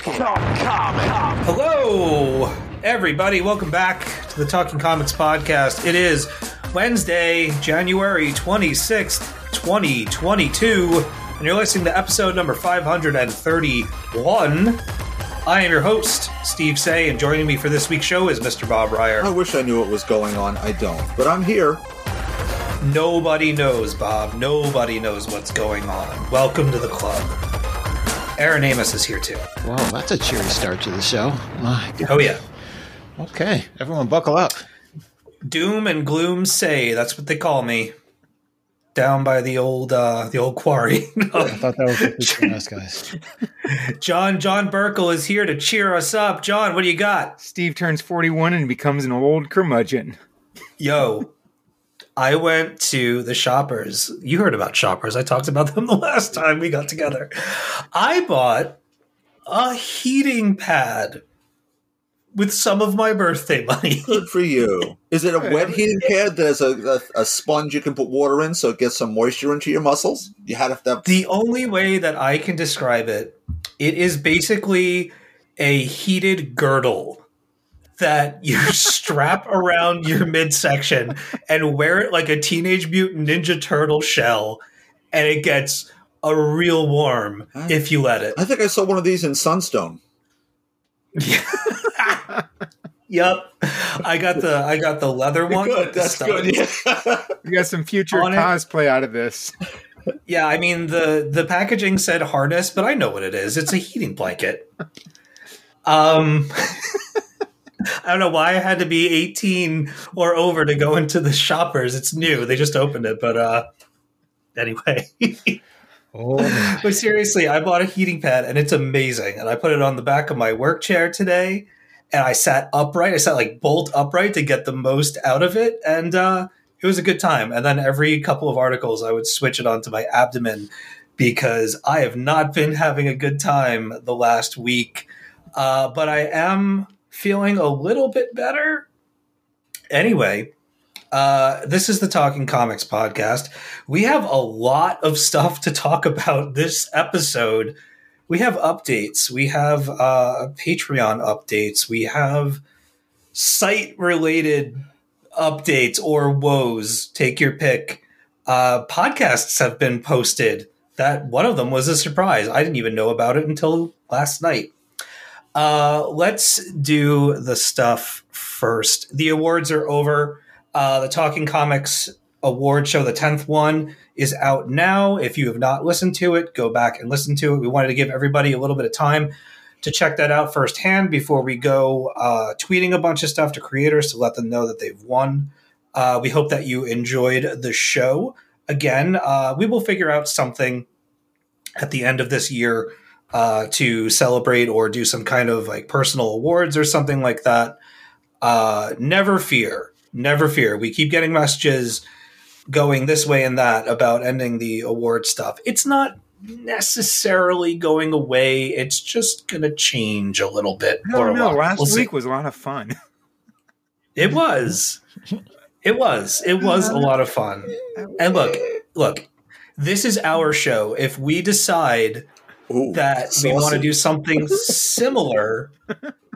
Talking comic. Hello, everybody. Welcome back to the Talking Comics podcast. It is Wednesday, January 26th, 2022, and you're listening to episode number 531. I am your host, Steve Seigh, and joining me for this week's show is Mr. Bob Reyer. I wish I knew what was going on. I don't. But I'm here. Nobody knows, Bob. Nobody knows what's going on. Welcome to the club. Aaron Amos is here too. Wow, that's a cheery start to the show. My God. Oh, yeah. Okay, everyone buckle up. Doom and gloom say that's what they call me. Down by the old uh the old quarry. I thought that was between us guys. John John Burkle is here to cheer us up. John, what do you got? Steve turns 41 and becomes an old curmudgeon. Yo, I went to the shoppers. You heard about shoppers. I talked about them the last time we got together. I bought a heating pad with some of my birthday money. Good for you. Is it a wet heating pad that has a, a, a sponge you can put water in so it gets some moisture into your muscles? You had to. The only way that I can describe it, it is basically a heated girdle that you strap around your midsection and wear it like a teenage mutant ninja turtle shell, and it gets a real warm if you let it. I think I saw one of these in Sunstone. Yep, I got the I got the leather one. with Good, the that's good. studs. Yeah. We got some future On it. cosplay out of this. Yeah, I mean the the packaging said harness, but I know what it is. It's a heating blanket. Um I don't know why I had to be 18 or over to go into the shoppers. It's new. They just opened it, but uh anyway. Oh, but seriously, I bought a heating pad and it's amazing. And I put it on the back of my work chair today and I sat upright. I sat like bolt upright to get the most out of it and uh it was a good time. And then every couple of articles I would switch it onto my abdomen because I have not been having a good time the last week. Uh, but I am feeling a little bit better. Anyway, uh, this is the Talking Comics podcast. We have a lot of stuff to talk about this episode. We have updates. We have uh, Patreon updates. We have site related updates or woes. Take your pick. Uh, podcasts have been posted. That one of them was a surprise. I didn't even know about it until last night. Uh, let's do the stuff first. The awards are over. Uh, the Talking Comics award show, the 10th one, is out now. If you have not listened to it, go back and listen to it. We wanted to give everybody a little bit of time to check that out firsthand before we go uh, tweeting a bunch of stuff to creators to let them know that they've won. Uh, we hope that you enjoyed the show. Again, uh, we will figure out something at the end of this year uh, to celebrate or do some kind of like personal awards or something like that. Uh, never fear, never fear. We keep getting messages going this way and that about ending the award stuff. It's not necessarily going away. It's just going to change a little bit. No, no, last We'll see. week was a lot of fun. It was. It was. It was a lot of fun. And look, look, this is our show. If we decide Ooh, that we want to do something similar,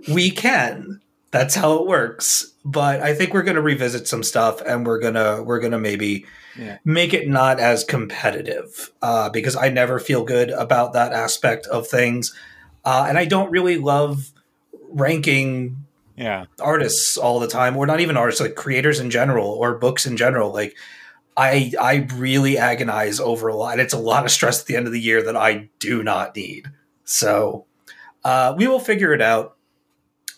we can. That's how it works. But I think we're going to revisit some stuff, and we're gonna we're gonna maybe Yeah. make it not as competitive uh, because I never feel good about that aspect of things, uh, and I don't really love ranking Yeah. artists all the time, or not even artists, like creators in general or books in general. Like, I I really agonize over a lot. It's a lot of stress at the end of the year that I do not need. So uh, we will figure it out.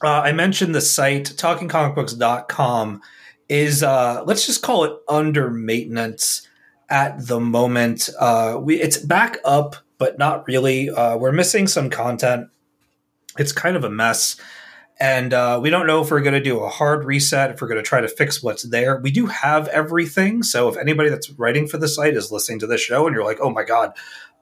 Uh, I mentioned the site talkingcomicbooks.com is uh, let's just call it under maintenance at the moment. Uh, we it's back up, but not really. Uh, we're missing some content. It's kind of a mess. And uh, we don't know if we're going to do a hard reset, if we're going to try to fix what's there. We do have everything. So if anybody that's writing for the site is listening to this show and you're like, oh my God,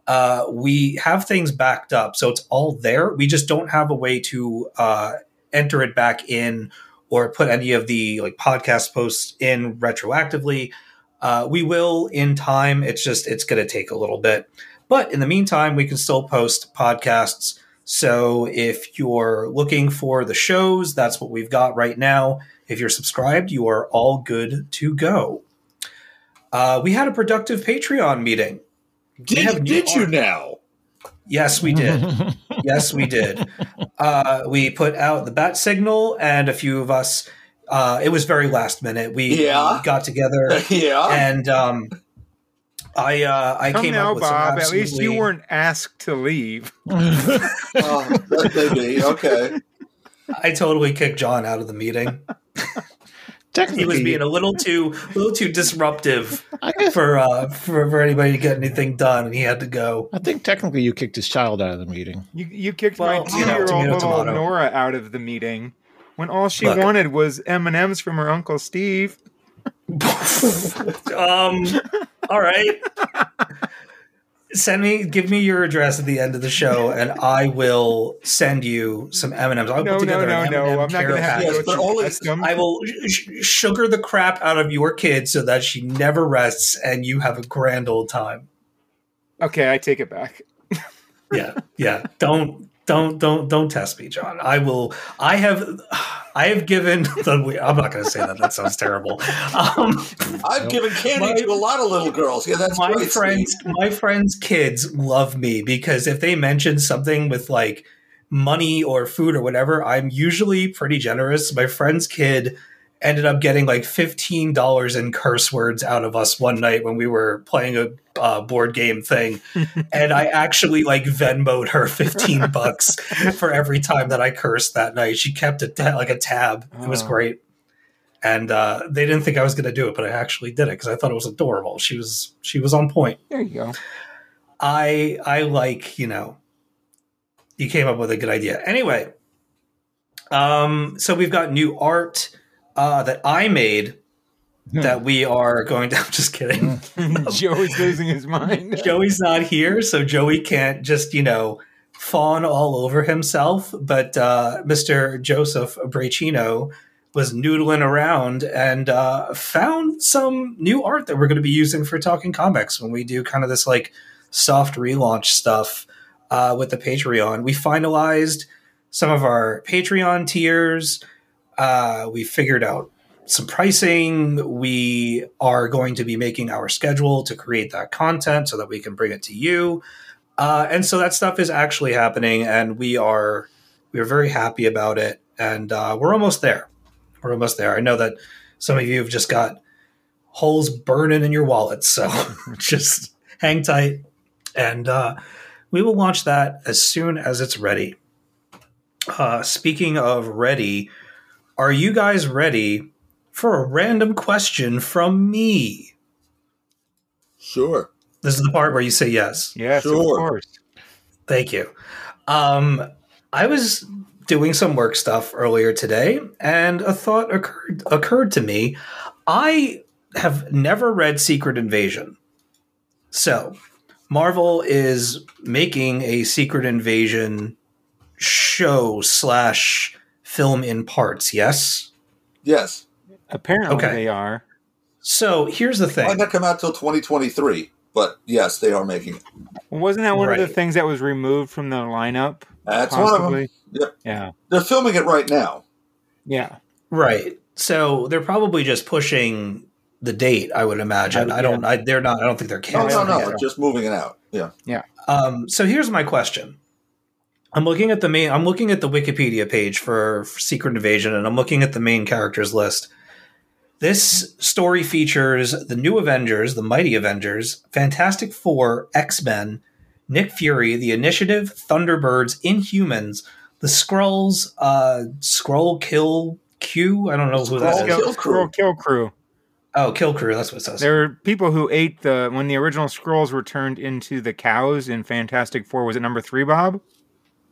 uh, we have things backed up. So it's all there. We just don't have a way to uh, enter it back in or put any of the like podcast posts in retroactively. Uh, we will in time. It's just, it's going to take a little bit. But in the meantime, we can still post podcasts. So if you're looking for the shows, that's what we've got right now. If you're subscribed, you are all good to go. Uh, we had a productive Patreon meeting. Did, have new did you art. now? Yes, we did. yes, we did. Uh, we put out the bat signal, and a few of us. Uh, it was very last minute. We Yeah. got together, yeah. and um, I uh, I Come came now, up with some Bob. At least you weren't asked to leave. Oh, that may be. Okay. I totally kicked John out of the meeting. Technically, He was being a little too, a little too disruptive for uh for, for anybody to get anything done, and he had to go. I think technically you kicked his child out of the meeting. You you kicked Well, my two-year-old tomato, little tomato. Nora out of the meeting when all she Look. wanted was M and M's from her uncle Steve. Um, all right. Send me, give me your address at the end of the show, and I will send you some M and M's. I'll No, put no, together no, no. M&M I'm not going to have. Yes, but only- I will sh- sugar the crap out of your kid so that she never rests, and you have a grand old time. Okay, I take it back. yeah yeah don't don't don't don't test me john i will i have i have given the i'm not going to say that that sounds terrible um I've given candy My- to a lot of little girls. Yeah, that's my great, friends Steve. my friends kids love me because if they mention something with like money or food or whatever i'm usually pretty generous my friend's kid ended up getting like $15 in curse words out of us one night when we were playing a uh, board game thing. And i actually like venmoed her 15 bucks for every time that i cursed that night. She kept a ta- like a tab. It was Oh. great. And uh, they didn't think i was going to do it but i actually did it because i thought it was adorable. She was she was on point. There you go. I I like, you know, you came up with a good idea. Anyway, um, so we've got new art uh, that I made that we are going to. I'm just kidding. Joey's losing his mind. Joey's not here, so Joey can't just you know fawn all over himself. But uh, Mr. Joseph Braccino was noodling around and uh, found some new art that we're going to be using for talking comics when we do kind of this like soft relaunch stuff uh, with the Patreon. We finalized some of our Patreon tiers. Uh, we figured out some pricing. We are going to be making our schedule to create that content so that we can bring it to you. Uh, and so that stuff is actually happening, and we are we are very happy about it. And uh, we're almost there. We're almost there. I know that some of you have just got holes burning in your wallets, so just hang tight, and uh, we will launch that as soon as it's ready. Uh, speaking of ready, are you guys ready for a random question from me? Sure. This is the part where you say yes. Yes, Sure. of course. Thank you. Um, I was doing some work stuff earlier today, and a thought occurred occurred to me. I have never read Secret Invasion, so Marvel is making a Secret Invasion show slash film in parts. Yes. Yes. Apparently Okay. they are. So here's the thing. Might not come out till 2023, but yes, they are making it. Wasn't that one of the things that was removed from the lineup? That's one of them. Yep. Yeah. They're filming it right now. Yeah. Right. So they're probably just pushing the date. I would imagine. I- I don't. I, they're not. I don't think they're canceling. no, it. no. Just moving it out. Yeah. Um, so here's my question. I'm looking at the main. I'm looking at the Wikipedia page for, for Secret Invasion, and I'm looking at the main characters list. This story features the new Avengers, the Mighty Avengers, Fantastic Four, X Men, Nick Fury, the Initiative, Thunderbirds, Inhumans, the Skrulls, uh, Skrull Kill Q. I don't know who that Skrull is. Kill Kill, Crew. Skrull Kill Crew. Oh, Kill Crew. That's what it says. There were people who ate the when the original Skrulls were turned into the cows in Fantastic Four. Was it number three, Bob?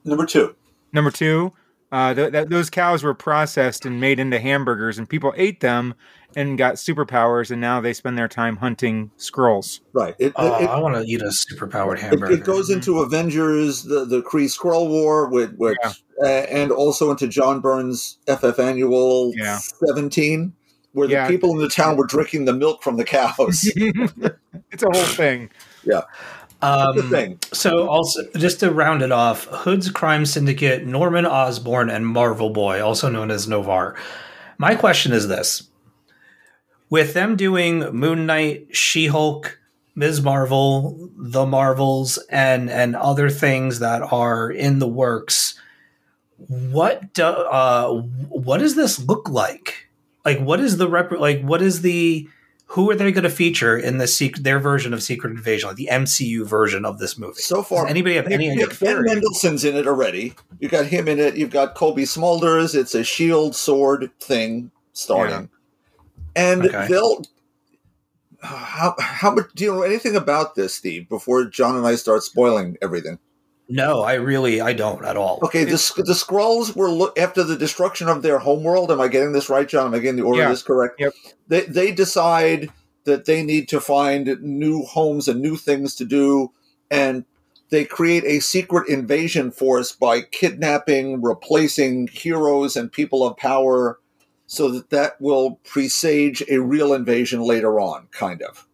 Number two. Number two, uh, th- th- those cows were processed and made into hamburgers, and people ate them and got superpowers, and now they spend their time hunting Skrulls. Right. It, Oh, it, I want to eat a superpowered it, hamburger. it goes into Avengers, the the Kree Skrull War, with, which, uh, and also into John Byrne's FF Annual Yeah. 17, where the people in the town were drinking the milk from the cows. it's a whole thing. the um. So, also, just to round it off, Hood's Crime Syndicate, Norman Osborn, and Marvel Boy, also known as Noh-Varr. My question is this with them doing Moon Knight, She Hulk, Ms. Marvel, The Marvels, and, and other things that are in the works, what do, uh, what does this look like? Like, what is the rep? Like, what is the who are they going to feature in the sec- their version of Secret Invasion, like the MCU version of this movie? So far, Does anybody have any idea? Nick Ben Mendelsohn's in it already. You've got him in it. You've got Cobie Smulders. It's a shield sword thing starting, and Okay. they'll. How how much do you know anything about this, Steve? Before John and I start spoiling everything. No, I really I don't at all. Okay, the Sk- the Skrulls were lo- after the destruction of their homeworld. Am I getting this right, John? Am I getting the order Yeah. of this correct? Yep. They they decide that they need to find new homes and new things to do, and they create a secret invasion force by kidnapping, replacing heroes and people of power, so that that will presage a real invasion later on. Kind of.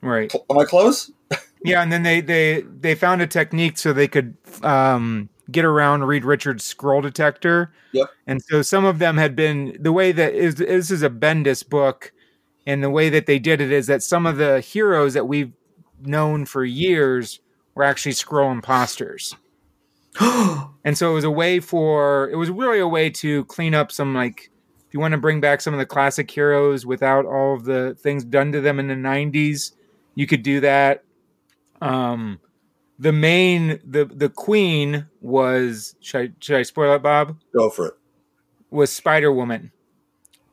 Right. Am I close? Yeah, and then they they they found a technique so they could um, get around Reed Richards' Skrull detector. Yep. And so some of them had been the way that is this is a Bendis book, and the way that they did it is that some of the heroes that we've known for years were actually Skrull imposters. and so it was a way for it was really a way to clean up some like if you want to bring back some of the classic heroes without all of the things done to them in the 90s you could do that um the main the the queen was should I, should I spoil it bob Go for it. was Spider Woman.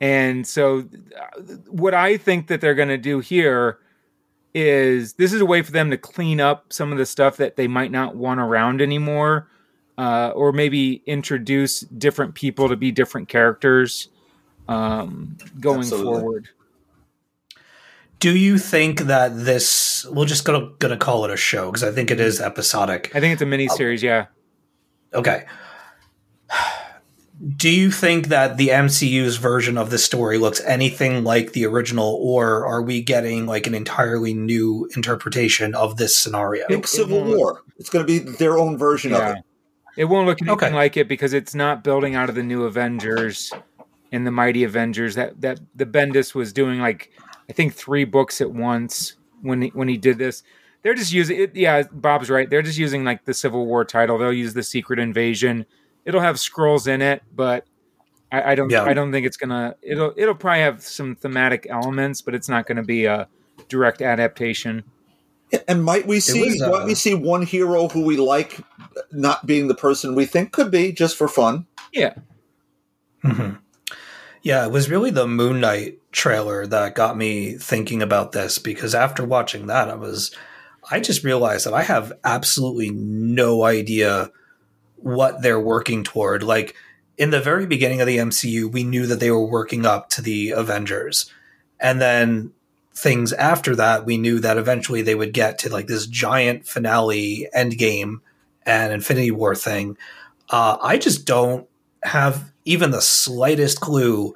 And so, uh, what I think that they're going to do here is this is a way for them to clean up some of the stuff that they might not want around anymore, uh, or maybe introduce different people to be different characters um, going Absolutely. forward. Do you think that this? We're just gonna gonna call it a show because I think it is episodic. I think it's a mini series, yeah. Okay. Do you think that the MCU's version of the story looks anything like the original, or are we getting like an entirely new interpretation of this scenario? Think Civil War. It's going to be their own version Yeah. of it. It won't look anything Okay. like it because it's not building out of the new Avengers and the Mighty Avengers. That that the Bendis was doing like I think three books at once when he, when he did this. They're just using it. Yeah, Bob's right. They're just using like the Civil War title. They'll use the Secret Invasion. It'll have Skrulls in it, but I, I don't. Yeah. I don't think it's gonna. It'll it'll probably have some thematic elements, but it's not going to be a direct adaptation. And might we see was, uh, might we see one hero who we like not being the person we think could be just for fun? Yeah, Mhm. Yeah, it was really the Moon Knight trailer that got me thinking about this because after watching that, I was, I just realized that I have absolutely no idea what they're working toward. Like in the very beginning of the MCU, we knew that they were working up to the Avengers. And then things after that, we knew that eventually they would get to like this giant finale endgame and Infinity War thing. Uh, I just don't have even the slightest clue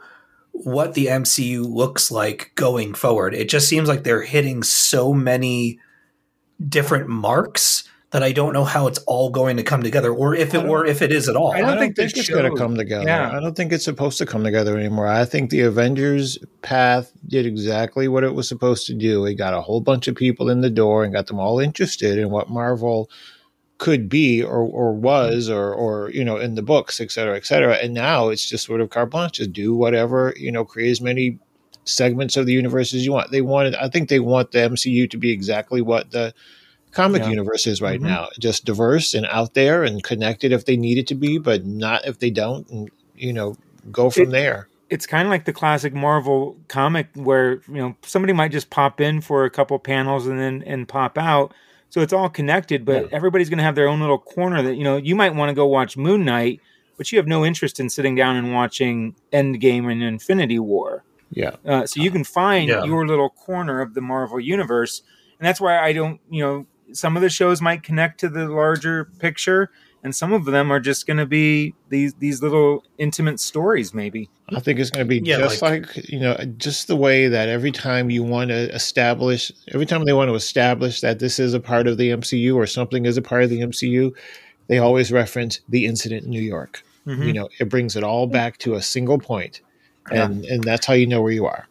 what the MCU looks like going forward. It just seems like they're hitting so many different marks that I don't know how it's all going to come together, or if it or if it is at all. I I don't don't, think think, they it's going to come together. Yeah. I don't think it's supposed to come together anymore. I think the Avengers path did exactly what it was supposed to do. It got a whole bunch of people in the door and got them all interested in what Marvel could be or, or was or or you know in the books et cetera et cetera and now it's just sort of carte blanche just do whatever you know create as many segments of the universe as you want. They wanted, I think they want the MCU to be exactly what the comic Yeah. universe is right Mhm. now, just diverse and out there and connected if they need it to be, but not if they don't, and you know, go from It- there. it's kind of like the classic Marvel comic where you know somebody might just pop in for a couple panels and then and pop out. So it's all connected, but everybody's going to have their own little corner that you know you might want to go watch Moon Knight, but you have no interest in sitting down and watching Endgame and Infinity War. Yeah. Uh, so you can find Yeah. your little corner of the Marvel universe, and that's why I don't. You know, some of the shows might connect to the larger picture, and some of them are just going to be these these little intimate stories, maybe. I think it's going to be Yeah, just like, you know, just the way that every time you want to establish, every time they want to establish that this is a part of the MCU or something is a part of the MCU, they always reference the incident in New York. Mhm. You know, it brings it all back to a single point, and and that's how you know where you are.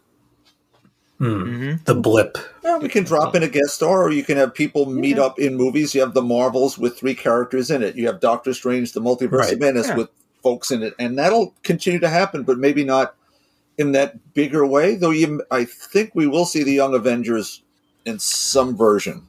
Hmm. hmm The blip. Yeah, we can drop in a guest star, or you can have people meet up in movies. You have the Marvels with three characters in it. You have Doctor Strange, the Multiverse Right. of Madness Yeah. with folks in it, and that'll continue to happen, but maybe not in that bigger way. Though you, I think we will see the Young Avengers in some version.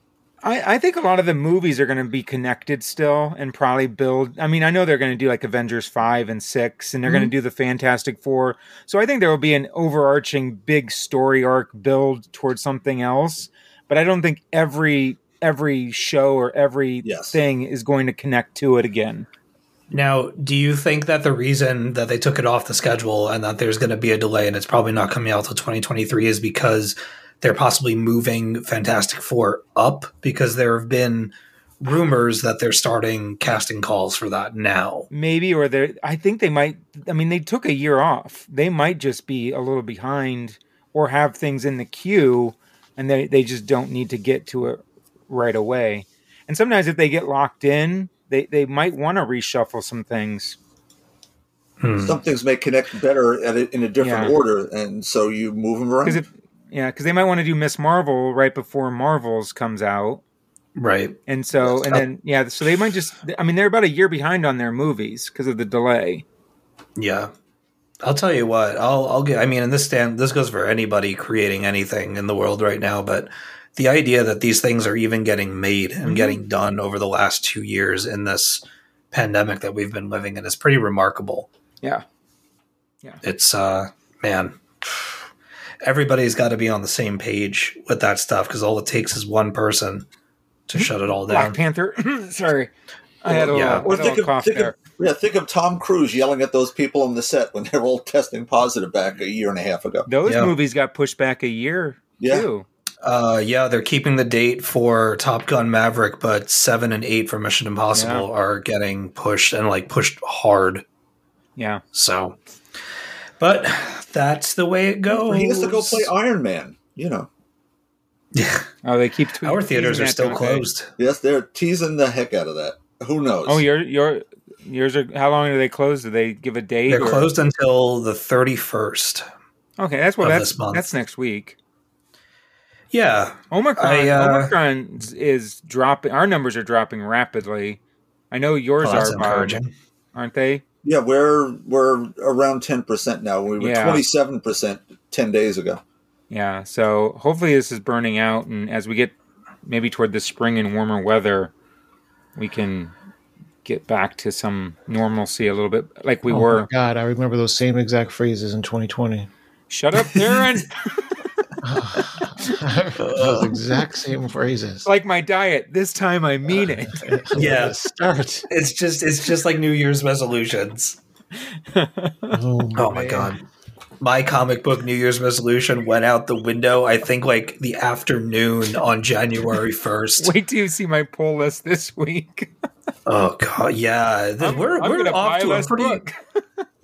I, I think a lot of the movies are going to be connected still and probably build. I mean, I know they're going to do like Avengers 5 and 6, and they're going to mm-hmm. do the Fantastic Four. So I think there will be an overarching big story arc build towards something else. But I don't think every every show or every Yes. thing is going to connect to it again. Now, do you think that the reason that they took it off the schedule and that there's going to be a delay and it's probably not coming out till 2023 is because they're possibly moving Fantastic Four up? Because there have been rumors that they're starting casting calls for that now. Maybe, or they I think they might. I mean, they took a year off. They might just be a little behind or have things in the queue and they, they just don't need to get to it right away. And sometimes if they get locked in, they, they might want to reshuffle some things. Hmm. Some things may connect better at a, in a different Yeah. order, and so you move them around. If yeah, because they might want to do Miss Marvel right before Marvels comes out, Right. and so and then yeah, so they might just. I mean, they're about a year behind on their movies because of the delay. Yeah. I'll tell you what. I'll I'll get I mean in this stand this goes for anybody creating anything in the world right now, but the idea that these things are even getting made and Mhm. getting done over the last 2 years in this pandemic that we've been living in is pretty remarkable. Yeah. Yeah, It's uh man, everybody's got to be on the same page with that stuff cuz all it takes is one person to shut it all down. Black down. Panther. Sorry, I had a little, Yeah. or had think little of, cough think, there. of, yeah, think of Tom Cruise yelling at those people on the set when they were all testing positive back a year and a half ago. Those Yeah. movies got pushed back a year Yeah. too. Uh, yeah, they're keeping the date for Top Gun Maverick, but seven and eight for Mission Impossible are getting pushed and like pushed hard. Yeah, So, but that's the way it goes. He has to go play Iron Man. You know, Yeah, oh, they keep tweeting. our theaters are still closed. yes, they're teasing the heck out of that. Who knows? Oh, your your yours are. How long do they close? Do they give a date? They're or- closed until the thirty first. Okay, that's what of that's this month. that's next week. Yeah, Omicron. I, uh, Omicron is dropping. Our numbers are dropping rapidly. I know yours well, are, encouraging. aren't they? Yeah, we're we're around ten percent now. We were twenty seven percent ten days ago. Yeah. So hopefully this is burning out, and as we get maybe toward the spring and warmer weather, we can get back to some normalcy a little bit, like we Oh my were. God, I remember those same exact phrases in 2020. Shut up, Darren. those exact same phrases. like my diet. This time I mean it. Yeah. start. It's just it's just like New Year's resolutions. Oh, Oh my god. My comic book New Year's resolution went out the window, I think like the afternoon on January 1st. Wait till you see my pull list this week. Oh god, yeah. I'm- we're I'm we're gonna buy off to a pretty book.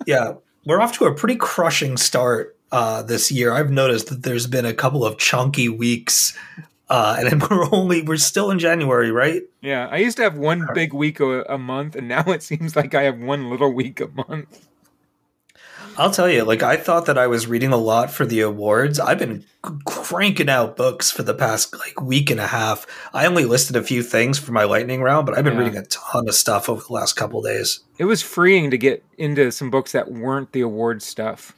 Yeah, we're off to a pretty crushing start uh this year. I've noticed that there's been a couple of chunky weeks uh and then we're only we're still in January, right? Yeah, I used to have one big week a, a month, and now it seems like I have one little week a month. I'll tell you, like I thought that I was reading a lot for the awards. I've been cranking out books for the past like week and a half. I only listed a few things for my lightning round, but I've been Yeah. reading a ton of stuff over the last couple days. It was freeing to get into some books that weren't the award stuff.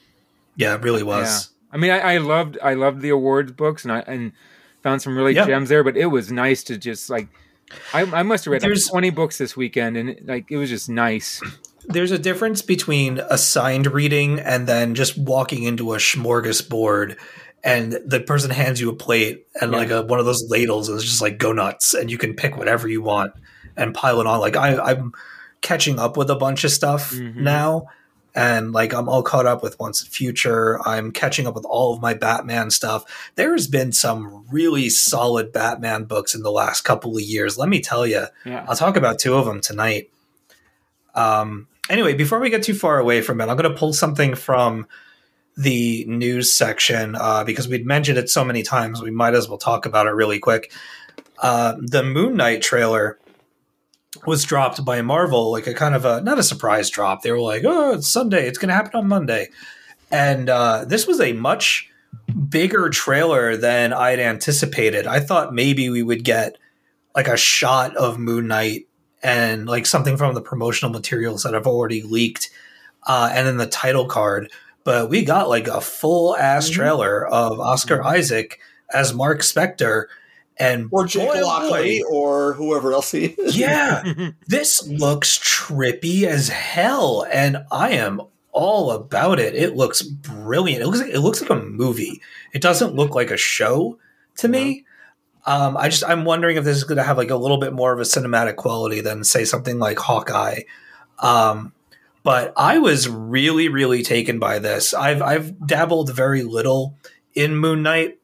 Yeah, it really was. Yeah. I mean, I, I loved I loved the awards books and I and found some really Yeah. gems there. But it was nice to just like I, I must have read like There's- twenty books this weekend, and it, like it was just nice. There's a difference between assigned reading and then just walking into a smorgasbord and the person hands you a plate and like a, one of those ladles and it's just like go nuts and you can pick whatever you want and pile it on. Like I, I'm catching up with a bunch of stuff Mhm. now and like I'm all caught up with Once and Future. I'm catching up with all of my Batman stuff. There's been some really solid Batman books in the last couple of years. Let me tell you. Yeah. I'll talk about two of them tonight. Um, anyway, before we get too far away from it, I'm going to pull something from the news section uh, because we'd mentioned it so many times. We might as well talk about it really quick. Uh, the Moon Knight trailer was dropped by Marvel, like a kind of a not a surprise drop. They were like, "Oh, it's Sunday. It's going to happen on Monday," and uh, this was a much bigger trailer than I'd anticipated. I thought maybe we would get like a shot of Moon Knight and like something from the promotional materials that have already leaked, uh, and then the title card. But we got like a full ass trailer of Oscar Isaac as Mark Spector, and Or Jake boy, oh Lockley, boy, or whoever else he is. yeah, this looks trippy as hell, and I am all about it. It looks brilliant. It looks like it looks like a movie. It doesn't look like a show to me. Um, I just I'm wondering if this is going to have like a little bit more of a cinematic quality than say something like Hawkeye. Um, but I was really really taken by this. I've I've dabbled very little in Moon Knight,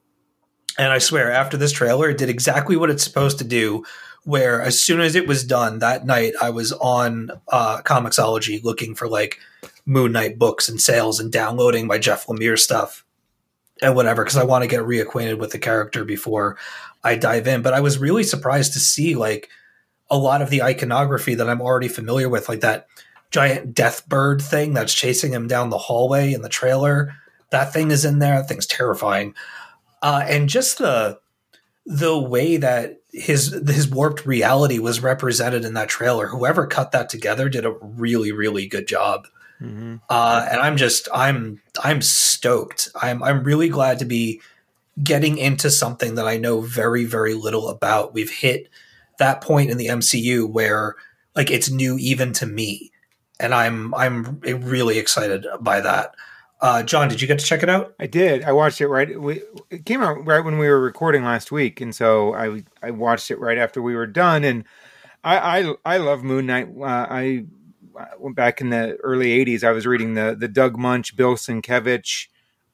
and I swear after this trailer, it did exactly what it's supposed to do. Where as soon as it was done that night, I was on uh, Comixology looking for like Moon Knight books and sales and downloading my Jeff Lemire stuff and whatever because I want to get reacquainted with the character before I dive in. But I was really surprised to see like a lot of the iconography that I'm already familiar with, like that giant death bird thing that's chasing him down the hallway in the trailer. That thing is in there. That thing's terrifying. Uh, and just the the way that his his warped reality was represented in that trailer. Whoever cut that together did a really really good job. Mhm. Uh, and I'm just I'm I'm stoked. I'm I'm really glad to be getting into something that I know very very little about. We've hit that point in the MCU where like it's new even to me, and I'm I'm really excited by that. Uh, John, did you get to check it out? I did. I watched it right. We, it came out right when we were recording last week, and so I I watched it right after we were done. And I I, I love Moon Knight. Uh, I I went back in the early '80s. I was reading the the Doug Moench, Bill Sienkiewicz.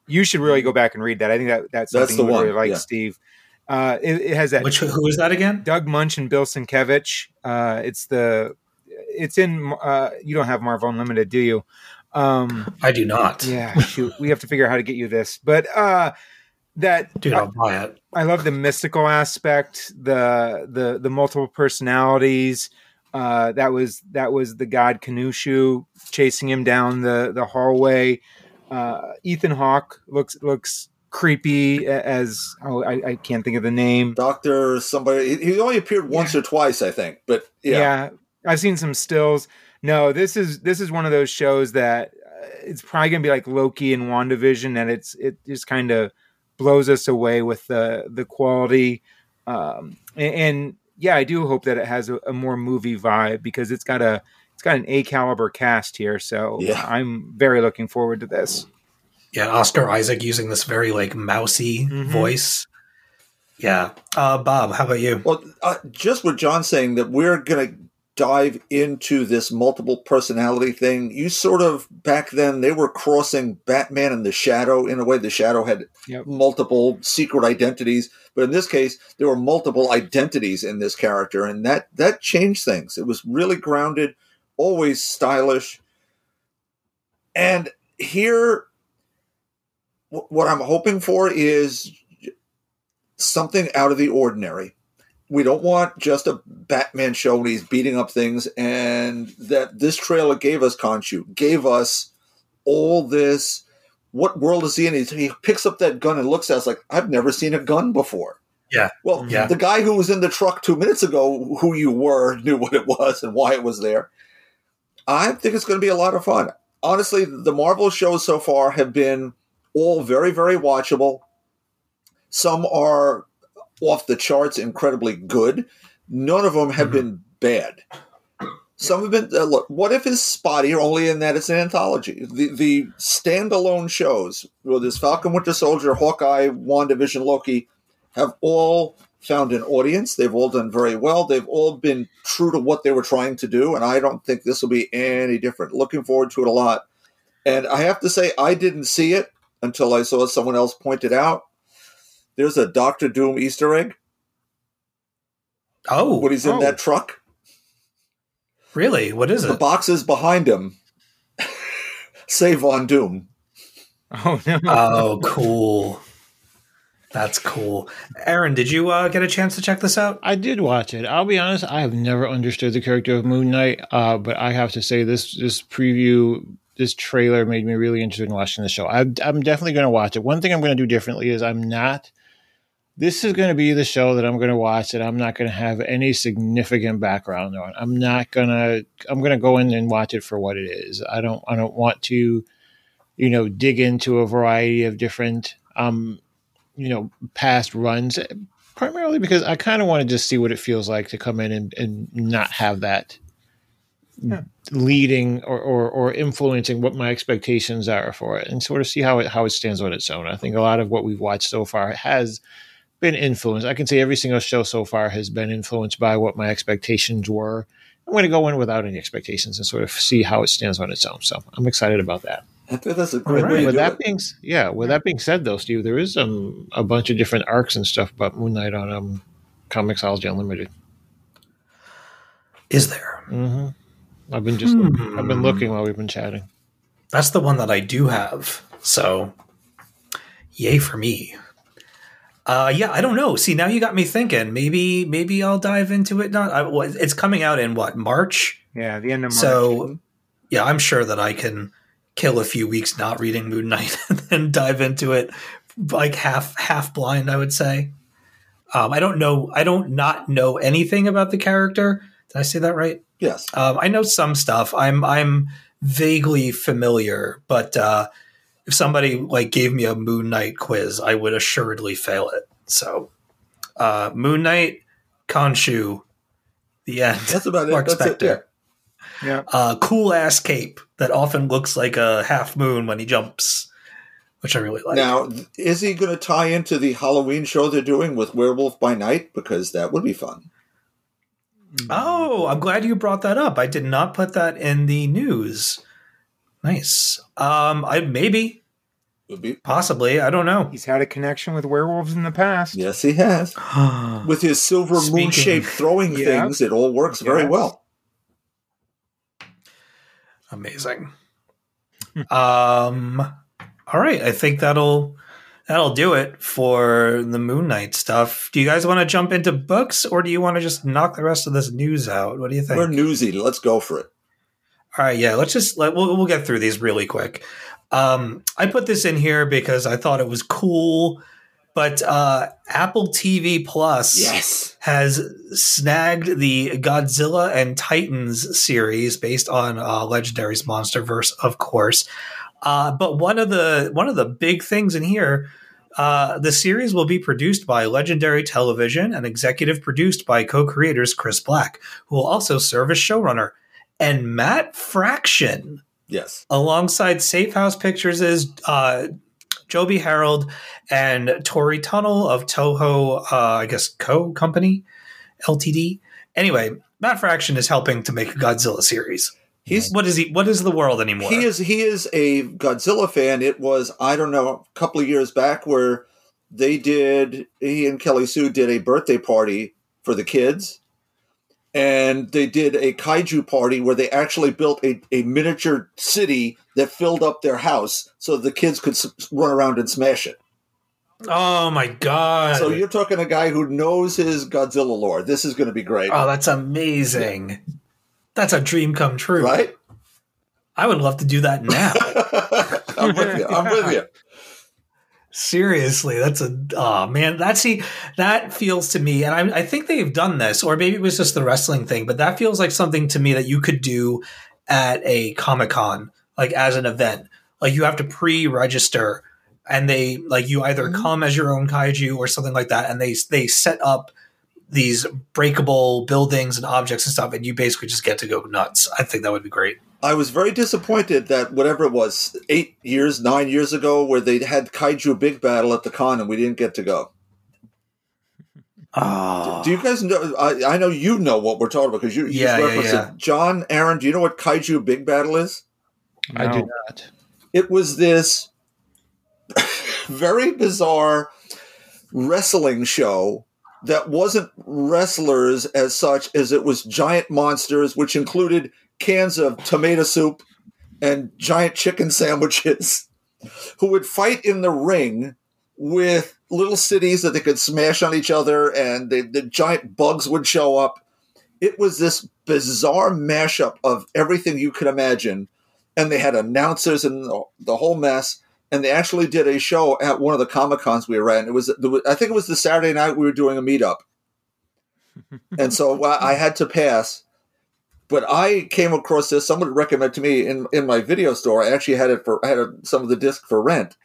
You should really go back and read that. I think that that's That's something the you one, really like, yeah. Steve. Uh, it, it has that Which who is that again? Doug Moench and Bill Sienkiewicz. Uh, it's the it's in. Uh, you don't have Marvel Unlimited, do you? Um, I do not. yeah, shoot, we have to figure out how to get you this. But uh, that Dude, I'll buy it. I love the mystical aspect, the the the multiple personalities. Uh, that was that was the god Khonshu chasing him down the the hallway. Uh, Ethan Hawke looks looks creepy as oh I, I can't think of the name. Doctor somebody. He he only appeared once or twice, I think. But yeah, Yeah. I've seen some stills. No, this is this is one of those shows that uh, it's probably gonna be like Loki and WandaVision, and it's it just kind of blows us away with the the quality. Um, and, and yeah, I do hope that it has a, a more movie vibe because it's got a it's got an A caliber cast here. So Yeah. I'm very looking forward to this. Yeah, Oscar Isaac using this very like mousy Mhm. voice. Yeah. Uh, Bob, how about you? Well, uh, just what John's saying that we're going to dive into this multiple personality thing. You sort of back then they were crossing Batman and the Shadow in a way. The Shadow had Yep. multiple secret identities, but in this case, there were multiple identities in this character, and that that changed things. It was really grounded, always stylish, and here. What I'm hoping for is something out of the ordinary we don't want just a Batman show when he's beating up things, and that this trailer gave us Khonshu, gave us all this. What world is he in? He, he picks up that gun and looks at us like, I've never seen a gun before. Yeah. Well, mm-hmm. Yeah. the guy who was in the truck two minutes ago, who you were, knew what it was and why it was there. I think it's going to be a lot of fun. Honestly, the Marvel shows so far have been all very, very watchable. Some are off the charts, incredibly good. None of them have Mhm. been bad. Some have been. Uh, look, what if is spotty only in that it's an anthology? The the standalone shows, whether it's Falcon, Winter Soldier, Hawkeye, WandaVision, Loki, have all found an audience. They've all done very well. They've all been true to what they were trying to do, and I don't think this will be any different. Looking forward to it a lot. And I have to say, I didn't see it until I saw someone else point it out. There's a Doctor Doom Easter egg Oh, when he's in Oh. that truck. really? What is The it? The boxes behind him say Von Doom. Oh no. Oh, cool. That's cool. Aaron, did you uh, get a chance to check this out? I did watch it. I'll be honest, I have never understood the character of Moon Knight, uh, but I have to say this this preview, this trailer made me really interested in watching the show. I, I'm definitely going to watch it. One thing I'm going to do differently is I'm not. This is going to be the show that I'm going to watch that I'm not going to have any significant background on. I'm not going to. I'm going to go in and watch it for what it is. I don't. I don't want to, you know, dig into a variety of different, um, you know, past runs primarily because I kind of want to just see what it feels like to come in and, and not have that Yeah. leading or, or, or influencing what my expectations are for it and sort of see how it, how it stands on its own. I think a lot of what we've watched so far has been influenced. I can say every single show so far has been influenced by what my expectations were. I'm going to go in without any expectations and sort of see how it stands on its own. So I'm excited about that. I think that's a great Alright. way to With do that it. being yeah, with that being said though, Steve, there is um a bunch of different arcs and stuff about Moon Knight on um Comixology Unlimited. Is there? hmm I've been just Hmm. I've been looking while we've been chatting. That's the one that I do have. So, yay for me. Uh, yeah, I don't know. See, now you got me thinking. Maybe, maybe I'll dive into it. Not, I, what, it's coming out in what March. yeah, the end of March. So, yeah, I'm sure that I can kill a few weeks not reading Moon Knight and then dive into it like half half blind. I would say. Um, I don't know. I don't not know anything about the character. Did I say that right? Yes. Um, I know some stuff. I'm I'm vaguely familiar, but uh, if somebody like gave me a Moon Knight quiz, I would assuredly fail it. So, uh, Moon Knight, Khonshu, the end. That's about it. Mark That's it. Yeah. yeah. Uh, cool ass cape that often looks like a half moon when he jumps, which I really like. Now, is he going to tie into the Halloween show they're doing with Werewolf by Night? Because that would be fun. Oh, I'm glad you brought that up. I did not put that in the news. Nice. Um, I maybe, Would be. possibly. I don't know. He's had a connection with werewolves in the past. Yes, he has. With his silver Speaking- moon-shaped throwing Yeah. things, it all works very well. Amazing. um, all right. I think that'll that'll do it for the Moon Knight stuff. Do you guys want to jump into books, or do you want to just knock the rest of this news out? What do you think? We're newsy. Let's go for it. All right, yeah, let's just let we'll, we'll get through these really quick. Um, I put this in here because I thought it was cool, but uh, Apple TV Plus Yes. has snagged the Godzilla and Titans series based on uh, Legendary's MonsterVerse, of course. Uh, but one of the one of the big things in here, uh, the series will be produced by Legendary Television and executive produced by co-creators Chris Black, who will also serve as showrunner, and Matt Fraction Yes. alongside Safe House Pictures is uh, Joby Harold and Tory Tunnell of Toho, uh, I guess Co Company Ltd. Anyway, Matt Fraction is helping to make a Godzilla series. He's What is he? What is the world anymore? he is he is a Godzilla fan. It was I don't know a couple of years back where they did he and Kelly Sue did a birthday party for the kids, and they did a kaiju party where they actually built a, a miniature city that filled up their house so the kids could s- run around and smash it. Oh my god! So you're talking a guy who knows his Godzilla lore. This is going to be great, oh, that's amazing. That's a dream come true. right? I would love to do that now. I'm with you. I'm with you. Seriously, that's a oh man. That see that feels to me, and I, I think they've done this, or maybe it was just the wrestling thing, but that feels like something to me that you could do at a comic con, like as an event. Like you have to pre-register and they like you either Mhm. come as your own kaiju or something like that, and they they set up these breakable buildings and objects and stuff, and you basically just get to go nuts. I think that would be great. I was very disappointed that whatever it was, eight years, nine years ago, where they had Kaiju Big Battel at the con and we didn't get to go. Oh, Do you guys know? I, I know you know what we're talking about because you, you Yeah, just referenced yeah. it. John, Aaron, do you know what Kaiju Big Battel is? I do not. It was this very bizarre wrestling show that wasn't wrestlers as such as it was giant monsters, which included cans of tomato soup and giant chicken sandwiches, who would fight in the ring with little cities that they could smash on each other, and they, the giant bugs would show up. It was this bizarre mashup of everything you could imagine, and they had announcers and the, whole mess. And they actually did a show at one of the comic cons we ran. It was, I think it was the Saturday night we were doing a meetup, and so I had to pass. But I came across this. Someone recommended to me in in my video store. I actually had it for I had a, some of the disc for rent,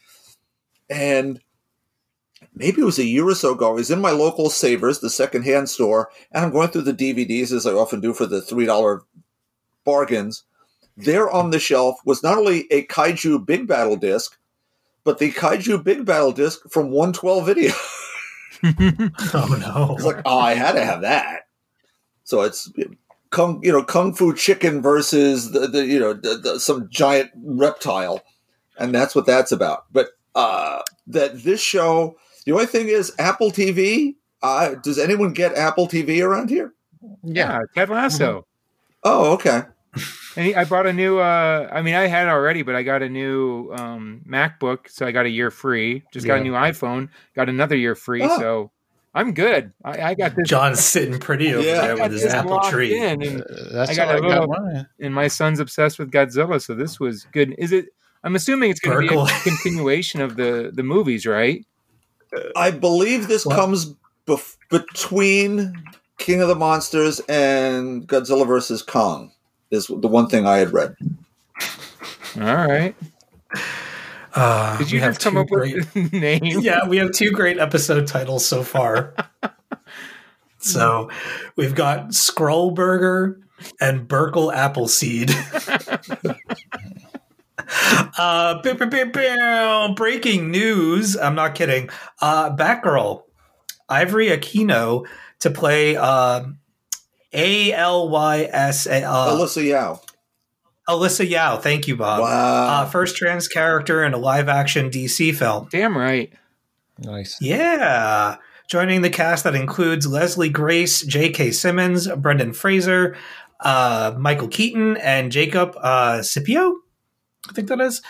and maybe it was a year or so ago. I was in my local Savers, the secondhand store, and I'm going through the DVDs as I often do for the three dollar bargains. There on the shelf was not only a Kaiju Big Battel disc, but the Kaiju Big Battel disc from 112 Video. oh no! It's like, oh, I had to have that. So it's kung, you know, kung fu chicken versus the, the you know, the, the, some giant reptile, and that's what that's about. But uh, that this show, the only thing is Apple TV. Uh, does anyone get Apple TV around here? Yeah, Ted Lasso. Oh, okay. And I bought a new. Uh, I mean, I had it already, but I got a new um, MacBook, so I got a year free. Just got a new iPhone, got another year free. Oh. So I'm good. I, I got this. John's sitting pretty over Yeah. There with his apple tree. in, and, Uh, that's I got how a I got mine. and my son's obsessed with Godzilla, so this was good. Is it? I'm assuming it's going to be a continuation of the the movies, right? I believe this What? comes bef- between King of the Monsters and Godzilla versus Kong. Is the one thing I had read. All right. Uh, Did you we have just come two up great- with the name? yeah, we have two great episode titles so far. so we've got Skrull Burger and Burkle Appleseed. uh, pew, pew, pew, pew. breaking news. I'm not kidding. Uh, Batgirl, Ivory Aquino to play uh, A L Y S A. uh, Alysia Yeoh. Alysia Yeoh. Thank you, Bob. Wow. Uh, first trans character in a live action DC film. Damn right. Nice. Yeah. Joining the cast that includes Leslie Grace, J.K. Simmons, Brendan Fraser, uh, Michael Keaton, and Jacob uh, Scipio. I think that is.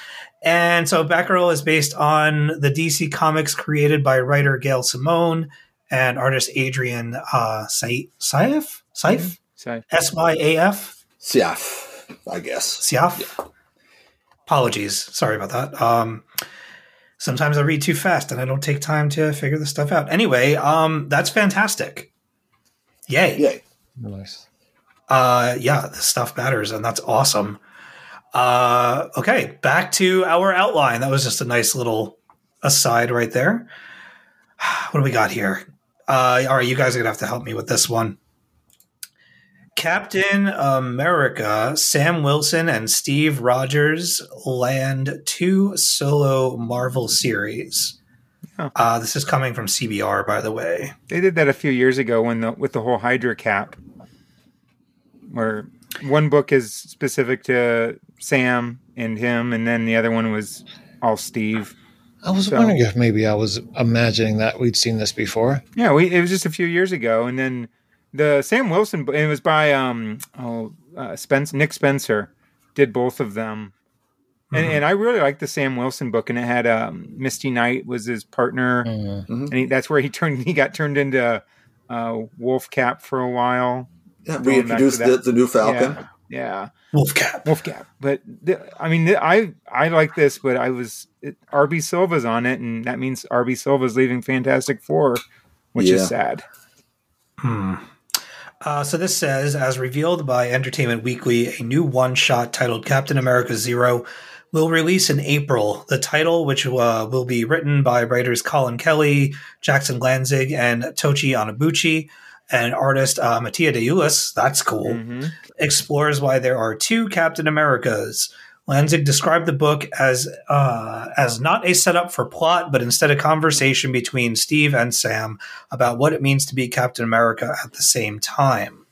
And so Batgirl is based on the DC comics created by writer Gail Simone and artist Adrian uh, Saif. Saif? Saif? S Y A F? Siaf, I guess. Siaf. Apologies. Sorry about that. Um, sometimes I read too fast and I don't take time to figure this stuff out. Anyway, um, that's fantastic. Yay. Yay. Nice. Uh, yeah, this stuff matters and that's awesome. Uh, okay, back to our outline. That was just a nice little aside right there. What do we got here? Uh, all right, you guys are gonna have to help me with this one. Captain America, Sam Wilson, and Steve Rogers land two solo Marvel series. Huh. Uh, this is coming from CBR, by the way. they did that a few years ago when the with the whole Hydra cap, where one book is specific to Sam and him, and then the other one was all Steve. I was So- wondering if maybe I was imagining that we'd seen this before. Yeah, we it was just a few years ago, and then the Sam Wilson. bo- It was by um oh uh, Spence Nick Spencer did both of them, and, and I really liked the Sam Wilson book, and it had um Misty Knight was his partner, Mm. and he, that's where he turned he got turned into uh, Wolf Cap for a while. Yeah, Going back reintroduced the, the new Falcon. Yeah, yeah. Wolfcap. Wolf Cap. But the, I mean, the, I I like this, but I was it, RB Silva's on it, and that means RB Silva's leaving Fantastic Four, which Yeah. is sad. Hmm. Uh, so this says, as revealed by Entertainment Weekly, a new one-shot titled Captain America Zero will release in April. The title, which uh, will be written by writers Collin Kelly, Jackson Lanzing, and Tochi Onyebuchi, and artist uh, Mattia De Iulis, that's cool, Mhm. explores why there are two Captain Americas. Lanzing described the book as uh, as not a setup for plot, but instead a conversation between Steve and Sam about what it means to be Captain America at the same time.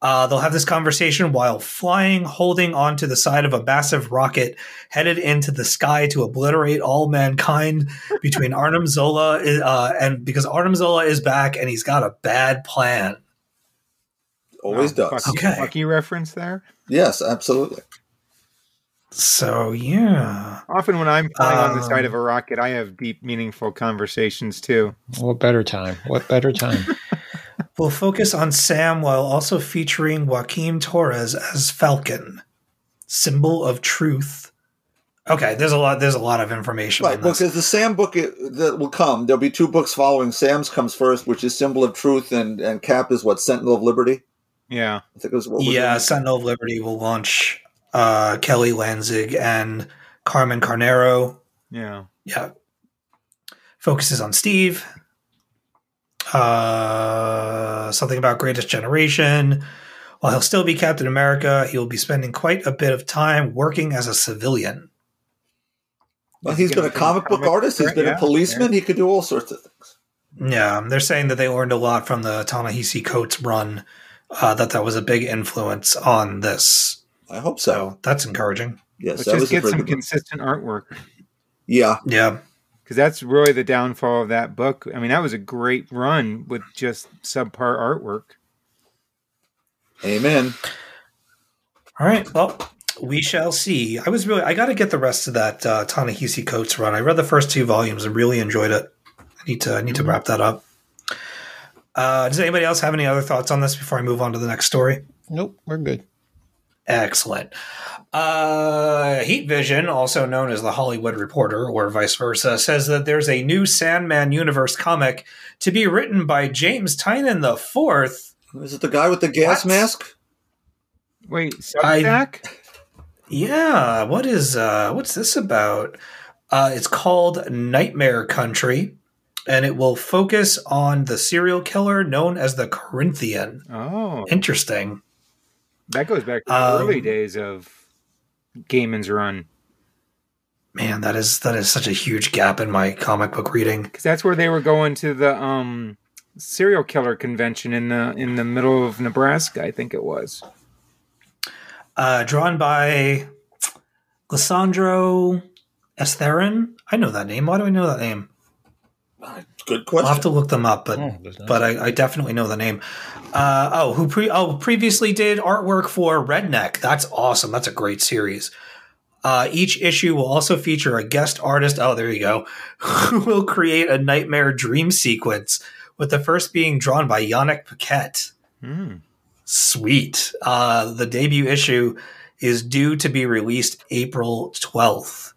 Uh, they'll have this conversation while flying, holding onto the side of a massive rocket headed into the sky to obliterate all mankind between Arnim Zola uh, and because Arnim Zola is back and he's got a bad plan. Always Oh, does. Bucky, Okay. Bucky reference there. Yes, absolutely. So yeah, Often when I'm flying on the Um, side of a rocket, I have deep, meaningful conversations too. What better time? What better time? we'll focus on Sam while also featuring Joaquin Torres as Falcon, symbol of truth. Okay, there's a lot. There's a lot of information. Right, on this. because the Sam book i- that will come, there'll be two books following. Sam's comes first, which is Symbol of Truth, and, and Cap is what Sentinel of Liberty. Yeah. I think it was what Yeah. Sentinel of Liberty will launch uh, Kelly Lanzing and Carmen Carnero. Yeah. Yeah. Focuses on Steve. Uh, something about Greatest Generation. While he'll still be Captain America, he will be spending quite a bit of time working as a civilian. Well, he's been a comic book artist. He's been Yeah, a policeman. He could do all sorts of things. Yeah, they're saying that they learned a lot from the Ta-Nehisi Coates run. Uh, that that was a big influence on this. I hope so. So that's encouraging. Yes, Let's that just get some good book. consistent artwork Yeah, Yeah. because that's really the downfall of that book. I mean, that was a great run with just subpar artwork. amen. All right. Well, we shall see. I was really I got to get the rest of that uh, Ta-Nehisi Coates run. I read the first two volumes and really enjoyed it. I need to I need to wrap that up. Uh, does anybody else have any other thoughts on this before I move on to the next story? Nope, we're good. Excellent. Uh, Heat Vision, also known as the Hollywood Reporter, or vice versa, says that there's a new Sandman universe comic to be written by James Tynion the Fourth. Is it the guy with the gas What? mask? Wait, I- Substack? Yeah, what is uh, what's this about? Uh, it's called Nightmare Country, and it will focus on the serial killer known as the Corinthian. Oh, Interesting. That goes back to the Um, early days of Gaiman's run Man, that is that is such a huge gap in my comic book reading. because that's where they were going to the um, serial killer convention in the in the middle of Nebraska. I think it was. uh, drawn by Lisandro Estherren. I know that name. Why do I know that name? Good question. I'll have to look them up, but Oh, there's but I, I definitely know the name. Uh, oh, who pre oh previously did artwork for Redneck. That's awesome. That's a great series. Uh, each issue will also feature a guest artist. Oh, there you go. Who will create a nightmare dream sequence? With the first being drawn by Yannick Paquette. Hmm. Sweet. Uh, the debut issue is due to be released April 12th.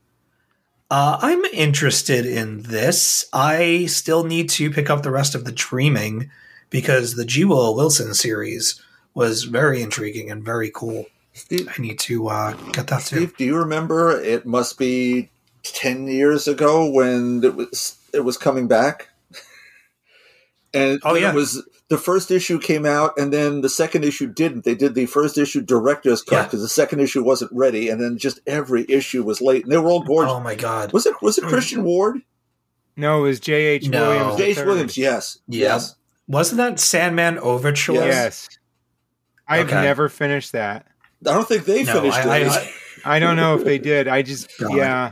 Uh, I'm interested in this. I still need to pick up the rest of the Dreaming because the G. Willow Wilson series was very intriguing and very cool. Steve, I need to uh, get that too. Steve, do you remember? It must be ten years ago when it was it was coming back, and Oh, yeah. it was the first issue came out, and then the second issue didn't. They did the first issue director's cut Yeah. because the second issue wasn't ready, and then just every issue was late, and they were all gorgeous. Oh my god. Was it was it hmm. Christian Ward? No, it was J. H. No. Williams. J.H. Williams, yes, Yeah. yes. Wasn't that Sandman Overture? Yes. Yes. I've Okay. never finished that. I don't think they No, finished I- it. I- I don't know if they did. I just God. yeah.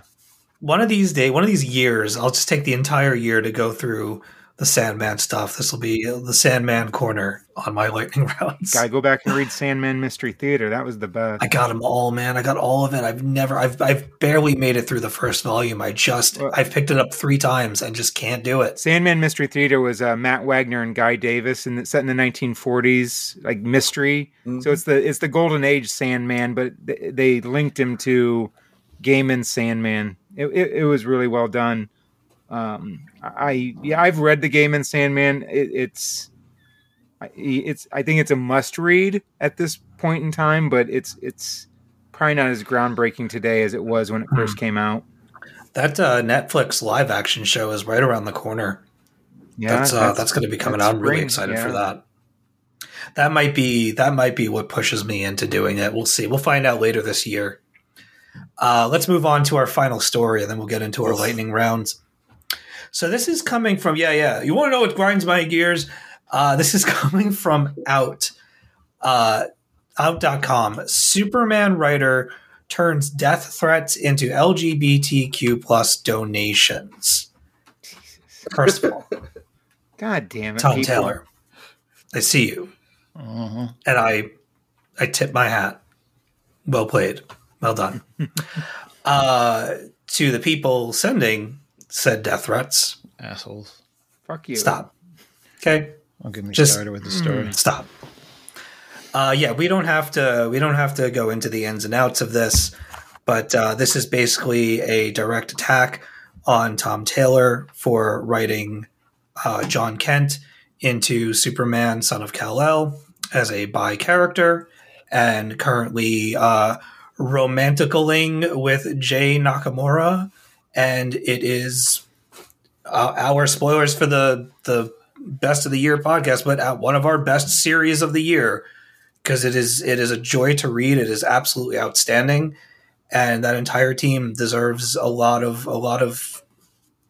One of these day, one of these years, I'll just take the entire year to go through the Sandman stuff. This will be the Sandman corner on my lightning rounds. Gotta go back and read Sandman Mystery Theater. That was the best. I got them all, man. I got all of it. I've never, I've, I've barely made it through the first volume. I just, Well- I've picked it up three times and just can't do it. Sandman Mystery Theater was uh, Matt Wagner and Guy Davis, and it's set in the 1940s, like mystery. Mhm. So it's the it's the golden age Sandman, but th- they linked him to Gaiman's Sandman. It, it, it was really well done. Um, I yeah, I've read the Gaiman Sandman. It, it's I- it's I think it's a must read at this point in time, but it's it's probably not as groundbreaking today as it was when it first Hmm. came out. That uh, Netflix live action show is right around the corner. Yeah, that's uh, that's, going to be coming out. I'm really excited for that. That might be that might be what pushes me into doing it. We'll see. We'll find out later this year. Uh, let's move on to our final story, and then we'll get into our lightning rounds. So this is coming from yeah yeah. You want to know what grinds my gears? Uh, this is coming from out uh, out.com. Superman writer turns death threats into LGBTQ plus donations. First of all, God damn it, Tom people. Taylor, I see you, and I, I tip my hat. Well played, well done. uh, to the people sending said death threats, Assholes. Fuck you. stop. Okay, Don't get me Just- started with the story. stop. Uh, yeah, we don't have to. We don't have to go into the ins and outs of this, but uh, this is basically a direct attack on Tom Taylor for writing uh, Jon Kent into Superman, Son of Kal El, as a bi character, and currently uh, romanticaling with Jay Nakamura, and it is uh, our spoilers for the the best of the year podcast, but uh, one of our best series of the year because it is it is a joy to read. It is absolutely outstanding, and that entire team deserves a lot of a lot of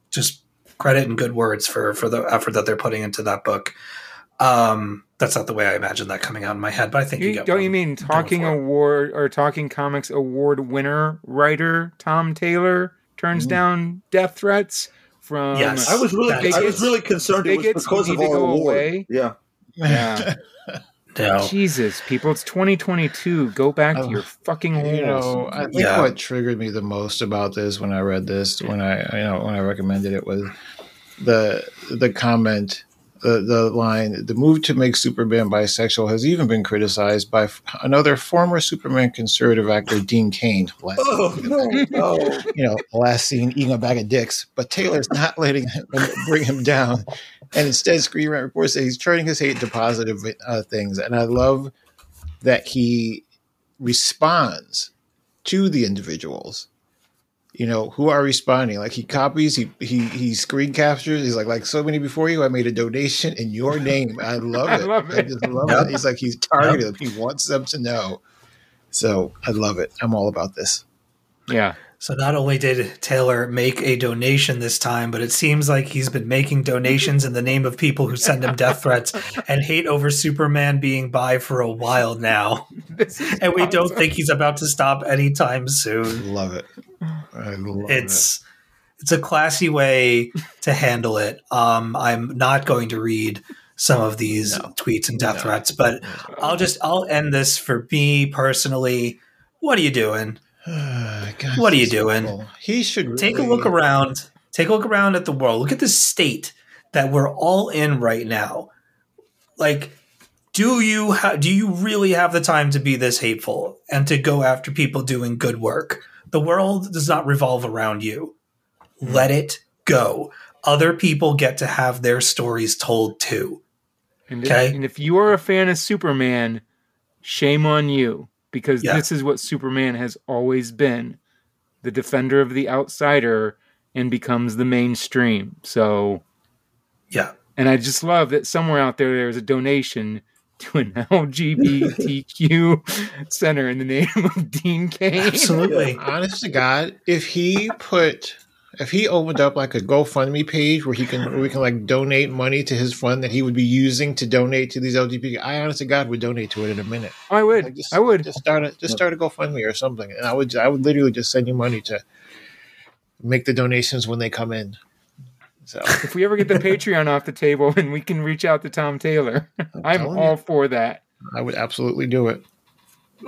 just credit and good words for for the effort that they're putting into that book. Um, that's not the way I imagined that coming out in my head, but I think you, You, get don't you mean talking award or talking comics award winner writer Tom Taylor turns mm-hmm. down death threats from Yes. I was really, I was really concerned it was because of need to our away. Yeah, Yeah. No. Jesus, people, it's 2022. Go back to Oh, your fucking holes. You know, I think Yeah. what triggered me the most about this when I read this, when I you know when I recommended it was the the comment, the the line, the move to make Superman bisexual has even been criticized by f- another former Superman conservative actor, Dean Cain. Last, Oh no, no. you know, last seen eating a bag of dicks, but Taylor's not letting him bring him down, and instead, Screen Rant reports that he's turning his hate to positive uh, things, and I love that he responds to the individuals you know who are responding like he copies he he he screen captures. He's like like so many before you i made a donation in your name. I love I it. i just love Yep. it. He's like he's targeted. Them. he wants them to know. So i love it. I'm all about this. Yeah. So not only did Taylor make a donation this time, but it seems like he's been making donations in the name of people who send him death threats and hate over Superman being bi for a while now. This is And we don't think he's about to stop anytime soon. love it i love It's it's a classy way to handle it. Um, I'm not going to read some of these tweets and death No. threats, but I'll just I'll end this for me personally. What are you doing? It God, What are you doing? awful. he should take a look around. Take a look around at the world. Look at the state that we're all in right now. Like do you ha- do you really have the time to be this hateful and to go after people doing good work? The world does not revolve around you. Hmm. Let it go. Other people get to have their stories told too. And, Okay. if, and if you are a fan of Superman, shame on you because Yeah. this is what Superman has always been the defender of the outsider and becomes the mainstream. So, yeah and I just love that somewhere out there there's a donation to an LGBTQ center in the name of Dean Cain. absolutely honest to God, if he put if he opened up like a GoFundMe page where he can where we can like donate money to his fund that he would be using to donate to these LGBT, I honestly God would donate to it in a minute. I would. Like, just, I would. just start a just start a GoFundMe or something, and I would I would literally just send you money to make the donations when they come in. So If we ever get the Patreon off the table and we can reach out to Tom Taylor, I'm telling all you. for that. I would absolutely do it.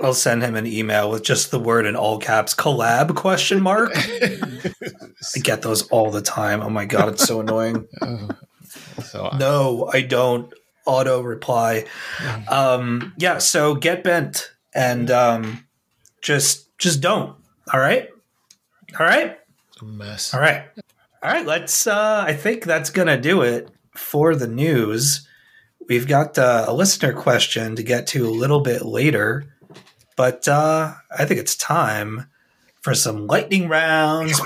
I'll send him an email with just the word in all caps collab question mark i get those all the time oh my god it's so annoying So I- No, I don't auto reply. Um, yeah, so get bent and um, just just don't. All right, all right, mess. all right, all right. Let's. Uh, I think that's gonna do it for the news. We've got uh, a listener question to get to a little bit later. But uh, I think it's time for some lightning rounds.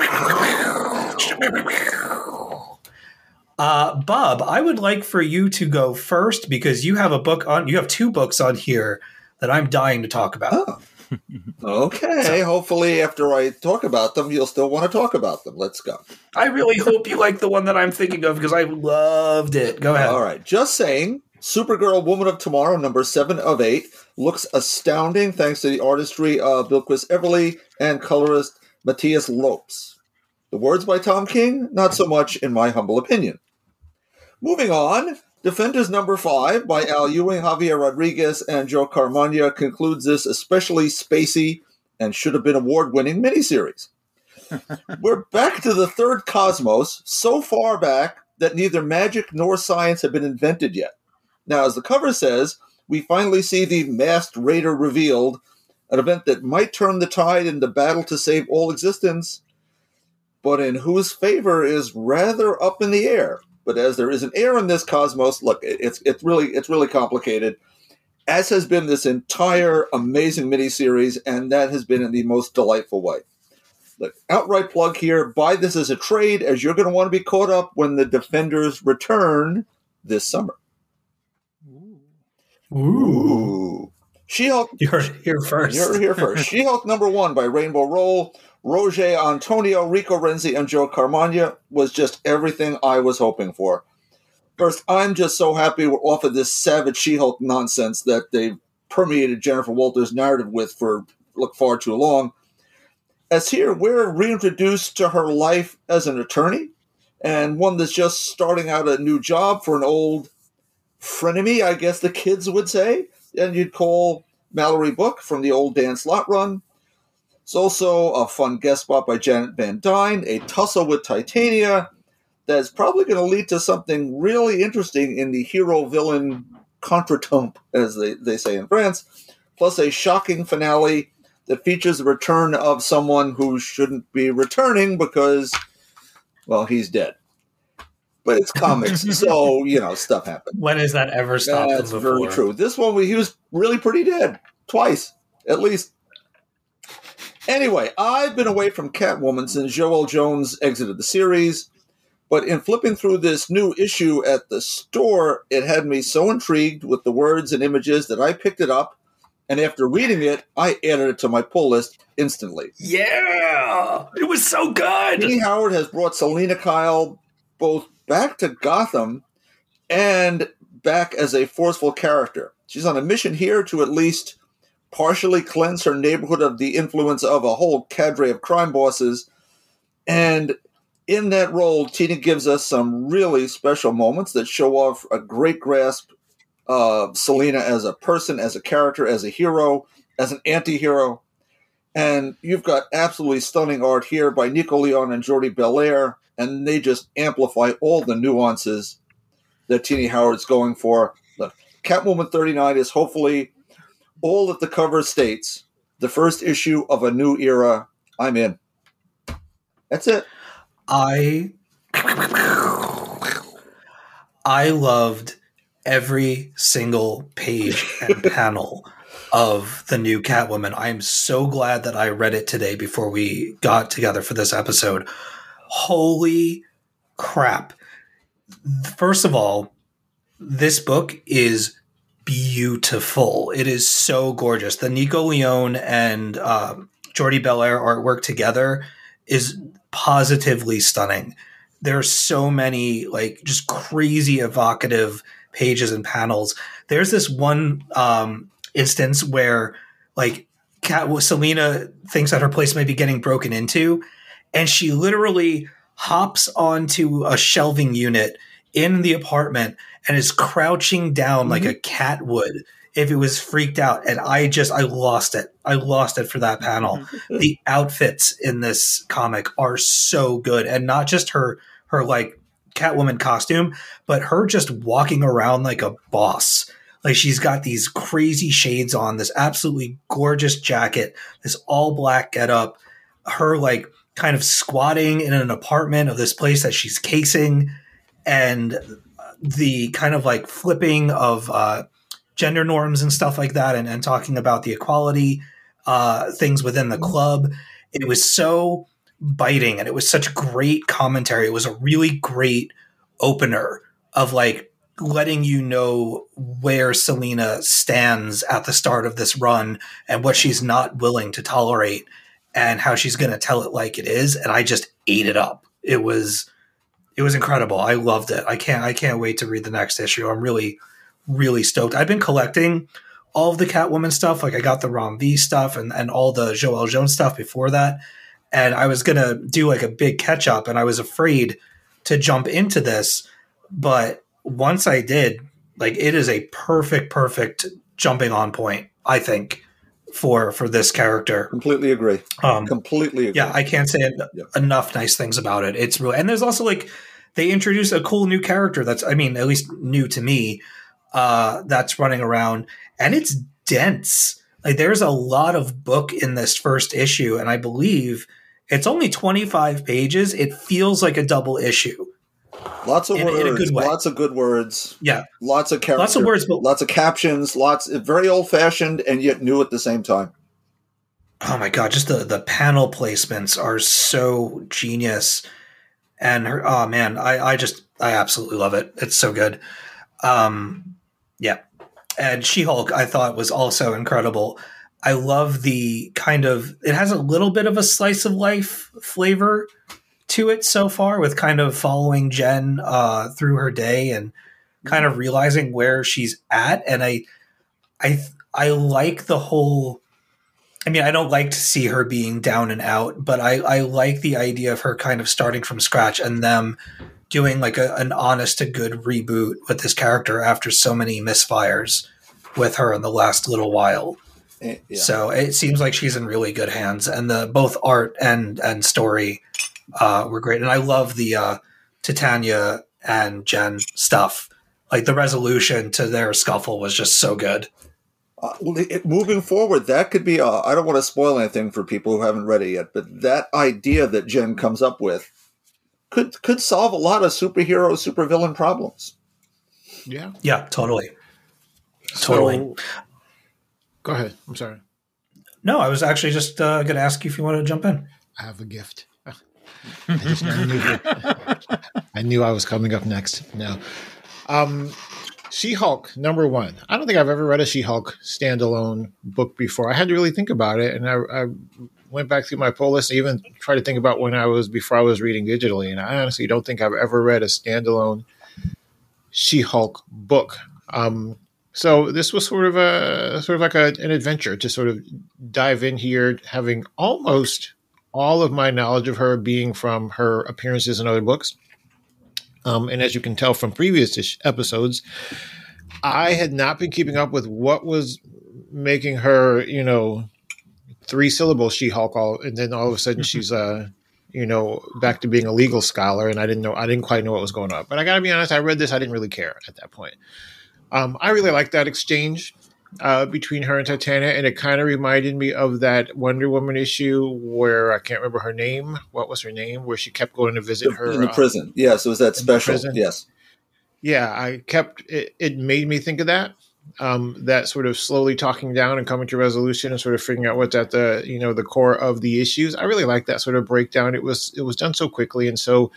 Uh, Bob, I would like for you to go first because you have a book on. You have two books on here that I'm dying to talk about. Oh. Okay. Hopefully, after I talk about them, you'll still want to talk about them. Let's go. I really hope you like the one that I'm thinking of because I loved it. Go ahead. All right. Just saying. Supergirl Woman of Tomorrow, number seven of eight, looks astounding thanks to the artistry of Bilquis Evely and colorist Matthias Lopes. The words by Tom King, not so much in my humble opinion. Moving on, Defenders number five by Al Ewing, Javier Rodriguez, and Joe Caramagna concludes this especially spacey and should have been award winning miniseries. We're back to the third cosmos, so far back that neither magic nor science have been invented yet. Now, as the cover says, we finally see the masked raider revealed, an event that might turn the tide in the battle to save all existence, but in whose favor is rather up in the air. But as there is an air in this cosmos, look, it's it's really it's really complicated. As has been this entire amazing miniseries, and that has been in the most delightful way. Look, outright plug here. Buy this as a trade, as you're going to want to be caught up when the Defenders return this summer. Ooh. She Hulk You're here first. you're here first. She Hulk number one by Rainbow Rowell. Roger Antonio, Rico Renzi, and Joe Caramagna was just everything I was hoping for. First, I'm just so happy we're off of this savage She Hulk nonsense that they've permeated Jennifer Walters' narrative with for look far too long. As here, we're reintroduced to her life as an attorney and one that's just starting out a new job for an old frenemy, I guess the kids would say, and you'd call Mallory Book from the old Dan Slott run. It's also a fun guest spot by Janet Van Dyne, a tussle with Titania that's probably going to lead to something really interesting in the hero villain contretemps, as they, they say in France, plus a shocking finale that features the return of someone who shouldn't be returning because, well, he's dead. But it's comics, so, you know, stuff happens. When has that ever stopped That's before? very true. This one, he was really pretty dead. Twice, at least. Anyway, I've been away from Catwoman since Joelle Jones exited the series, but in flipping through this new issue at the store, it had me so intrigued with the words and images that I picked it up, and after reading it, I added it to my pull list instantly. Yeah, it was so good. Tini Howard has brought Selina Kyle both back to Gotham and back as a forceful character. She's on a mission here to at least partially cleanse her neighborhood of the influence of a whole cadre of crime bosses. And in that role, Tini gives us some really special moments that show off a great grasp of Selina as a person, as a character, as a hero, as an anti hero. And you've got absolutely stunning art here by Nico Leon and Jordie Bellaire, and they just amplify all the nuances that Tini Howard's going for. Look, Catwoman 39 is hopefully all that the cover states the first issue of a new era. I'm in. That's it. I I loved every single page and panel of the new Catwoman. I am so glad that I read it today before we got together for this episode. Holy crap. First of all, this book is beautiful. It is so gorgeous. The Nico Leone and um, Jordie Bellaire artwork together is positively stunning. There are so many like just crazy evocative pages and panels. There's this one um, instance where like Cat Selina thinks that her place may be getting broken into, and she literally hops onto a shelving unit in the apartment and is crouching down like mm-hmm. a cat would if it was freaked out. And I just I lost it. I lost it for that panel. the outfits in this comic are so good, and not just her her like Catwoman costume, but her just walking around like a boss. Like she's got these crazy shades on, this absolutely gorgeous jacket, this all black getup, her like kind of squatting in an apartment of this place that she's casing, and the kind of like flipping of uh, gender norms and stuff like that, and, and talking about the equality uh, things within the club. It was so biting and it was such great commentary. It was a really great opener of like letting you know where Selina stands at the start of this run and what she's not willing to tolerate and how she's going to tell it like it is and I just ate it up. It was it was incredible. I loved it. I can't I can't wait to read the next issue. I'm really really stoked. I've been collecting all of the Catwoman stuff. Like I got the Ram V stuff and, and all the Joelle Jones stuff before that. And I was gonna do like a big catch up and I was afraid to jump into this. But once I did, like it is a perfect, perfect jumping on point, I think, for for this character. Completely agree. Um Completely agree. yeah, I can't say en- Yeah. enough nice things about it. It's really, and there's also like they introduce a cool new character that's, I mean, at least new to me, uh, that's running around, and it's dense. Like there's a lot of book in this first issue, and I believe it's only 25 pages. It feels like a double issue. Lots of in- in words. way. Lots of good words. Yeah, Lots of characters. Lots of words, but- lots of captions. Lots. Very old fashioned and yet new at the same time. oh my god just the the panel placements are so genius and her oh man i i just i absolutely love it it's so good um yeah and she-hulk i thought was also incredible i love the kind of it has a little bit of a slice of life flavor to it so far with kind of following jen uh through her day and kind of realizing where she's at and i i i like the whole I mean, I don't like to see her being down and out, but I, I like the idea of her kind of starting from scratch and them doing like a, an honest to good reboot with this character after so many misfires with her in the last little while. Eh, yeah. So it seems like she's in really good hands, and the both art and and story uh, were great. And I love the uh, Titania and Jen stuff. Like the resolution to their scuffle was just so good. Uh, well, it, moving forward, that could be. Uh, I don't want to spoil anything for people who haven't read it yet, but that idea that Jen comes up with could could solve a lot of superhero supervillain problems. Yeah. Yeah, totally. Totally. So, go ahead. I'm sorry. No, I was actually just uh, going to ask you if you want to jump in. I have a gift. I, just, knew, I knew I was coming up next. No. Um, She Hulk, number one. I don't think I've ever read a She Hulk standalone book before. I had to really think about it. And I, I went back through my pull list and even tried to think about when I was before I was reading digitally. And I honestly don't think I've ever read a standalone She Hulk book. Um, so this was sort of a sort of like a, an adventure to sort of dive in here, having almost all of my knowledge of her being from her appearances in other books. Um, and as you can tell from previous ish- episodes, I had not been keeping up with what was making her, you know, three syllable She Hulk. All and then all of a sudden she's uh, you know, back to being a legal scholar, and I didn't know, I didn't quite know what was going on. But I got to be honest, I read this, I didn't really care at that point. Um, I really liked that exchange uh, between her and Titania, and it kind of reminded me of that Wonder Woman issue where I can't remember her name. What was her name? Where she kept going to visit her in the uh, prison. Yes, it was that special. Yes. yeah, I kept it, it made me think of that. Um, that sort of slowly talking down and coming to resolution and sort of figuring out what's at the you know the core of the issues. I really like that sort of breakdown. It was it was done so quickly and so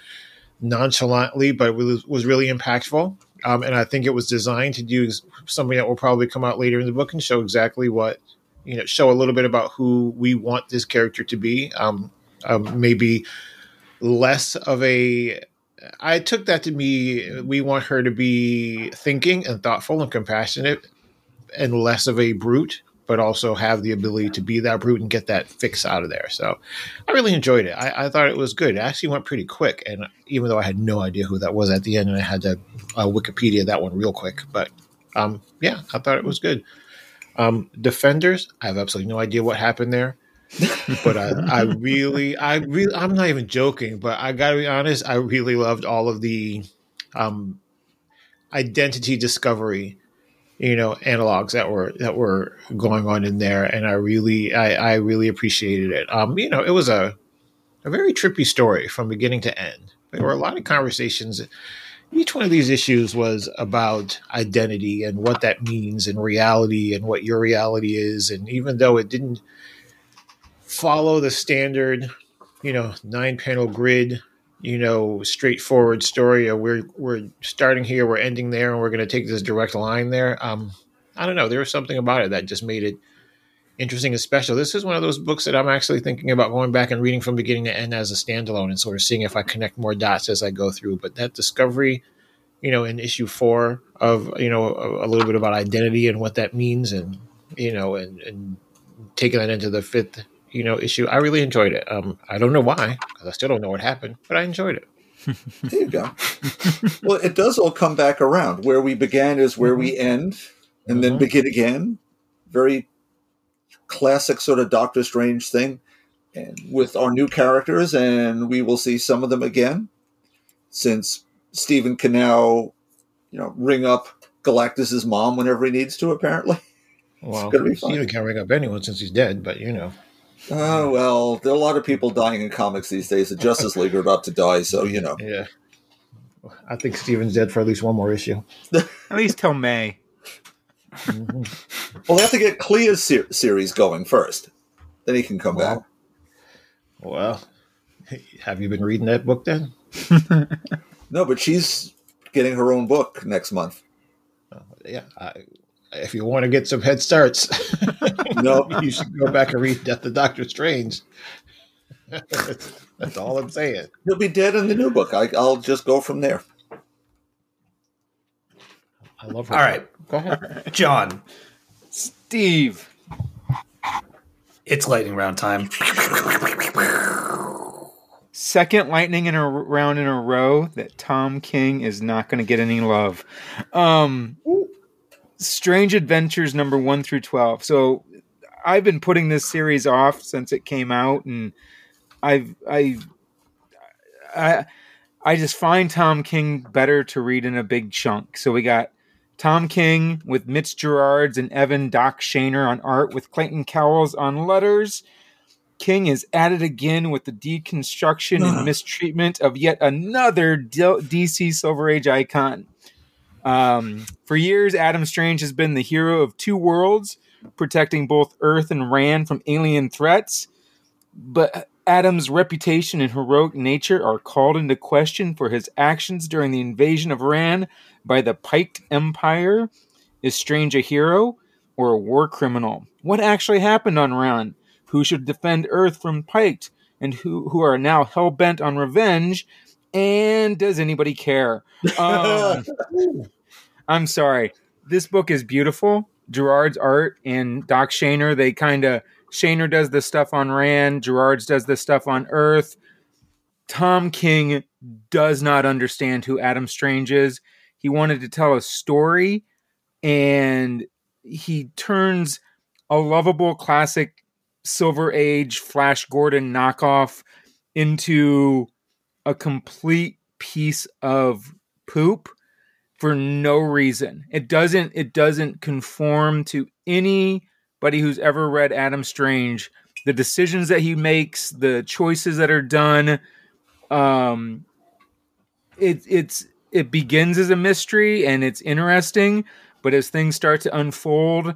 nonchalantly, but it was, was really impactful. Um, and I think it was designed to do something that will probably come out later in the book and show exactly what you know, show a little bit about who we want this character to be. Um, um, maybe less of a I took that to be we want her to be thinking and thoughtful and compassionate and less of a brute, but also have the ability to be that brute and get that fix out of there. So I really enjoyed it. I, I thought it was good. It actually went pretty quick. And even though I had no idea who that was at the end and I had to uh, Wikipedia that one real quick, but um, yeah, I thought it was good. Um, Defenders, I have absolutely no idea what happened there but I, I really, I really, I'm not even joking, but I gotta be honest, I really loved all of the um, identity discovery, you know, analogs that were that were going on in there, and I really, I, I really appreciated it. Um, you know, it was a a very trippy story from beginning to end. There were a lot of conversations. Each one of these issues was about identity and what that means in reality and what your reality is. And even though it didn't follow the standard, you know, nine panel grid, you know, straightforward story. Of we're we're starting here, we're ending there, and we're going to take this direct line there. Um, I don't know. There was something about it that just made it interesting and special. This is one of those books that I'm actually thinking about going back and reading from beginning to end as a standalone and sort of seeing if I connect more dots as I go through. But that discovery, you know, in issue four of you know a, a little bit about identity and what that means, and you know, and and taking that into the fifth you know issue, I really enjoyed it. Um, I don't know why because I still don't know what happened, but I enjoyed it. There you go. well, it does all come back around. Where we began is where we end, and then Mhm. begin again. Very classic sort of Doctor Strange thing. And with our new characters, and we will see some of them again, since Stephen can now, you know, ring up Galactus's mom whenever he needs to. Apparently. Well, gonna be fun. Steven can't ring up anyone since he's dead, but you know, Oh well, there are a lot of people dying in comics these days. The Justice League are about to die, so you know. yeah. I think Steven's dead for at least one more issue. At least till May. Mm-hmm. Well, they have to get Clea's ser- series going first. Then he can come back. Well, have you been reading that book then? No, but she's getting her own book next month. Oh, yeah. I, if you want to get some head starts, No, you should go back and read Death of Doctor Strange. that's, that's all I'm saying. he'll be dead in the new book. I, I'll just go from there. I love her. All right, Go ahead. John, Steve. it's lightning round time. Second lightning in a r- round in a row that Tom King is not going to get any love. Um, Strange Adventures number one through twelve. So I've been putting this series off since it came out, and I've I I I just find Tom King better to read in a big chunk. So we got Tom King with Mitch Gerads and Evan Doc Shaner on art, with Clayton Cowles on letters. King is at it again with the deconstruction and mistreatment of yet another D- DC Silver Age icon. Um, for years, Adam Strange has been the hero of two worlds, protecting both Earth and Rann from alien threats. But Adam's reputation and heroic nature are called into question for his actions during the invasion of Rann by the Pykkt Empire. Is Strange a hero or a war criminal? What actually happened on Rann? Who should defend Earth from Pykkt? And who, who are now hell bent on revenge? And does anybody care? Um, I'm sorry. This book is beautiful. Gerard's art and Doc Shaner, they kind of Shaner does the stuff on Rann, Gerard's does the stuff on Earth. Tom King does not understand who Adam Strange is. He wanted to tell a story and he turns a lovable classic Silver Age Flash Gordon knockoff into a complete piece of poop for no reason. It doesn't it doesn't conform to anybody who's ever read Adam Strange. The decisions that he makes, the choices that are done, um it it's it begins as a mystery and it's interesting, but as things start to unfold,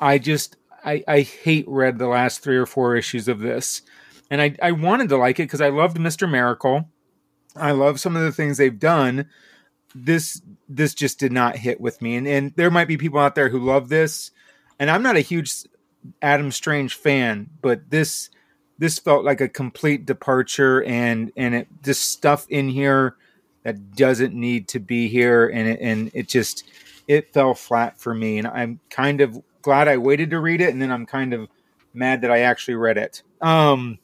I just I, I hate read the last three or four issues of this. And I, I wanted to like it because I loved Mr. Miracle. I love some of the things they've done. This this just did not hit with me. And and there might be people out there who love this. And I'm not a huge Adam Strange fan, but this this felt like a complete departure and and it just stuff in here that doesn't need to be here and it, and it just it fell flat for me and I'm kind of glad I waited to read it and then I'm kind of mad that I actually read it. Um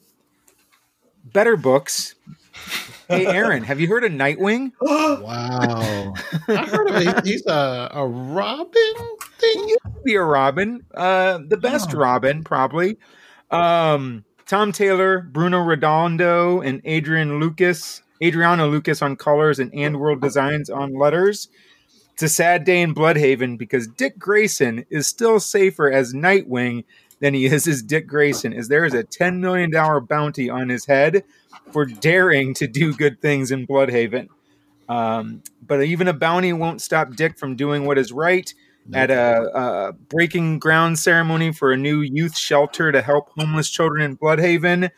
better books. Hey Aaron, have you heard of Nightwing? Wow. I heard of it. He's a, a Robin thing. be a Robin, uh, the best Oh. Robin probably. Um, Tom Taylor, Bruno Redondo, and Adrian Lucas, Adriano Lucas on colors and And World Designs on letters. It's a sad day in Blüdhaven because Dick Grayson is still safer as Nightwing than he is as Dick Grayson, Is there is a $10 million bounty on his head for daring to do good things in Blüdhaven. Um, but even a bounty won't stop Dick from doing what is right. at a, a breaking ground ceremony for a new youth shelter to help homeless children in Blüdhaven.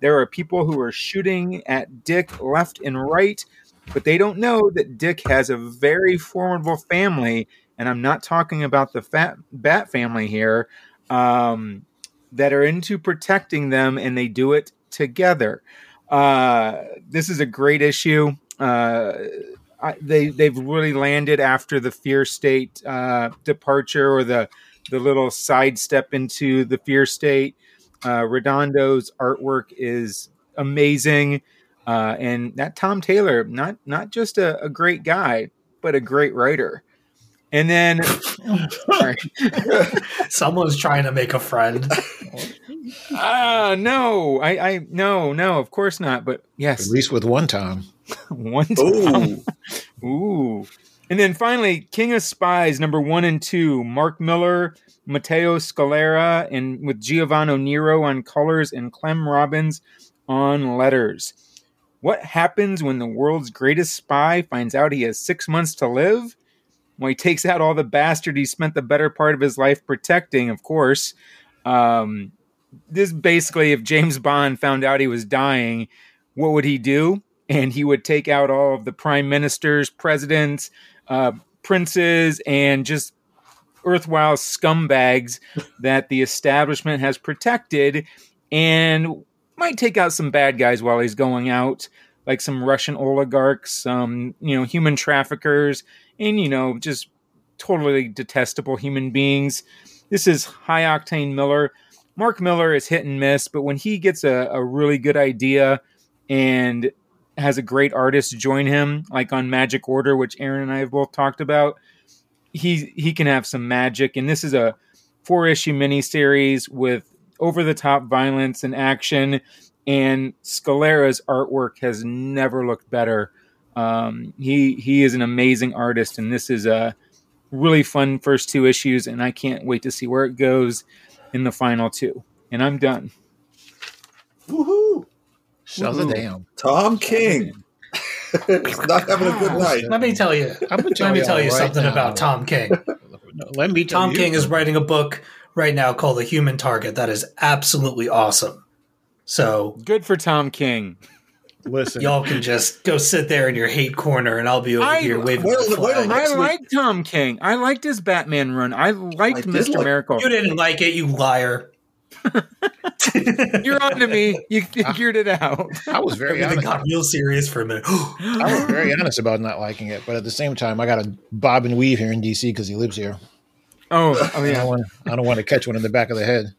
There are people who are shooting at Dick left and right, but they don't know that Dick has a very formidable family, and I'm not talking about the fat Bat family here, um, that are into protecting them, and they do it together. Uh, this is a great issue. Uh, I, they they've really landed after the Fear State uh, departure or the the little sidestep into the Fear State. Uh, Redondo's artwork is amazing, uh, and that Tom Taylor not not just a, a great guy, but a great writer. And then. Someone's trying to make a friend. ah, no, I, I, no, no, of course not. But yes, At least with one Tom. one Ooh. time. Ooh. And then finally, King of Spies, number one and two, Mark Millar, Matteo Scalera, and with Giovanni Nero on colors and Clem Robbins on letters. What happens when the world's greatest spy finds out he has six months to live? Well, he takes out all the bastard he spent the better part of his life protecting, of course. Um, this basically, if James Bond found out he was dying, what would he do? And he would take out all of the prime ministers, presidents, uh, princes, and just erstwhile scumbags that the establishment has protected, and might take out some bad guys while he's going out, like some Russian oligarchs, some you know human traffickers, and you know just totally detestable human beings. This is high octane Millar. Mark Millar is hit and miss, but when he gets a, a really good idea and has a great artist join him, like on Magic Order, which Aaron and I have both talked about, he he can have some magic. And this is a four issue miniseries with over the top violence and action. And Scalera's artwork has never looked better. Um, he he is an amazing artist, and this is a really fun first two issues. And I can't wait to see where it goes in the final two. And I'm done. Woohoo! Shut the Woohoo. damn. Tom King. He's not having a good night. Let me tell you. I'm gonna Let me tell you right something now. about Tom King. Let me tell Tom you King is writing a book right now called The Human Target that is absolutely awesome. So Good for Tom King. Listen, y'all can just go sit there in your hate corner, and I'll be over I- here waving Wait my till- wait till flag. next I week. like Tom King. I liked his Batman run. I liked I Mr. like- Miracle. You didn't like it, you liar. You're on to me. You figured it out. I was very Everything honest. got real serious for a minute. I was very honest about not liking it, but at the same time, I got to bob and weave here in DC because he lives here. Oh, oh I yeah. I don't want to catch one in the back of the head.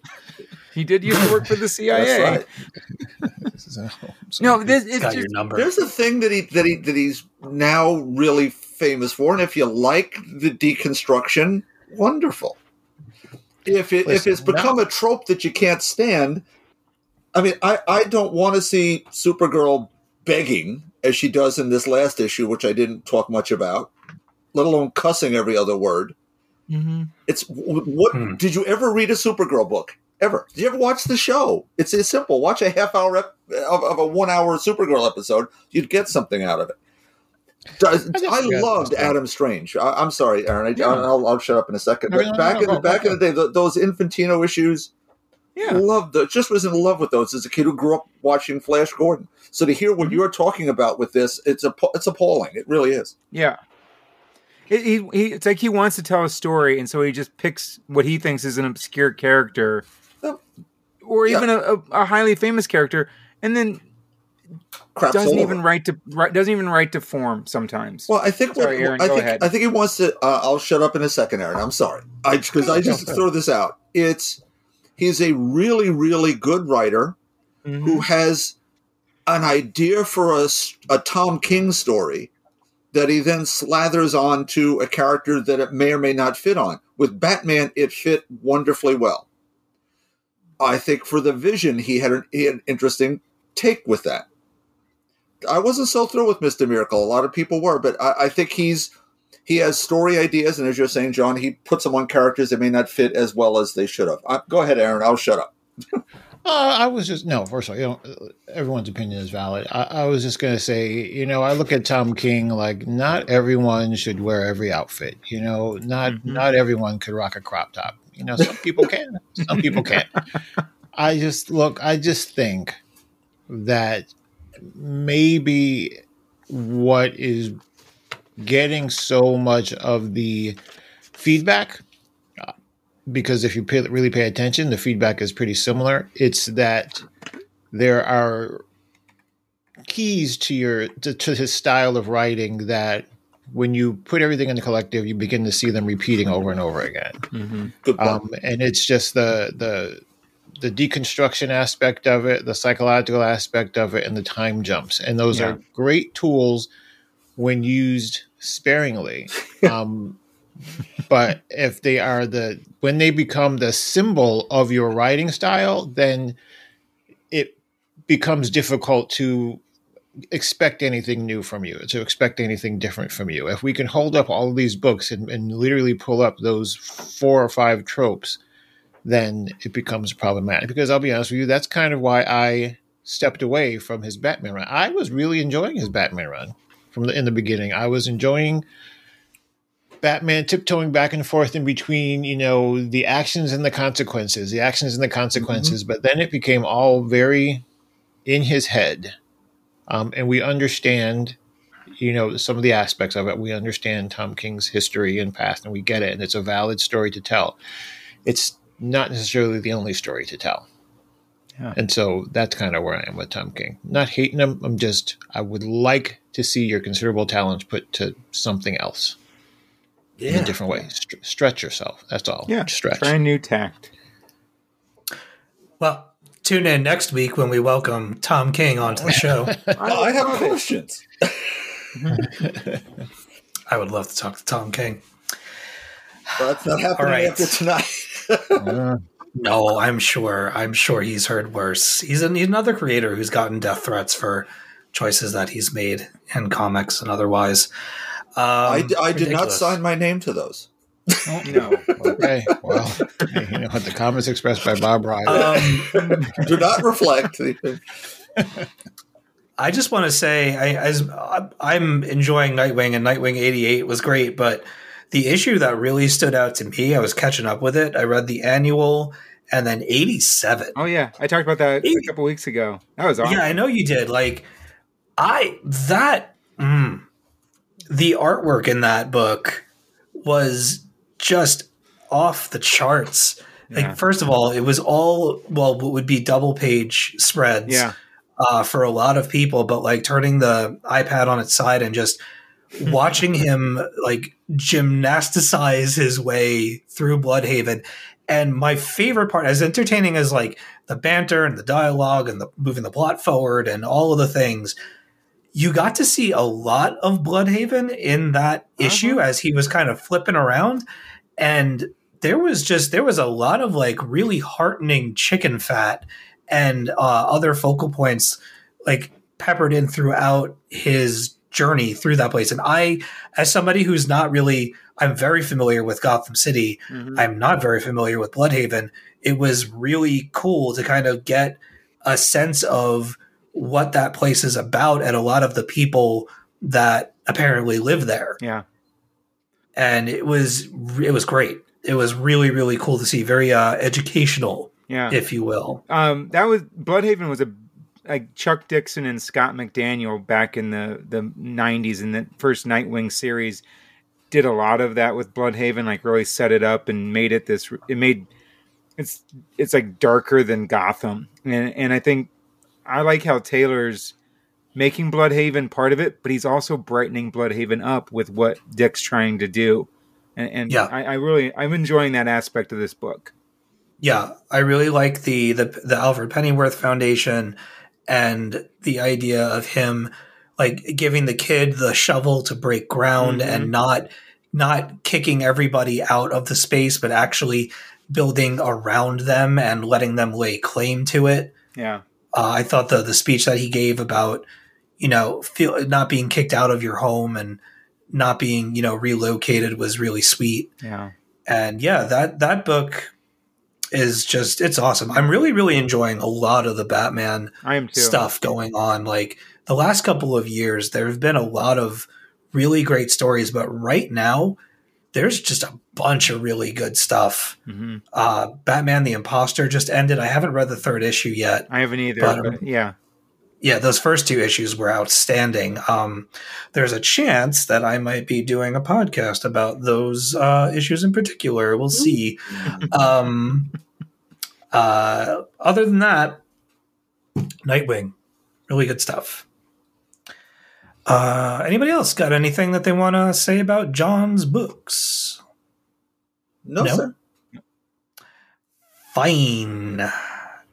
He did used to work for the CIA. That's right. So, so- No, this It's it's got your number. There's a thing that he that he that he's now really famous for, and if you like the deconstruction, wonderful. If it if it's become a trope that you can't stand, I mean, I I don't want to see Supergirl begging as she does in this last issue, which I didn't talk much about, let alone cussing every other word. Mhm. It's what Hmm. did you ever read a Supergirl book? Ever? Did you ever watch the show? It's, it's simple. Watch a half hour ep- of, of a one hour Supergirl episode. You'd get something out of it. I just I loved. Adam Strange. I, I'm sorry, Aaron. I, Yeah. I'll, I'll shut up in a second. No, But no, no, back no, in the no, back no. in the day, th those Infantino issues, yeah. loved the, just was in love with those as a kid who grew up watching Flash Gordon. So to hear what Mm-hmm. you're talking about with this, it's a it's appalling. It really is. Yeah. It, he, he, it's like he wants to tell a story, and so he just picks what he thinks is an obscure character, or Yeah. even a, a, highly famous character, and then Craps doesn't even over. write to doesn't even write to form sometimes. Well, I think Sorry, what, Aaron, I think ahead. I think he wants to. Uh, I'll shut up in a second, Aaron. I'm sorry, I because I just throw this out. It's he's a really really good writer Mhm. who has an idea for a, a Tom King story that he then slathers on to a character that it may or may not fit on. With Batman, it fit wonderfully well. I think for the Vision, he had an, he had an interesting take with that. I wasn't so thrilled with Mister Miracle. A lot of people were, but I, I think he's he has story ideas, and as you're saying, John, he puts them on characters that may not fit as well as they should have. Uh, go ahead, Aaron. I'll shut up. Uh, I was just no. First of all, you know, everyone's opinion is valid. I, I was just going to say, you know, I look at Tom King like not everyone should wear every outfit. You know, not Mhm. not everyone could rock a crop top. You know, some people can, some people can't. I just look. I just think that maybe what is getting so much of the feedback because if you pay, really pay attention, the feedback is pretty similar. It's that there are keys to your to, to his style of writing that when you put everything in the collective, you begin to see them repeating over and over again. Mhm. Good point. Um, and it's just the the the deconstruction aspect of it, the psychological aspect of it, and the time jumps. And those Yeah. are great tools when used sparingly. Um, but if they are the when they become the symbol of your writing style, then it becomes difficult to expect anything new from you, to expect anything different from you. If we can hold up all these books and, and literally pull up those four or five tropes, then it becomes problematic. Because I'll be honest with you, that's kind of why I stepped away from his Batman run. I was really enjoying his Batman run from the in the beginning. I was enjoying Batman tiptoeing back and forth in between, you know, the actions and the consequences, the actions and the consequences. But then it became all very in his head. Um, and we understand, you know, some of the aspects of it. We understand Tom King's history and past, and we get it. And it's a valid story to tell. It's not necessarily the only story to tell. Yeah. And so that's kind of where I am with Tom King. Not hating him. I'm just, I would like to see your considerable talents put to something else in a different way. St- stretch yourself. That's all. Yeah, Stretch. Try a new tact. Well, tune in next week when we welcome Tom King onto the show. I have questions. I would love to talk to Tom King. That's not happening right. after tonight. No, I'm sure. I'm sure he's heard worse. He's, an, he's another creator who's gotten death threats for choices that he's made in comics and otherwise. Um, I, d- I did not sign my name to those. No. okay. Well, you know what? The comments expressed by Bob Reyer Um, Do not reflect. I just want to say, I, as I'm enjoying Nightwing, and Nightwing '88 was great, but the issue that really stood out to me, I was catching up with it. I read the annual, and then '87. Oh yeah, I talked about that a couple weeks ago. That was awesome. Yeah, I know you did. Like, I that mm, the artwork in that book was just off the charts. Yeah. Like, first of all, it was all well, what would be double page spreads. Yeah. uh, for a lot of people, but like turning the iPad on its side and just watching him like gymnasticize his way through Blüdhaven. And my favorite part, as entertaining as like the banter and the dialogue and the moving the plot forward and all of the things, you got to see a lot of Blüdhaven in that issue as he was kind of flipping around. And there was just there was a lot of like really heartening chicken fat and uh, other focal points like peppered in throughout his journey through that place. And I, as somebody who's not really, I'm very familiar with Gotham City. Mhm. I'm not very familiar with Blüdhaven. It was really cool to kind of get a sense of what that place is about and a lot of the people that apparently live there. Yeah. And it was it was great. It was really really cool to see. Very uh, educational, Yeah. if you will. Um, that was Blüdhaven was a like Chuck Dixon and Scott McDaniel back in the the '90s in the first Nightwing series did a lot of that with Blüdhaven, like really set it up and made it this. It made it's it's like darker than Gotham, and and I think I like how Taylor's making Blüdhaven part of it, but he's also brightening Blüdhaven up with what Dick's trying to do, and, and Yeah. I, I really I'm enjoying that aspect of this book. Yeah, I really like the the the Alfred Pennyworth Foundation and the idea of him like giving the kid the shovel to break ground Mhm. and not not kicking everybody out of the space but actually building around them and letting them lay claim to it. Yeah, Uh, I thought the the speech that he gave about you know feel not being kicked out of your home and not being you know relocated was really sweet yeah. and yeah that that book is just it's awesome. I'm really really enjoying a lot of the Batman I am too. stuff going on. Like the last couple of years, there have been a lot of really great stories, but right now, there's just a bunch of really good stuff. Mhm. Uh, Batman the Imposter just ended. I haven't read the third issue yet. I haven't either. But, But, yeah, Yeah, those first two issues were outstanding. Um, there's a chance that I might be doing a podcast about those uh, issues in particular. We'll see. um, uh, other than that, Nightwing, really good stuff. Uh, anybody else got anything that they want to say about John's books? No, No. sir. Fine.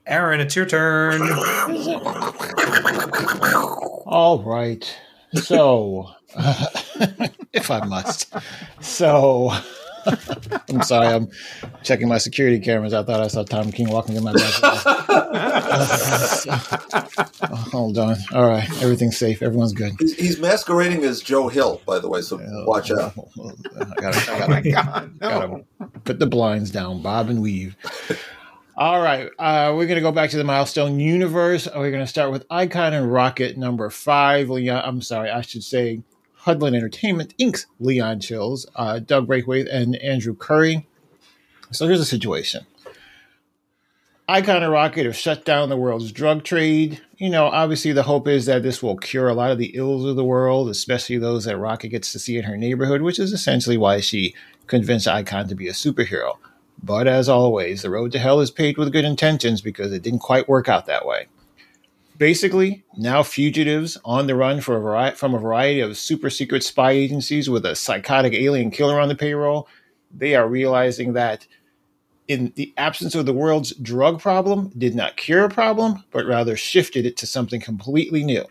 Aaron, it's your turn. All right. So, if I must. So, I'm sorry. I'm checking my security cameras. I thought I saw Tom King walking in my back. Hold on. All right. Everything's safe. Everyone's good. He's, he's masquerading as Joe Hill, by the way, so watch out. I gotta, I oh my god, no. gotta put the blinds down, bob and weave. All right, uh, we're gonna go back to the milestone universe. We're gonna start with Icon and Rocket number five. Leon, I'm sorry, I should say Hudlin Entertainment Inc.'s Leon Chills, uh, Doug Braithwaite, and Andrew Curry. So here's the situation. Icon and Rocket have shut down the world's drug trade. You know, obviously the hope is that this will cure a lot of the ills of the world, especially those that Rocket gets to see in her neighborhood, which is essentially why she convinced Icon to be a superhero. But as always, the road to hell is paved with good intentions because it didn't quite work out that way. Basically, now fugitives on the run for a vari- from a variety of super secret spy agencies with a psychotic alien killer on the payroll, they are realizing that in the absence of the world's drug problem did not cure a problem, but rather shifted it to something completely new.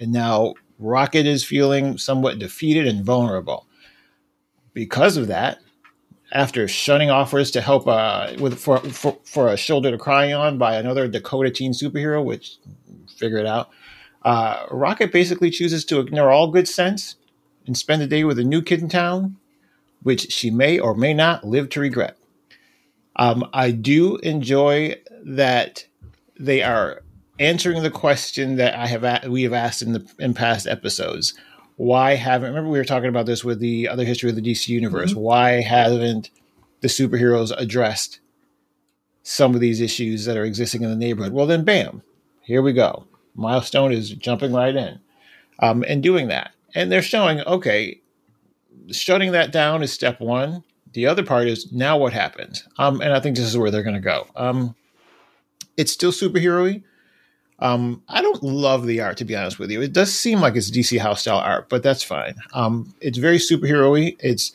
And now Rocket is feeling somewhat defeated and vulnerable. Because of that, after shunning offers to help uh, with for, for for a shoulder to cry on by another Dakota teen superhero, which figure it out, uh, Rocket basically chooses to ignore all good sense and spend the day with a new kid in town, which she may or may not live to regret. Um, I do enjoy that they are answering the question that I have a- we have asked in the in past episodes. Why haven't remember we were talking about this with the other history of the DC universe? Why haven't the superheroes addressed some of these issues that are existing in the neighborhood? Well, then, bam, here we go. Milestone is jumping right in um, and doing that, and they're showing okay, shutting that down is step one. The other part is now what happens, um, and I think this is where they're going to go. Um, it's still superhero-y. Um, I don't love the art, to be honest with you. It does seem like it's DC house style art, but that's fine. Um, it's very superhero-y. It's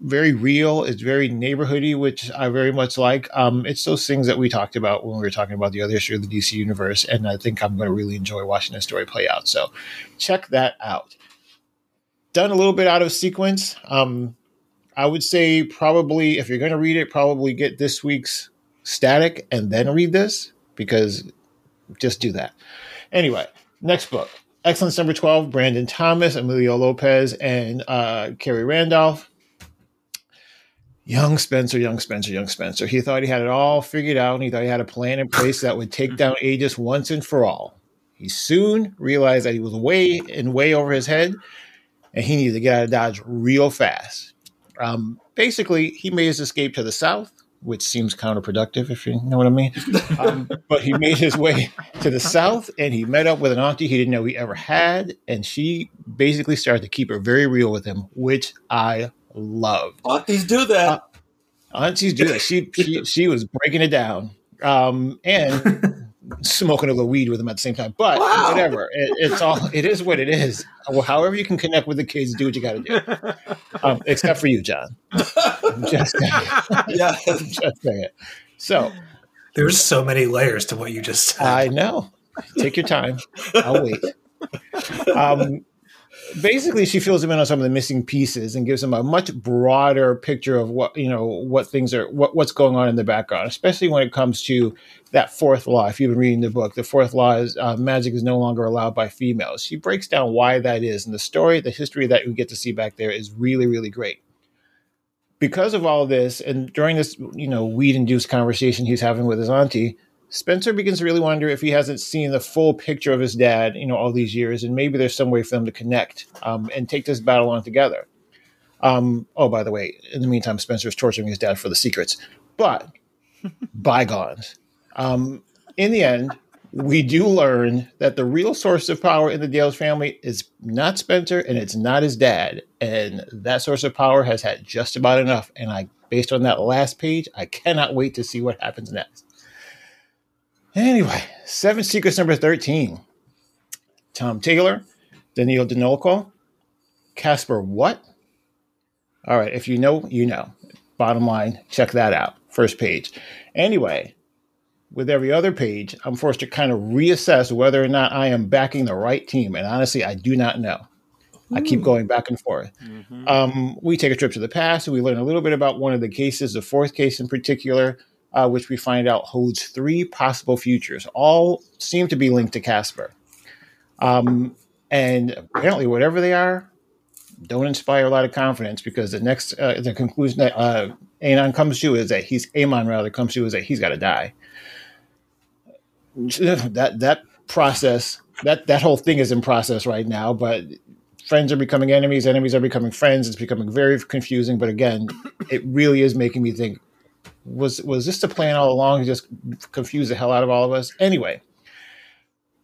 very real. It's very neighborhoody, which I very much like. Um, it's those things that we talked about when we were talking about the other issue of the DC universe, and I think I'm going to really enjoy watching this story play out. So check that out. Done a little bit out of sequence. Um, I would say probably if you're going to read it, probably get this week's static and then read this because just do that. Anyway, next book. Excellence number 12, Brandon Thomas, Emilio Lopez, and uh, Khary Randolph. Young Spencer, young Spencer, young Spencer. He thought he had it all figured out and he thought he had a plan in place that would take down Aegis once and for all. He soon realized that he was way and way over his head and he needed to get out of Dodge real fast. Um, basically, he made his escape to the south, which seems counterproductive, if you know what I mean. Um, but he made his way to the south and he met up with an auntie he didn't know he ever had. And she basically started to keep it very real with him, which I love. Aunties do that. Aunties do that. She, she, she was breaking it down um, and smoking a little weed with them at the same time. But Wow. whatever, it, it's all, it is what it is. Well, however you can connect with the kids, do what you got to do. Um, except for you, John. I'm just saying. yeah. Just saying. So There's so many layers to what you just said. I know. Take your time. I'll wait. Um, basically, she fills him in on some of the missing pieces and gives him a much broader picture of what you know, what things are, what what's going on in the background, especially when it comes to that fourth law. If you've been reading the book, the fourth law is uh, magic is no longer allowed by females. She breaks down why that is, and the story, the history that we get to see back there is really, really great because of all this, and during this, you know, weed-induced conversation he's having with his auntie, Spencer begins to really wonder if he hasn't seen the full picture of his dad, you know, all these years, and maybe there's some way for them to connect um, and take this battle on together. Um, oh, by the way, in the meantime, Spencer is torturing his dad for the secrets, but bygones. Um, in the end, we do learn that the real source of power in the Dales family is not Spencer and it's not his dad. And that source of power has had just about enough. And I, based on that last page, I cannot wait to see what happens next. Anyway, Seven Secrets number 13. Tom Taylor, Daniel Denolko, Caspar What? All right, if you know, you know. Bottom line, check that out. First page. Anyway, with every other page, I'm forced to kind of reassess whether or not I am backing the right team. And honestly, I do not know. I keep going back and forth. Um, we take a trip to the past and we learn a little bit about one of the cases, the fourth case in particular, uh, which we find out holds three possible futures. All seem to be linked to Caspar. Um, and apparently, whatever they are, don't inspire a lot of confidence because the next, uh, the conclusion that uh, Anon comes to is that he's, Amon rather comes to is that he's got to die that that process that that whole thing is in process right now but friends are becoming enemies enemies are becoming friends it's becoming very confusing but again it really is making me think was was this the plan all along to just confuse the hell out of all of us anyway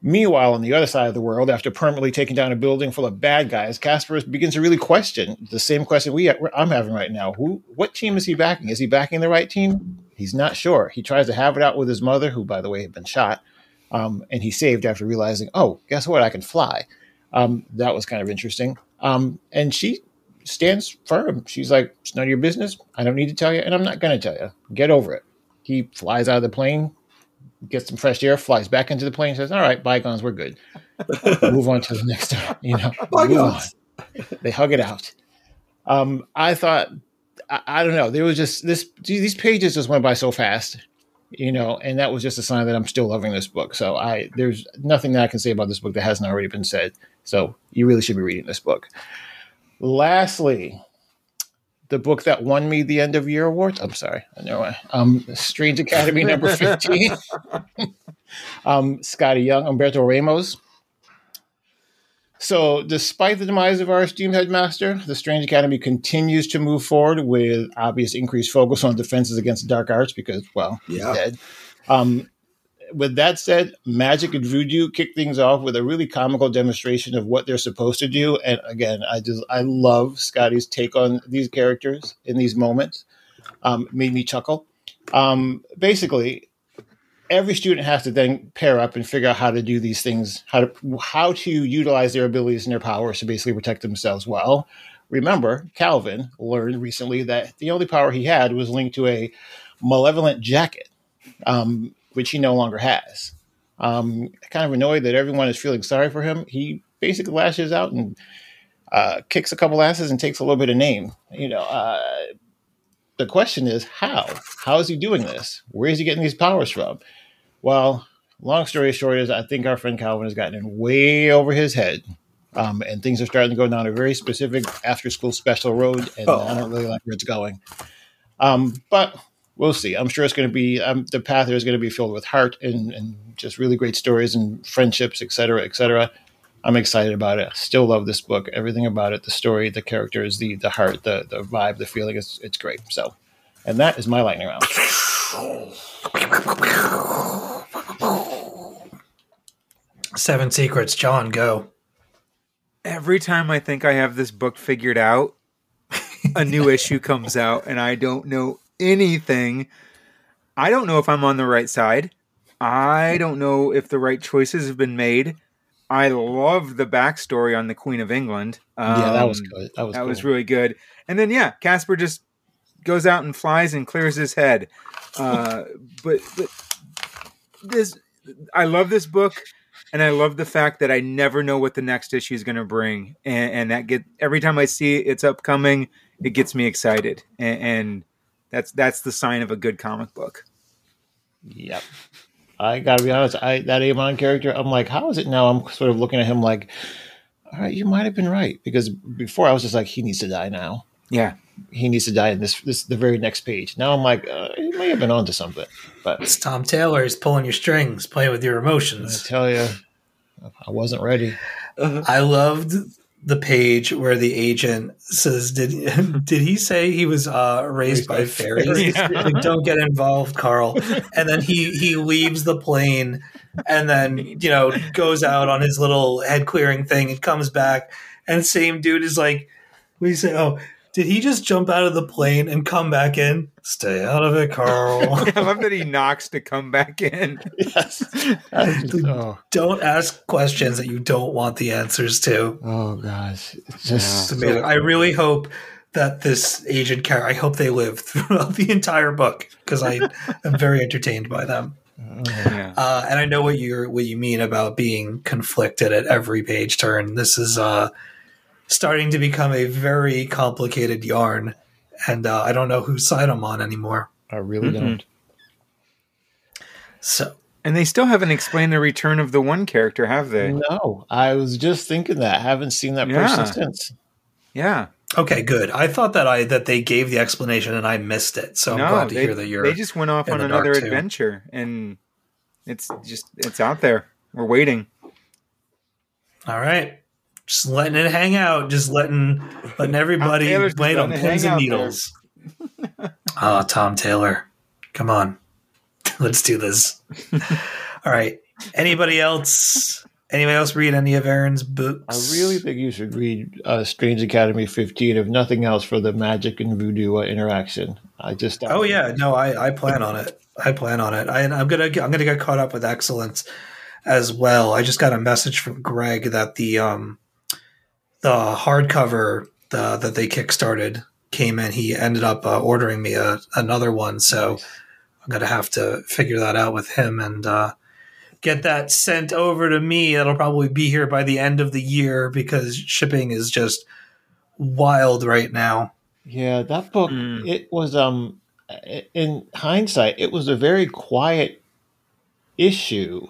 meanwhile on the other side of the world after permanently taking down a building full of bad guys caspar begins to really question the same question we i'm having right now who what team is he backing is he backing the right team he's not sure he tries to have it out with his mother who by the way had been shot um, and he saved after realizing, oh, guess what? I can fly. Um, that was kind of interesting. Um, and she stands firm. She's like, it's none of your business. I don't need to tell you, and I'm not going to tell you. Get over it. He flies out of the plane, gets some fresh air, flies back into the plane, says, all right, bygones, we're good. move on to the next, you know, on. They hug it out. Um, I thought, I, I don't know, there was just this, these pages just went by so fast you know, and that was just a sign that I'm still loving this book. So I there's nothing that I can say about this book that hasn't already been said. So you really should be reading this book. Lastly, the book that won me the end of year award. I'm sorry, I know. I- Um, Strange Academy number 15. um, Skottie Young, Humberto Ramos. So, despite the demise of our esteemed headmaster, the Strange Academy continues to move forward with obvious increased focus on defenses against dark arts because, well, he's Yeah. dead. Um, with that said, Magik and voodoo kick things off with a really comical demonstration of what they're supposed to do. And again, I just I love Skottie's take on these characters in these moments. Um, made me chuckle. Um, basically, every student has to then pair up and figure out how to do these things, how to how to utilize their abilities and their powers to basically protect themselves. Well, remember, Calvin learned recently that the only power he had was linked to a malevolent jacket, um, which he no longer has. Um, kind of annoyed that everyone is feeling sorry for him. He basically lashes out and uh, kicks a couple asses and takes a little bit of name. You know, uh, the question is how? How is he doing this? Where is he getting these powers from? Well, long story short is I think our friend Calvin has gotten in way over his head. Um, and things are starting to go down a very specific after school special road, and I don't really like where it's going. Um, but we'll see. I'm sure it's going to be um, the path there is going to be filled with heart and, and just really great stories and friendships, et cetera, et cetera. I'm excited about it. I still love this book. Everything about it, the story, the characters, the the heart, the the vibe, the feeling. It's it's great. So, and that is my lightning round. Seven Secrets, John, go. Every time I think I have this book figured out, a new issue comes out and I don't know anything. I don't know if I'm on the right side. I don't know if the right choices have been made. I love the backstory on the Queen of England. yeah, that was Um, good. That was That was really good. And then yeah, Caspar just goes out and flies and clears his head. Uh, but but this I love this book and I love the fact that I never know what the next issue is going to bring and, and that get every time I see it's upcoming, it gets me excited. And, and that's that's the sign of a good comic book. Yep. I gotta be honest. I that Amon character. I'm like, how is it now? I'm sort of looking at him like, all right, you might have been right because before I was just like, he needs to die now. Yeah. he needs to die in this this the very next page. Now I'm like, uh, he may have been onto something, but It's Tom Taylor. He's pulling your strings, playing with your emotions. I tell you, I wasn't ready. I loved the page where the agent says, "Did did he say he was uh, raised by fairies? Yeah. Like, don't get involved, Carl." And then he he leaves the plane, and then you know goes out on his little head clearing thing and comes back, and same dude is like, "We say, oh." Did he just jump out of the plane and come back in? Stay out of it, Carl. I love that he knocks to come back in. Yes. Just- oh, don't ask questions that you don't want the answers to. oh gosh, it's It's just amazing. I really hope that this agent character, I hope they live throughout the entire book because I am very entertained by them. Yeah. Uh, and I know what you're what you mean about being conflicted at every page turn. This is uh, starting to become a very complicated yarn, and uh, I don't know whose side I'm on anymore. I really Mhm. don't. So And they still haven't explained the return of the one character, have they? No, I was just thinking that. I haven't seen that Yeah. person since. Yeah. okay, good. I thought that I that they gave the explanation and I missed it. So I'm no, glad to they, hear that you're. they just went off on another dark, too. adventure, and it's just it's out there. We're waiting. All right. Just letting it hang out, just letting letting everybody wait on pins and needles. oh, Tom Taylor. Come on. Let's do this. All right. Anybody else? Anybody else read any of Aaron's books? I really think you should read uh, Strange Academy 15, if nothing else, for the Magik and voodoo uh, interaction. I just Oh yeah, no, I, I plan on it. I plan on it. I, I'm gonna I'm gonna get caught up with excellence as well. I just got a message from Greg that the um the hardcover the, that they kickstarted came in. He ended up uh, ordering me a, another one, so I'm gonna have to figure that out with him and uh, get that sent over to me. It'll probably be here by the end of the year because shipping is just wild right now. Yeah, that book, Mm. it was, um, in hindsight, it was a very quiet issue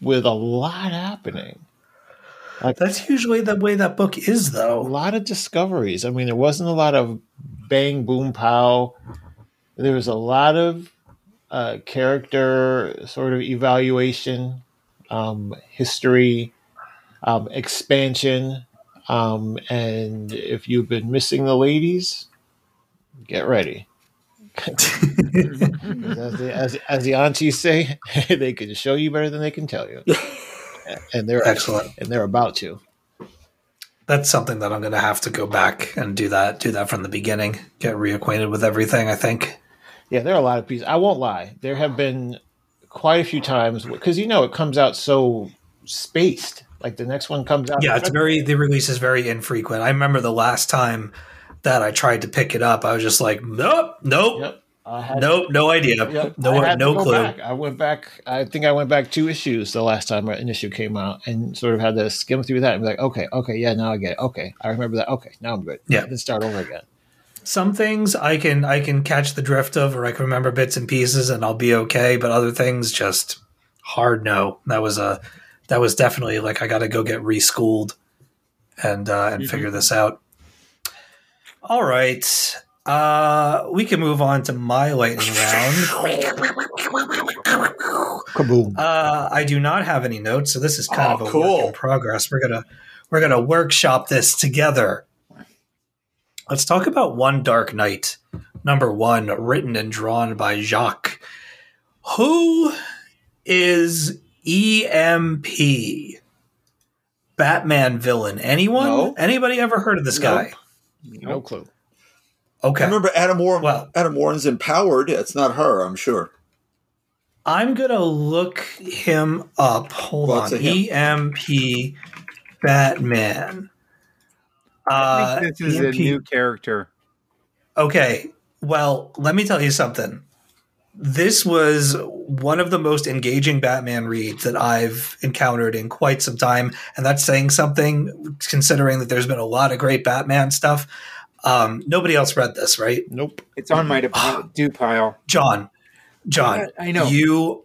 with a lot happening. That's usually the way that book is, though. a lot of discoveries. I mean, there wasn't a lot of bang, boom, pow. There was a lot of uh, character sort of evaluation, um, history, um, expansion. Um, and if you've been missing the ladies, get ready. as, the, as, as the aunties say, they can show you better than they can tell you. And they're Excellent. and they're about to. That's something that I'm going to have to go back and do that. Do that from the beginning. Get reacquainted with everything. I think. Yeah, there are a lot of pieces. I won't lie. There have been quite a few times because you know it comes out so spaced. Like the next one comes out. Yeah, it's very. The release is very infrequent. I remember the last time that I tried to pick it up, I was just like, nope, nope, Yep. I had, nope, no idea, Yep. no, I had to no go clue. back. I went back. I think I went back two issues the last time an issue came out, and sort of had to skim through that and be like, okay, okay, yeah, now I get it. Okay, I remember that. Okay, now I'm good. Yeah. then start over again. Some things I can I can catch the drift of, or I can remember bits and pieces, and I'll be okay. But other things, just hard no. That was a that was definitely like I got to go get reschooled and uh, and figure this out. All right. Uh, we can move on to my lightning round. Kaboom! Uh, I do not have any notes, so this is kind Oh, of a cool. work in progress. We're gonna we're gonna workshop this together. Let's talk about One Dark Knight, number one, written and drawn by Jock. Who is EMP? Batman villain? Anyone? No. Anybody ever heard of this guy? no clue. Okay. I remember Adam Warren. Well- Adam Warren's empowered. It's not her, I'm sure. I'm gonna look him up. Hold Well, on. it's him. EMP Batman. I Uh, think this is EMP a new character. Okay. Well, let me tell you something. This was one of the most engaging Batman reads that I've encountered in quite some time. And that's saying something considering that there's been a lot of great Batman stuff. Um, nobody else read this, right? Nope. It's on my de- do pile. John, John, Yeah, I know. you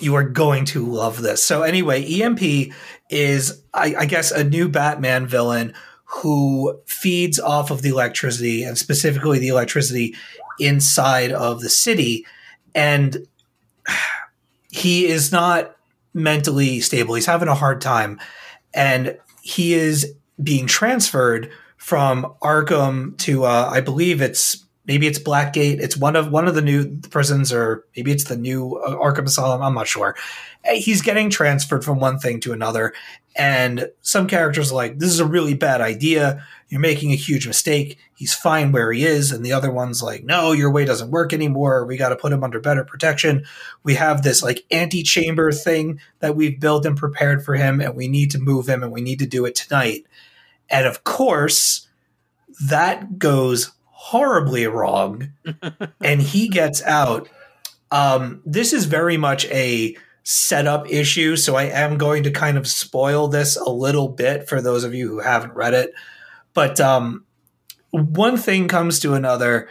you are going to love this. So anyway, EMP is I, I guess a new Batman villain who feeds off of the electricity and specifically the electricity inside of the city. And he is not mentally stable. He's having a hard time. And he is being transferred from Arkham to, uh, I believe it's maybe it's Blackgate. It's one of one of the new prisons, or maybe it's the new uh, Arkham Asylum. I'm not sure. Uh, He's getting transferred from one thing to another, and some characters are like, "This is a really bad idea. You're making a huge mistake. He's fine where he is," and the other one's like, "No, your way doesn't work anymore. We got to put him under better protection. We have this like antechamber thing that we've built and prepared for him, and we need to move him, and we need to do it tonight." And of course, that goes horribly wrong and he gets out. Um, this is very much a setup issue, so I am going to kind of spoil this a little bit for those of you who haven't read it. But um, one thing comes to another,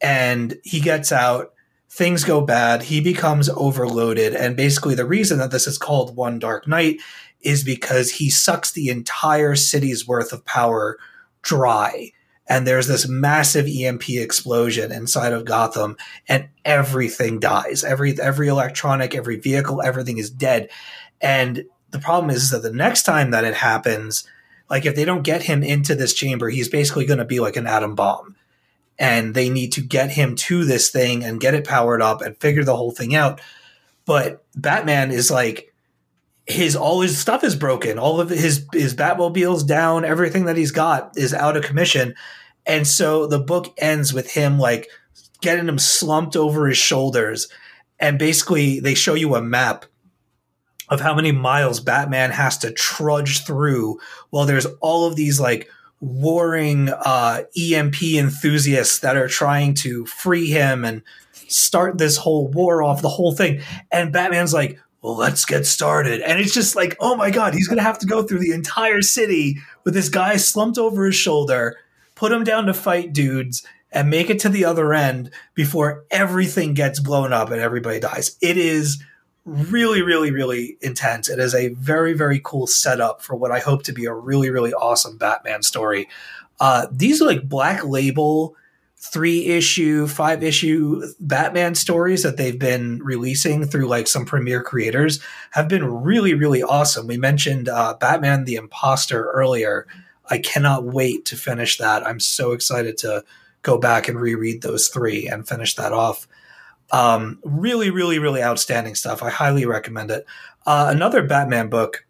and he gets out. Things go bad. He becomes overloaded. And basically, the reason that this is called One Dark Knight is because he sucks the entire city's worth of power dry and there's this massive EMP explosion inside of Gotham, and everything dies. Every every electronic, every vehicle, everything is dead. And the problem is that the next time that it happens, like if they don't get him into this chamber, he's basically going to be like an atom bomb. And they need to get him to this thing and get it powered up and figure the whole thing out. But Batman is like his all his stuff is broken. All of his his Batmobile's down. Everything that he's got is out of commission. And so the book ends with him like getting him slumped over his shoulders. And basically they show you a map of how many miles Batman has to trudge through while there's all of these like warring uh, EMP enthusiasts that are trying to free him and start this whole war off the whole thing. And Batman's like, well, let's get started. And it's just like, oh my God, he's going to have to go through the entire city with this guy slumped over his shoulder, put him down to fight dudes, and make it to the other end before everything gets blown up and everybody dies. It is really, really, really intense. It is a very, very cool setup for what I hope to be a really, really awesome Batman story. Uh, these are like black label three issue, five issue Batman stories that they've been releasing through like some premier creators have been really, really awesome. We mentioned uh, Batman the Imposter earlier. I cannot wait to finish that. I'm so excited to go back and reread those three and finish that off. Um, really, really, really outstanding stuff. I highly recommend it. Uh, another Batman book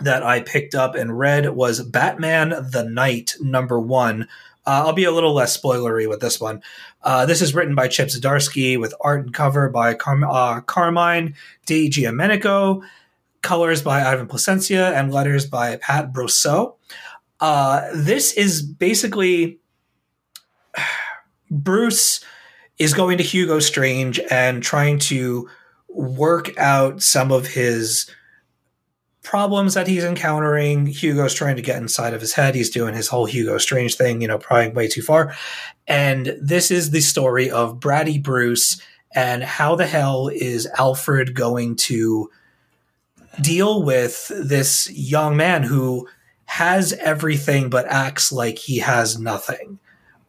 that I picked up and read was Batman the Knight number one. Uh, I'll be a little less spoilery with this one. Uh, this is written by Chip Zdarsky with art and cover by uh, Carmine Di Giandomenico, colors by Ivan Plascencia, and letters by Pat Brosseau. Uh, this is basically Bruce is going to Hugo Strange and trying to work out some of his problems that he's encountering. Hugo's trying to get inside of his head. He's doing his whole Hugo Strange thing, you know, prying way too far. And this is the story of Bratty Bruce and how the hell is Alfred going to deal with this young man who has everything but acts like he has nothing.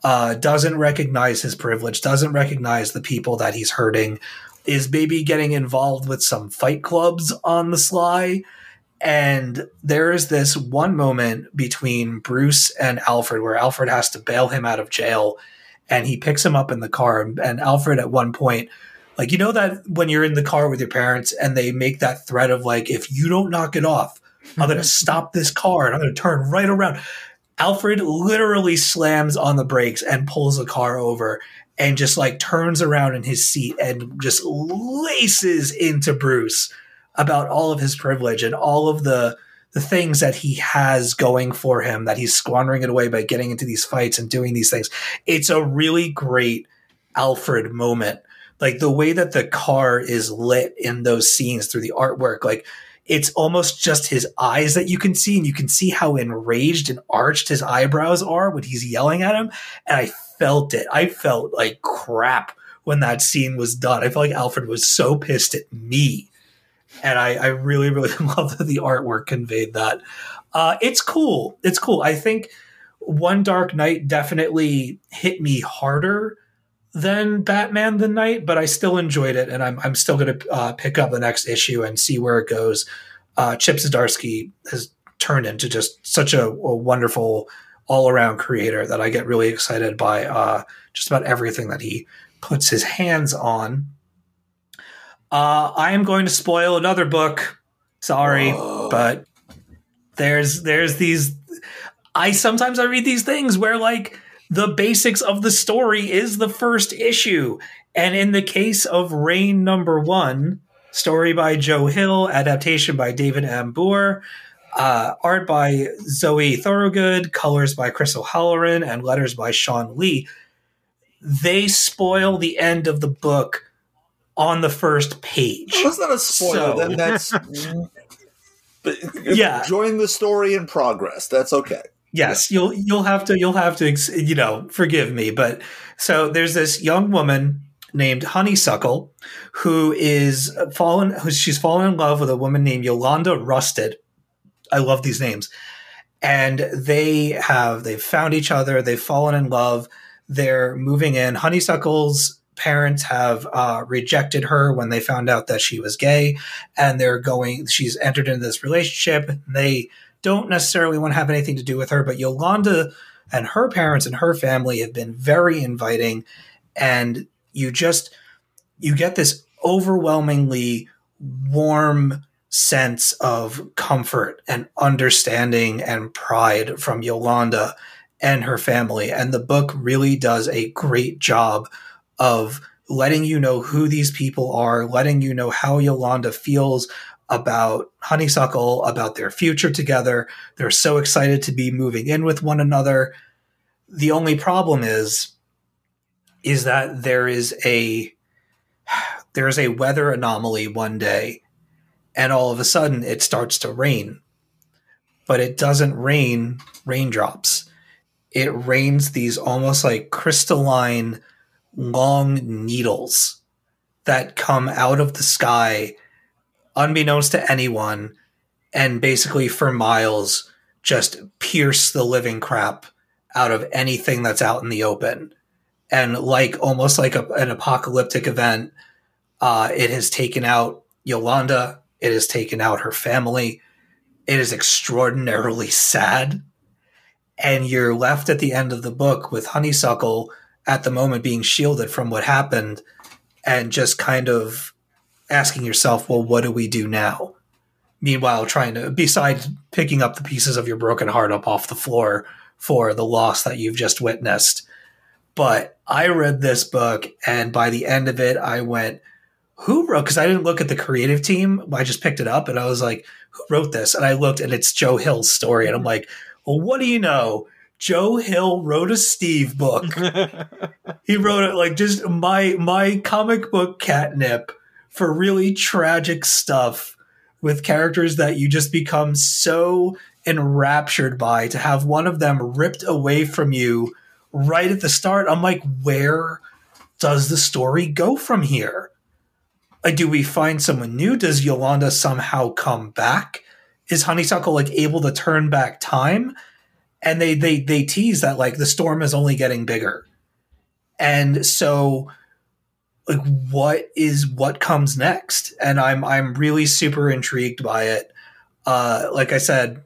Uh, doesn't recognize his privilege, doesn't recognize the people that he's hurting, is maybe getting involved with some fight clubs on the sly. And there is this one moment between Bruce and Alfred where Alfred has to bail him out of jail and he picks him up in the car. And Alfred, at one point, like, you know, that when you're in the car with your parents and they make that threat of, like, if you don't knock it off, I'm going to stop this car and I'm going to turn right around. Alfred literally slams on the brakes and pulls the car over and just like turns around in his seat and just laces into Bruce about all of his privilege and all of the the things that he has going for him that he's squandering it away by getting into these fights and doing these things. It's a really great Alfred moment. Like the way that the car is lit in those scenes through the artwork, like it's almost just his eyes that you can see, and you can see how enraged and arched his eyebrows are when he's yelling at him. And I felt it. I felt like crap when that scene was done. I felt like Alfred was so pissed at me. And I, I really really love that the artwork conveyed that. Uh, it's cool. It's cool. I think One Dark Knight definitely hit me harder than Batman the Knight, but I still enjoyed it, and I'm I'm still going to uh, pick up the next issue and see where it goes. Uh, Chip Zdarsky has turned into just such a, a wonderful all around creator that I get really excited by uh, just about everything that he puts his hands on. Uh, I am going to spoil another book. Sorry, but there's there's these. I sometimes I read these things where like the basics of the story is the first issue, and in the case of Rain Number One, story by Joe Hill, adaptation by David Ambur, uh, art by Zoe Thorogood, colors by Chris O'Halloran, and letters by Shawn Lee. They spoil the end of the book on the first page. Well, that's not a spoiler. So- Then that's. But Yeah. enjoying the story in progress. That's okay. Yes, you'll you'll have to you'll have to you know forgive me, but so there's this young woman named Honeysuckle who is fallen who she's fallen in love with a woman named Yolanda Rusted. I love these names. And they have they've found each other, they've fallen in love, they're moving in. Honeysuckle's parents have uh, rejected her when they found out that she was gay and they're going she's entered into this relationship. They don't necessarily want to have anything to do with her, but Yolanda and her parents and her family have been very inviting and you just you get this overwhelmingly warm sense of comfort and understanding and pride from Yolanda and her family and the book really does a great job of letting you know who these people are, letting you know how Yolanda feels about Honeysuckle, about their future together. They're so excited to be moving in with one another. The only problem is is that there is a there is a weather anomaly one day and all of a sudden it starts to rain. But it doesn't rain raindrops. It rains these almost like crystalline long needles that come out of the sky unbeknownst to anyone and basically for miles just pierce the living crap out of anything that's out in the open. And like almost like a, an apocalyptic event uh, it has taken out yolanda. It has taken out her family. It is extraordinarily sad. And you're left at the end of the book with honeysuckle at the moment being shielded from what happened and just kind of asking yourself, well, what do we do now? Meanwhile, trying to, besides picking up the pieces of your broken heart up off the floor for the loss that you've just witnessed. But I read this book, and by the end of it, I went, who wrote? Because I didn't look at the creative team. I just picked it up and I was like, who wrote this? And I looked, and it's Joe Hill's story. And I'm like, well, what do you know? Joe Hill wrote a Steve book. he wrote it like just my my comic book catnip for really tragic stuff with characters that you just become so enraptured by to have one of them ripped away from you right at the start. I'm like, where does the story go from here? Like, do we find someone new? Does Yolanda somehow come back? Is Honeysuckle like able to turn back time? And they they they tease that like the storm is only getting bigger. And so like what is what comes next? And I'm I'm really super intrigued by it. Uh like I said,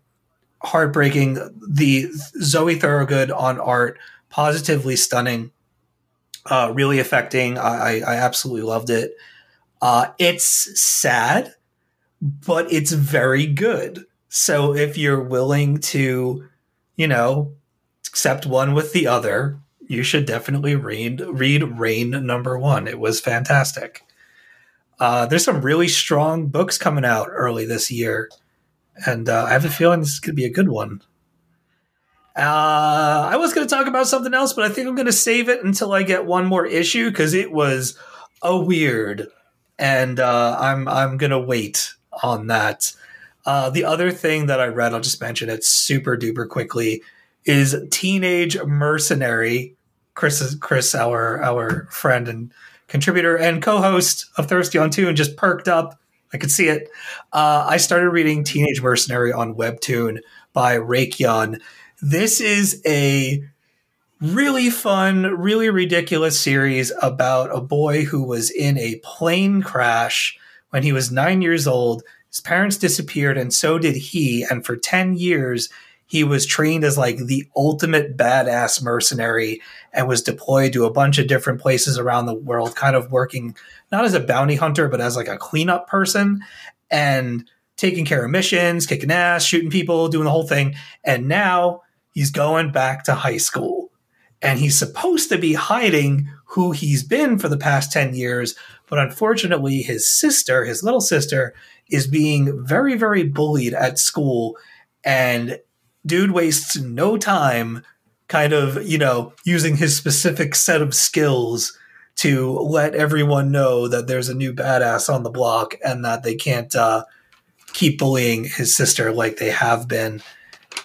heartbreaking. The Zoe Thorogood on art, positively stunning, uh, really affecting. I, I, I absolutely loved it. Uh, it's sad, but it's very good. So if you're willing to, you know, accept one with the other, you should definitely read read Rain number one. It was fantastic. Uh, there's some really strong books coming out early this year, and uh, I have a feeling this to be a good one. Uh, I was going to talk about something else, but I think I'm going to save it until I get one more issue because it was a weird, and uh, I'm I'm going to wait on that. Uh, the other thing that I read, I'll just mention it super duper quickly, is Teenage Mercenary. Chris, Chris, our our friend and contributor and co-host of Thirsty on Tune, just perked up I could see it. Uh, I started reading Teenage Mercenary on Webtoon by Rakyeon. This is a really fun, really ridiculous series about a boy who was in a plane crash when he was nine years old. His parents disappeared, and so did he. And for 10 years, he was trained as like the ultimate badass mercenary and was deployed to a bunch of different places around the world, kind of working not as a bounty hunter, but as like a cleanup person and taking care of missions, kicking ass, shooting people, doing the whole thing. And now he's going back to high school and he's supposed to be hiding who he's been for the past 10 years. But unfortunately, his sister, his little sister, is being very, very bullied at school. And dude wastes no time kind of, you know, using his specific set of skills to let everyone know that there's a new badass on the block and that they can't uh, keep bullying his sister like they have been.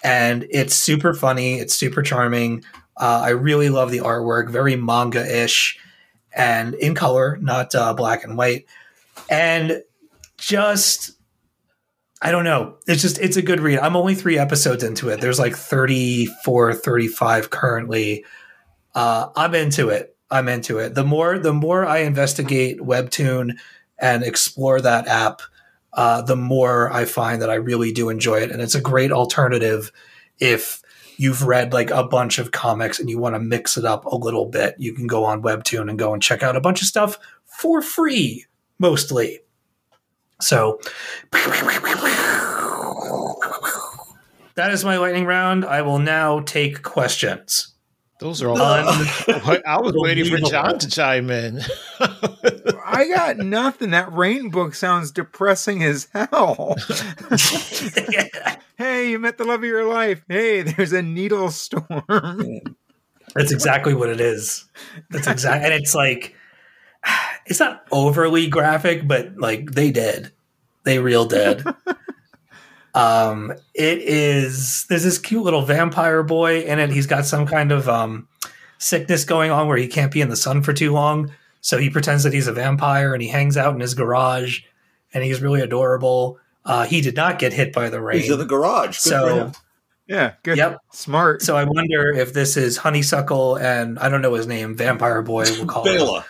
And it's super funny. It's super charming. Uh, I really love the artwork, very manga ish and in color, not uh, black and white. And just, I don't know. It's just, it's a good read. I'm only three episodes into it. There's like 34, 35 currently. Uh, I'm into it. I'm into it. The more, the more I investigate Webtoon and explore that app, uh, the more I find that I really do enjoy it. And it's a great alternative if you've read like a bunch of comics and you want to mix it up a little bit. You can go on Webtoon and go and check out a bunch of stuff for free, mostly. So that is my lightning round. I will now take questions. Those are all. Uh, Un- I was waiting for John to chime in. I got nothing. That rain book sounds depressing as hell. hey, you met the love of your life. Hey, there's a needle storm. That's exactly what it is. That's exactly, and it's like it's not overly graphic, but like they did, they real did. Um, it is. There's this cute little vampire boy in it. He's got some kind of um sickness going on where he can't be in the sun for too long, so he pretends that he's a vampire and he hangs out in his garage, and he's really adorable. Uh, he did not get hit by the rain. He's in the garage. Good so him. Yeah, good. Yep. Smart. so I wonder if this is Honeysuckle and I don't know his name, Vampire Boy. We'll call him Bela.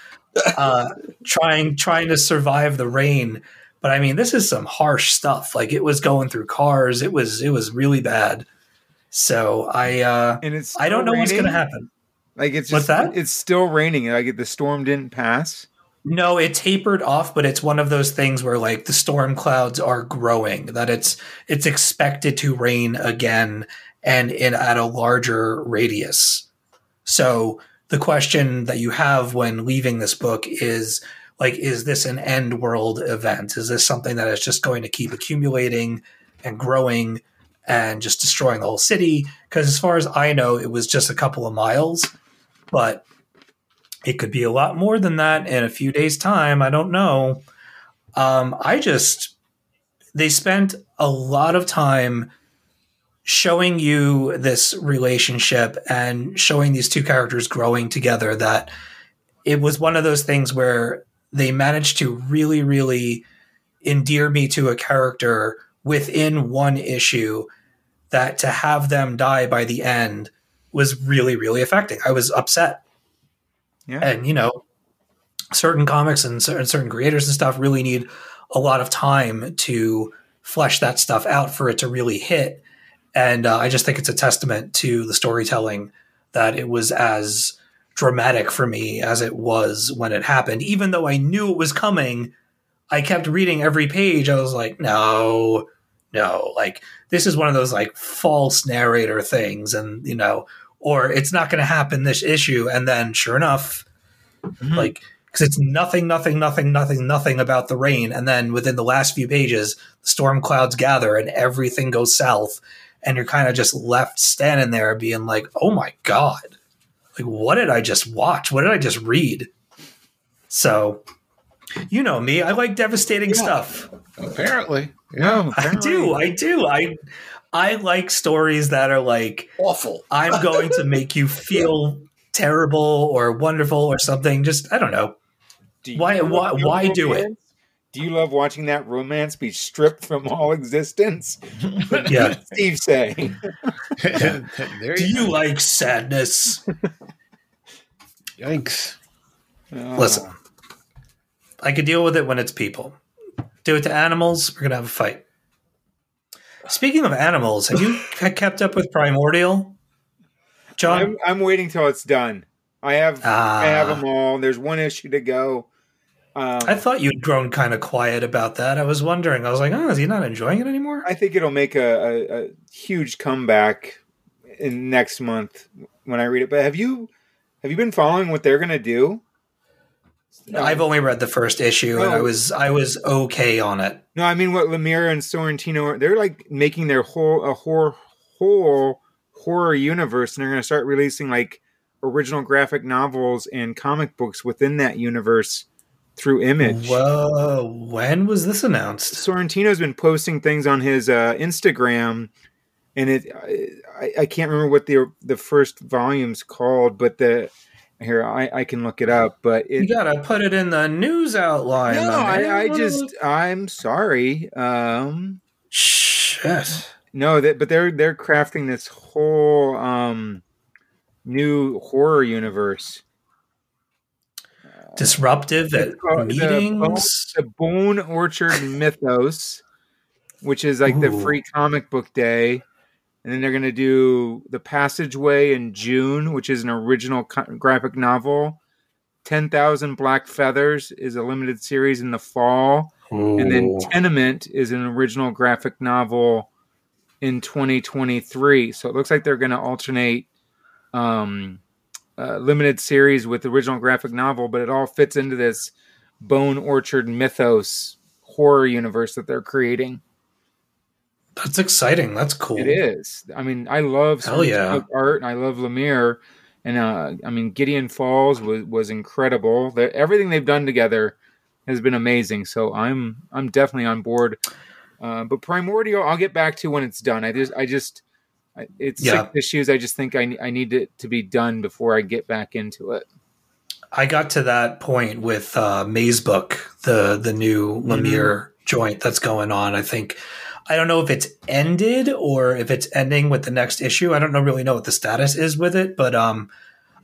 uh, trying trying to survive the rain. But I mean, this is some harsh stuff. Like it was going through cars. It was it was really bad. So I uh, and it's I don't know what's going to happen. Like it's What's just, that? It's still raining. Like the storm didn't pass. No, it tapered off, but it's one of those things where like the storm clouds are growing. That it's it's expected to rain again and in at a larger radius. So the question that you have when leaving this book is like, is this an end world event? Is this something that is just going to keep accumulating and growing and just destroying the whole city? Because as far as I know, it was just a couple of miles, but it could be a lot more than that in a few days' time. I don't know. Um, I just, they spent a lot of time showing you this relationship and showing these two characters growing together that it was one of those things where they managed to really, really endear me to a character within one issue that to have them die by the end was really, really affecting. I was upset. Yeah. And, you know, certain comics and certain, certain creators and stuff really need a lot of time to flesh that stuff out for it to really hit. And uh, I just think it's a testament to the storytelling that it was as dramatic for me as it was when it happened. Even though I knew it was coming, I kept reading every page. I was like, no, no, like this is one of those like false narrator things. And, you know, or it's not going to happen this issue. And then sure enough, mm-hmm. like, because it's nothing, nothing, nothing, nothing, nothing about the rain. And then within the last few pages, the storm clouds gather and everything goes south. And you're kind of just left standing there being like, oh my God, like, what did I just watch? What did I just read? So, you know me, I like devastating stuff. Apparently. No, I do. I do. I I like stories that are like Awful. I'm going to make you feel terrible or wonderful or something. Just I don't know. Do you Why- love why- why do it? Romance? Do you love watching that romance be stripped from all existence? Yeah. Steve saying. Do you you like sadness? Yikes. Listen, I could deal with it when it's people. Do it to animals, we're gonna have a fight. Speaking of animals, have you kept up with Primordial, John? I'm, I'm waiting till it's done. I have I have Ah. them all. There's one issue to go. Um, I thought you'd grown kind of quiet about that. I was wondering. I was like, oh, is he not enjoying it anymore? I think it'll make a, a, a huge comeback in next month when I read it. But have you have you been following what they're gonna do? I've only read the first issue, and I was I was okay on it. No, I mean what Lemire and Sorrentino they're like making their whole a whole whole horror universe, and they're gonna start releasing like original graphic novels and comic books within that universe through Image. Whoa! When was this announced? Sorrentino's been posting things on his uh, Instagram, and it I, I can't remember what the the first volume's called, but the here I, I can look it up. But You gotta put it in the news outline. no. I, I just is- I'm sorry. Um, shit. no, that but they're they're crafting this whole um new horror universe. Disruptive at the meetings. the Bone Orchard Mythos, which is like the free comic book day. And then they're going to do The Passageway in June, which is an original co- graphic novel. 10,000 Black Feathers is a limited series in the fall. And then Tenement is an original graphic novel in 2023. So it looks like they're going to alternate um, uh, limited series with original graphic novel, but it all fits into this Bone Orchard mythos horror universe that they're creating. That's exciting. That's cool. It is. I mean, I love Hell yeah. Art, and I love Lemire, and uh, I mean, Gideon Falls was was incredible. The, everything they've done together has been amazing. So I'm I'm definitely on board. Uh, but Primordial, I'll get back to when it's done. I just I just it's Yeah. issues. I just think I I need it to be done before I get back into it. I got to that point with uh, Mazebook, the the new Lemire joint that's going on. I think I don't know if it's ended or if it's ending with the next issue. I don't know really know what the status is with it, but um,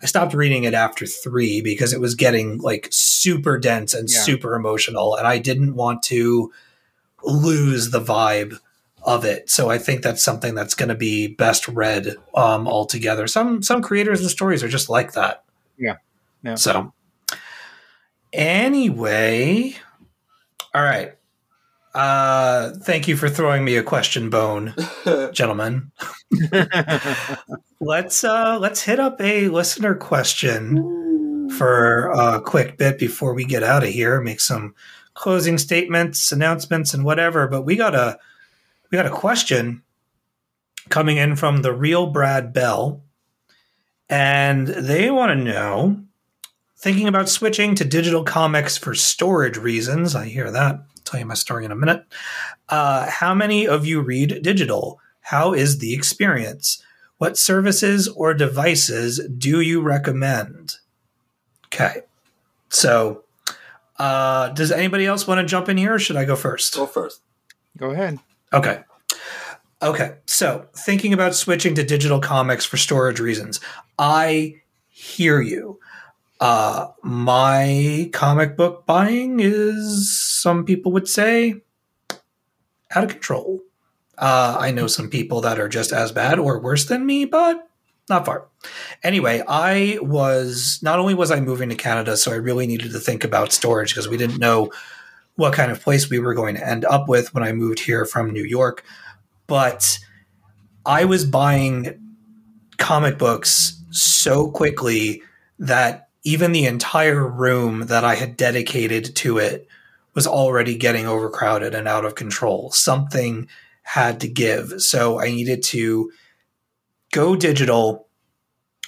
I stopped reading it after three because it was getting like super dense and Yeah. super emotional, and I didn't want to lose the vibe of it. So I think that's something that's going to be best read um, altogether. Some some creators and stories are just like that. Yeah. Yeah. So anyway, all right. Uh, thank you for throwing me a question bone, gentlemen. let's uh, let's hit up a listener question for a quick bit before we get out of here. Make some closing statements, announcements, and whatever. But we got a we got a question coming in from the real Brad Bell, and they want to know thinking about switching to digital comics for storage reasons. I hear that. I'll tell you my story in a minute. Uh, how many of you read digital? How is the experience? What services or devices do you recommend? Okay. So, uh, does anybody else want to jump in here or should I go first? Go first. Go ahead. Okay. Okay. So, thinking about switching to digital comics for storage reasons, I hear you. Uh, my comic book buying is, some people would say, out of control. Uh, I know some people that are just as bad or worse than me, but not far. Anyway, I was not only was I moving to Canada, so I really needed to think about storage because we didn't know what kind of place we were going to end up with when I moved here from New York. But I was buying comic books so quickly that even the entire room that I had dedicated to it was already getting overcrowded and out of control. Something had to give. So I needed to go digital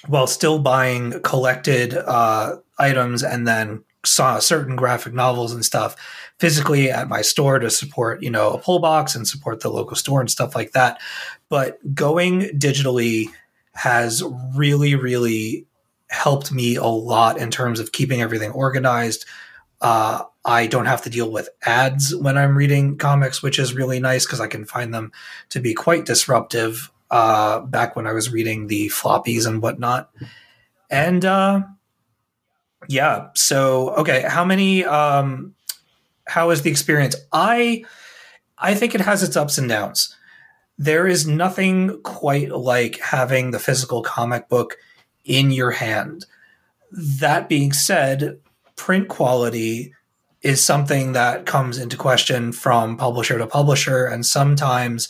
while still buying collected uh, items and then saw certain graphic novels and stuff physically at my store to support, you know, a pull box and support the local store and stuff like that. But going digitally has really, really helped me a lot in terms of keeping everything organized. Uh, I don't have to deal with ads when I'm reading comics, which is really nice because I can find them to be quite disruptive. Uh, back when I was reading the floppies and whatnot, and uh, yeah. So okay, how many? Um, how is the experience? I I think it has its ups and downs. There is nothing quite like having the physical comic book in your hand. That being said, print quality is something that comes into question from publisher to publisher, and sometimes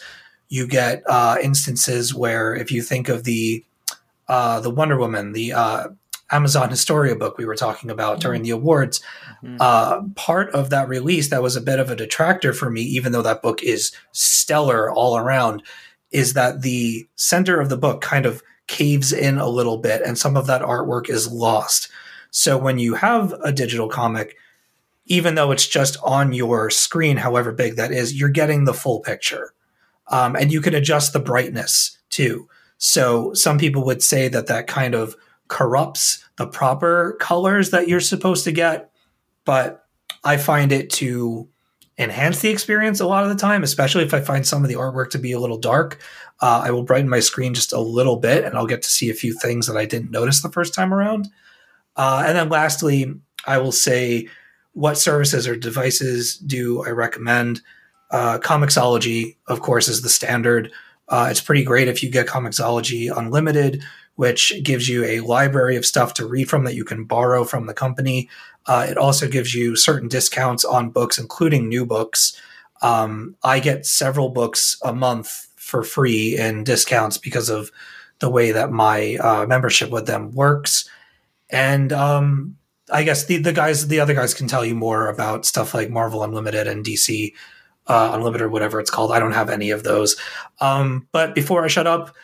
you get uh, instances where, if you think of the uh, the Wonder Woman, the uh, Amazon Historia book we were talking about during the awards, uh, part of that release that was a bit of a detractor for me, even though that book is stellar all around, is that the center of the book kind of caves in a little bit and some of that artwork is lost. So when you have a digital comic, even though it's just on your screen, however big that is, you're getting the full picture. Um, and you can adjust the brightness too. So some people would say that that kind of corrupts the proper colors that you're supposed to get. But I find it to enhance the experience a lot of the time, especially if I find some of the artwork to be a little dark. Uh, I will brighten my screen just a little bit and I'll get to see a few things that I didn't notice the first time around. Uh, and then lastly, I will say what services or devices do I recommend? Uh, Comixology, of course, is the standard. Uh, it's pretty great if you get Comixology Unlimited, which gives you a library of stuff to read from that you can borrow from the company. Uh, it also gives you certain discounts on books, including new books. Um, I get several books a month for free in discounts because of the way that my uh, membership with them works. And um, I guess the, the guys, the other guys can tell you more about stuff like Marvel Unlimited and DC uh, Unlimited, or whatever it's called. I don't have any of those. Um, but before I shut up,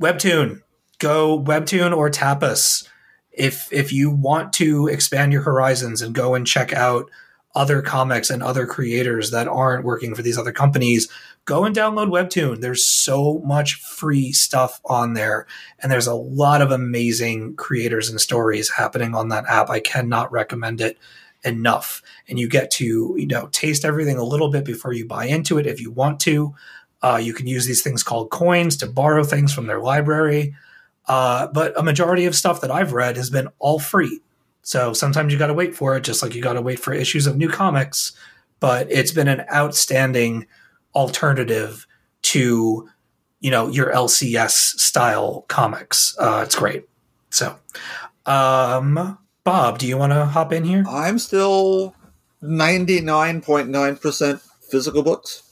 Webtoon, go Webtoon or Tapas. If if you want to expand your horizons and go and check out other comics and other creators that aren't working for these other companies, go and download Webtoon. There's so much free stuff on there, and there's a lot of amazing creators and stories happening on that app. I cannot recommend it enough. And you get to you know taste everything a little bit before you buy into it if you want to. Uh, you can use these things called coins to borrow things from their library. Uh, but a majority of stuff that I've read has been all free. So sometimes you got to wait for it, just like you got to wait for issues of new comics. But it's been an outstanding alternative to, you know, your LCS style comics. Uh, it's great. So, um, Bob, do you want to hop in here? I'm still 99.9% physical books.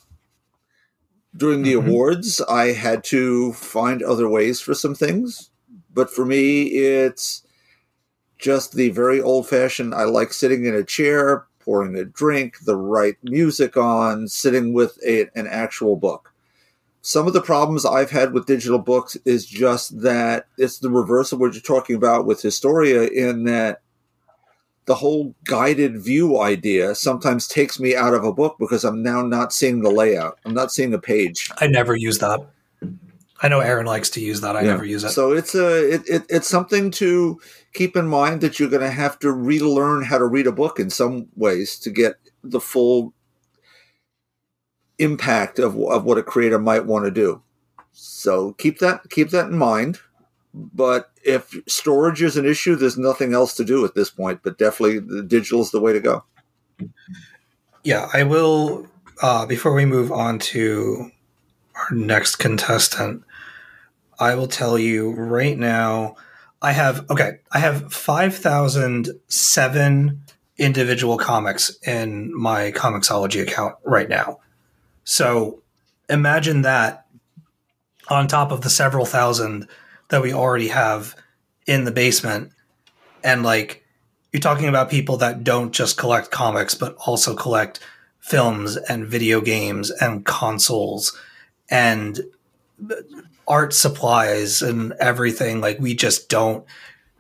During the Mhm. awards, I had to find other ways for some things. But for me, it's just the very old fashioned. I like sitting in a chair, pouring a drink, the right music on, sitting with a, an actual book. Some of the problems I've had with digital books is just that it's the reverse of what you're talking about with Historia, in that the whole guided view idea sometimes takes me out of a book because I'm now not seeing the layout. I'm not seeing the page. I never use that. I know Aaron likes to use that. I Yeah. never use it. So it's a it, it, it's something to keep in mind that you're going to have to relearn how to read a book in some ways to get the full impact of of what a creator might want to do. So keep that keep that in mind. But if storage is an issue, there's nothing else to do at this point. But definitely, the digital is the way to go. Yeah, I will. Uh, before we move on to our next contestant, I will tell you right now. I have okay. I have five thousand seven individual comics in my Comixology account right now. So imagine that on top of the several thousand that we already have in the basement, and like you're talking about people that don't just collect comics but also collect films and video games and consoles and art supplies and everything. Like we just don't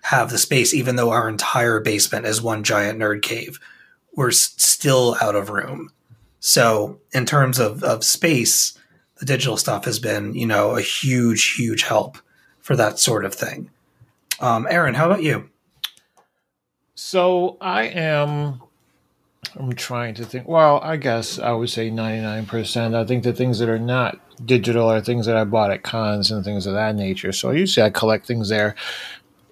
have the space even though our entire basement is one giant nerd cave. We're still out of room. So in terms of, of space the digital stuff has been you know a huge huge help for that sort of thing um, aaron how about you So I am I'm trying to think. Well, I guess I would say 99%. I think the things that are not digital are things that I bought at cons and things of that nature. So usually I collect things there.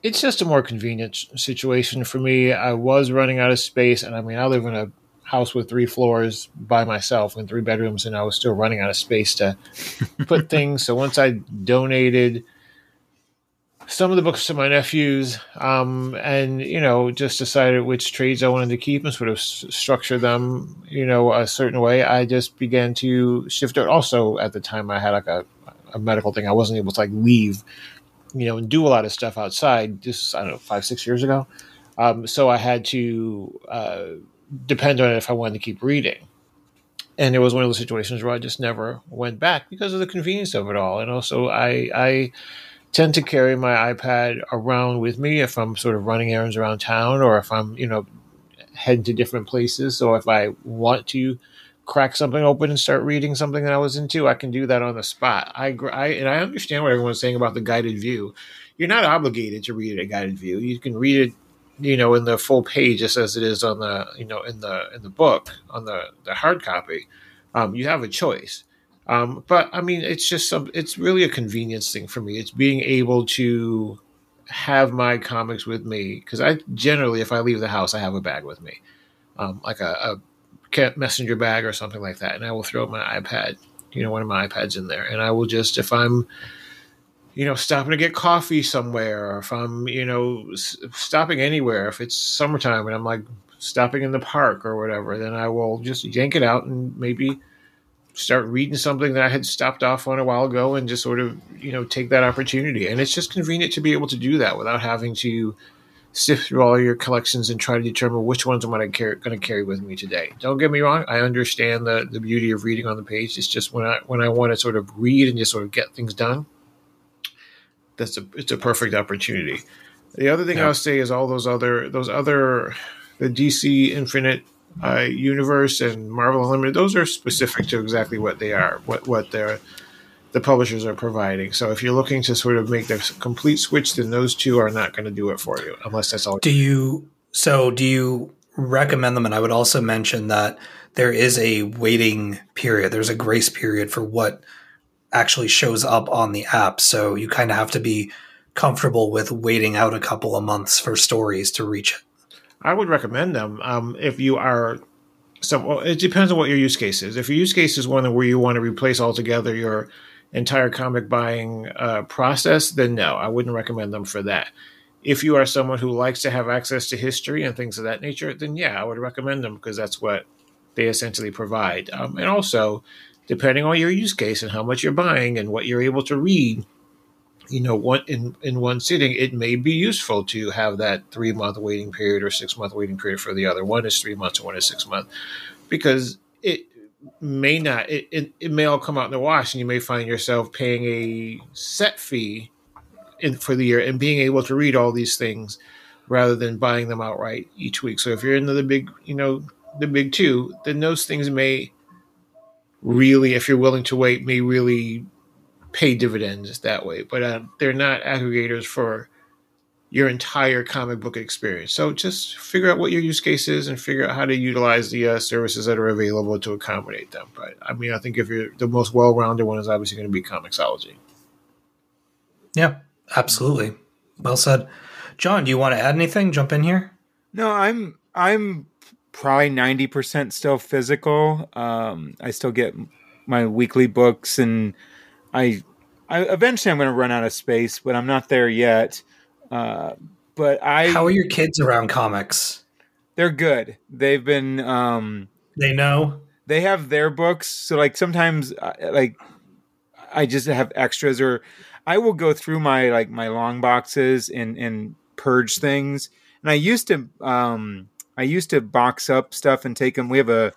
It's just a more convenient situation for me. I was running out of space, and I mean, I live in a house with three floors by myself and three bedrooms, and I was still running out of space to put things. So once I donated some of the books to my nephews, um, and you know, just decided which trades I wanted to keep and sort of s- structure them, you know, a certain way. I just began to shift it. Also, at the time, I had like a, a medical thing. I wasn't able to like leave, you know, and do a lot of stuff outside. Just I don't know, five six years ago. Um, so I had to uh, depend on it if I wanted to keep reading. And it was one of those situations where I just never went back because of the convenience of it all. And also, I, I tend to carry my iPad around with me if I'm sort of running errands around town or if I'm, you know, heading to different places. So if I want to crack something open and start reading something that I was into, I can do that on the spot. I, I and I understand what everyone's saying about the guided view. You're not obligated to read at guided view. You can read it, you know, in the full page just as it is on the, you know, in the in the book on the the hard copy. Um, you have a choice. Um, but I mean, it's just some. It's really a convenience thing for me. It's being able to have my comics with me because I generally, if I leave the house, I have a bag with me, um, like a, a messenger bag or something like that, and I will throw my iPad, you know, one of my iPads in there, and I will just if I'm, you know, stopping to get coffee somewhere, or if I'm, you know, s- stopping anywhere, if it's summertime and I'm like stopping in the park or whatever, then I will just yank it out and maybe start reading something that I had stopped off on a while ago and just sort of, you know, take that opportunity. And it's just convenient to be able to do that without having to sift through all your collections and try to determine which ones I'm going to carry, going to carry with me today. Don't get me wrong. I understand the, the beauty of reading on the page. It's just when I, when I want to sort of read and just sort of get things done, that's a, it's a perfect opportunity. The other thing Yeah. I'll say is all those other, those other, the DC Infinite uh, universe and Marvel Unlimited, those are specific to exactly what they are, what what they're, the publishers are providing. So if you're looking to sort of make the complete switch, then those two are not going to do it for you, unless that's all. Do you so do you recommend them? And I would also mention that there is a waiting period. There's a grace period for what actually shows up on the app. So you kind of have to be comfortable with waiting out a couple of months for stories to reach it. I would recommend them um, if you are. Well, it depends on what your use case is. If your use case is one where you want to replace altogether your entire comic buying uh, process, then no, I wouldn't recommend them for that. If you are someone who likes to have access to history and things of that nature, then yeah, I would recommend them because that's what they essentially provide. Um, and also, depending on your use case and how much you're buying and what you're able to read, you know, one in in one sitting, it may be useful to have that three month waiting period or six month waiting period for the other. One is three months, one is six months, because it may not. It, it it may all come out in the wash, and you may find yourself paying a set fee in, for the year and being able to read all these things rather than buying them outright each week. So if you're into the big, you know, the big two, then those things may really, if you're willing to wait, may really pay dividends that way. But uh, they're not aggregators for your entire comic book experience. So just figure out what your use case is and figure out how to utilize the uh, services that are available to accommodate them. But I mean, I think if you're the most well-rounded one is obviously going to be Comixology. Yeah, absolutely. Well said. John, do you want to add anything? Jump in here. No, I'm I'm probably ninety percent still physical. Um, I still get my weekly books, and I, I eventually I'm going to run out of space, but I'm not there yet. Uh, but I, How are your kids around comics? they're good. They've been, um, They know. they have their books, so like sometimes, uh, like I just have extras, or I will go through my like my long boxes and and purge things. And I used to, um, I used to box up stuff and take them. We have a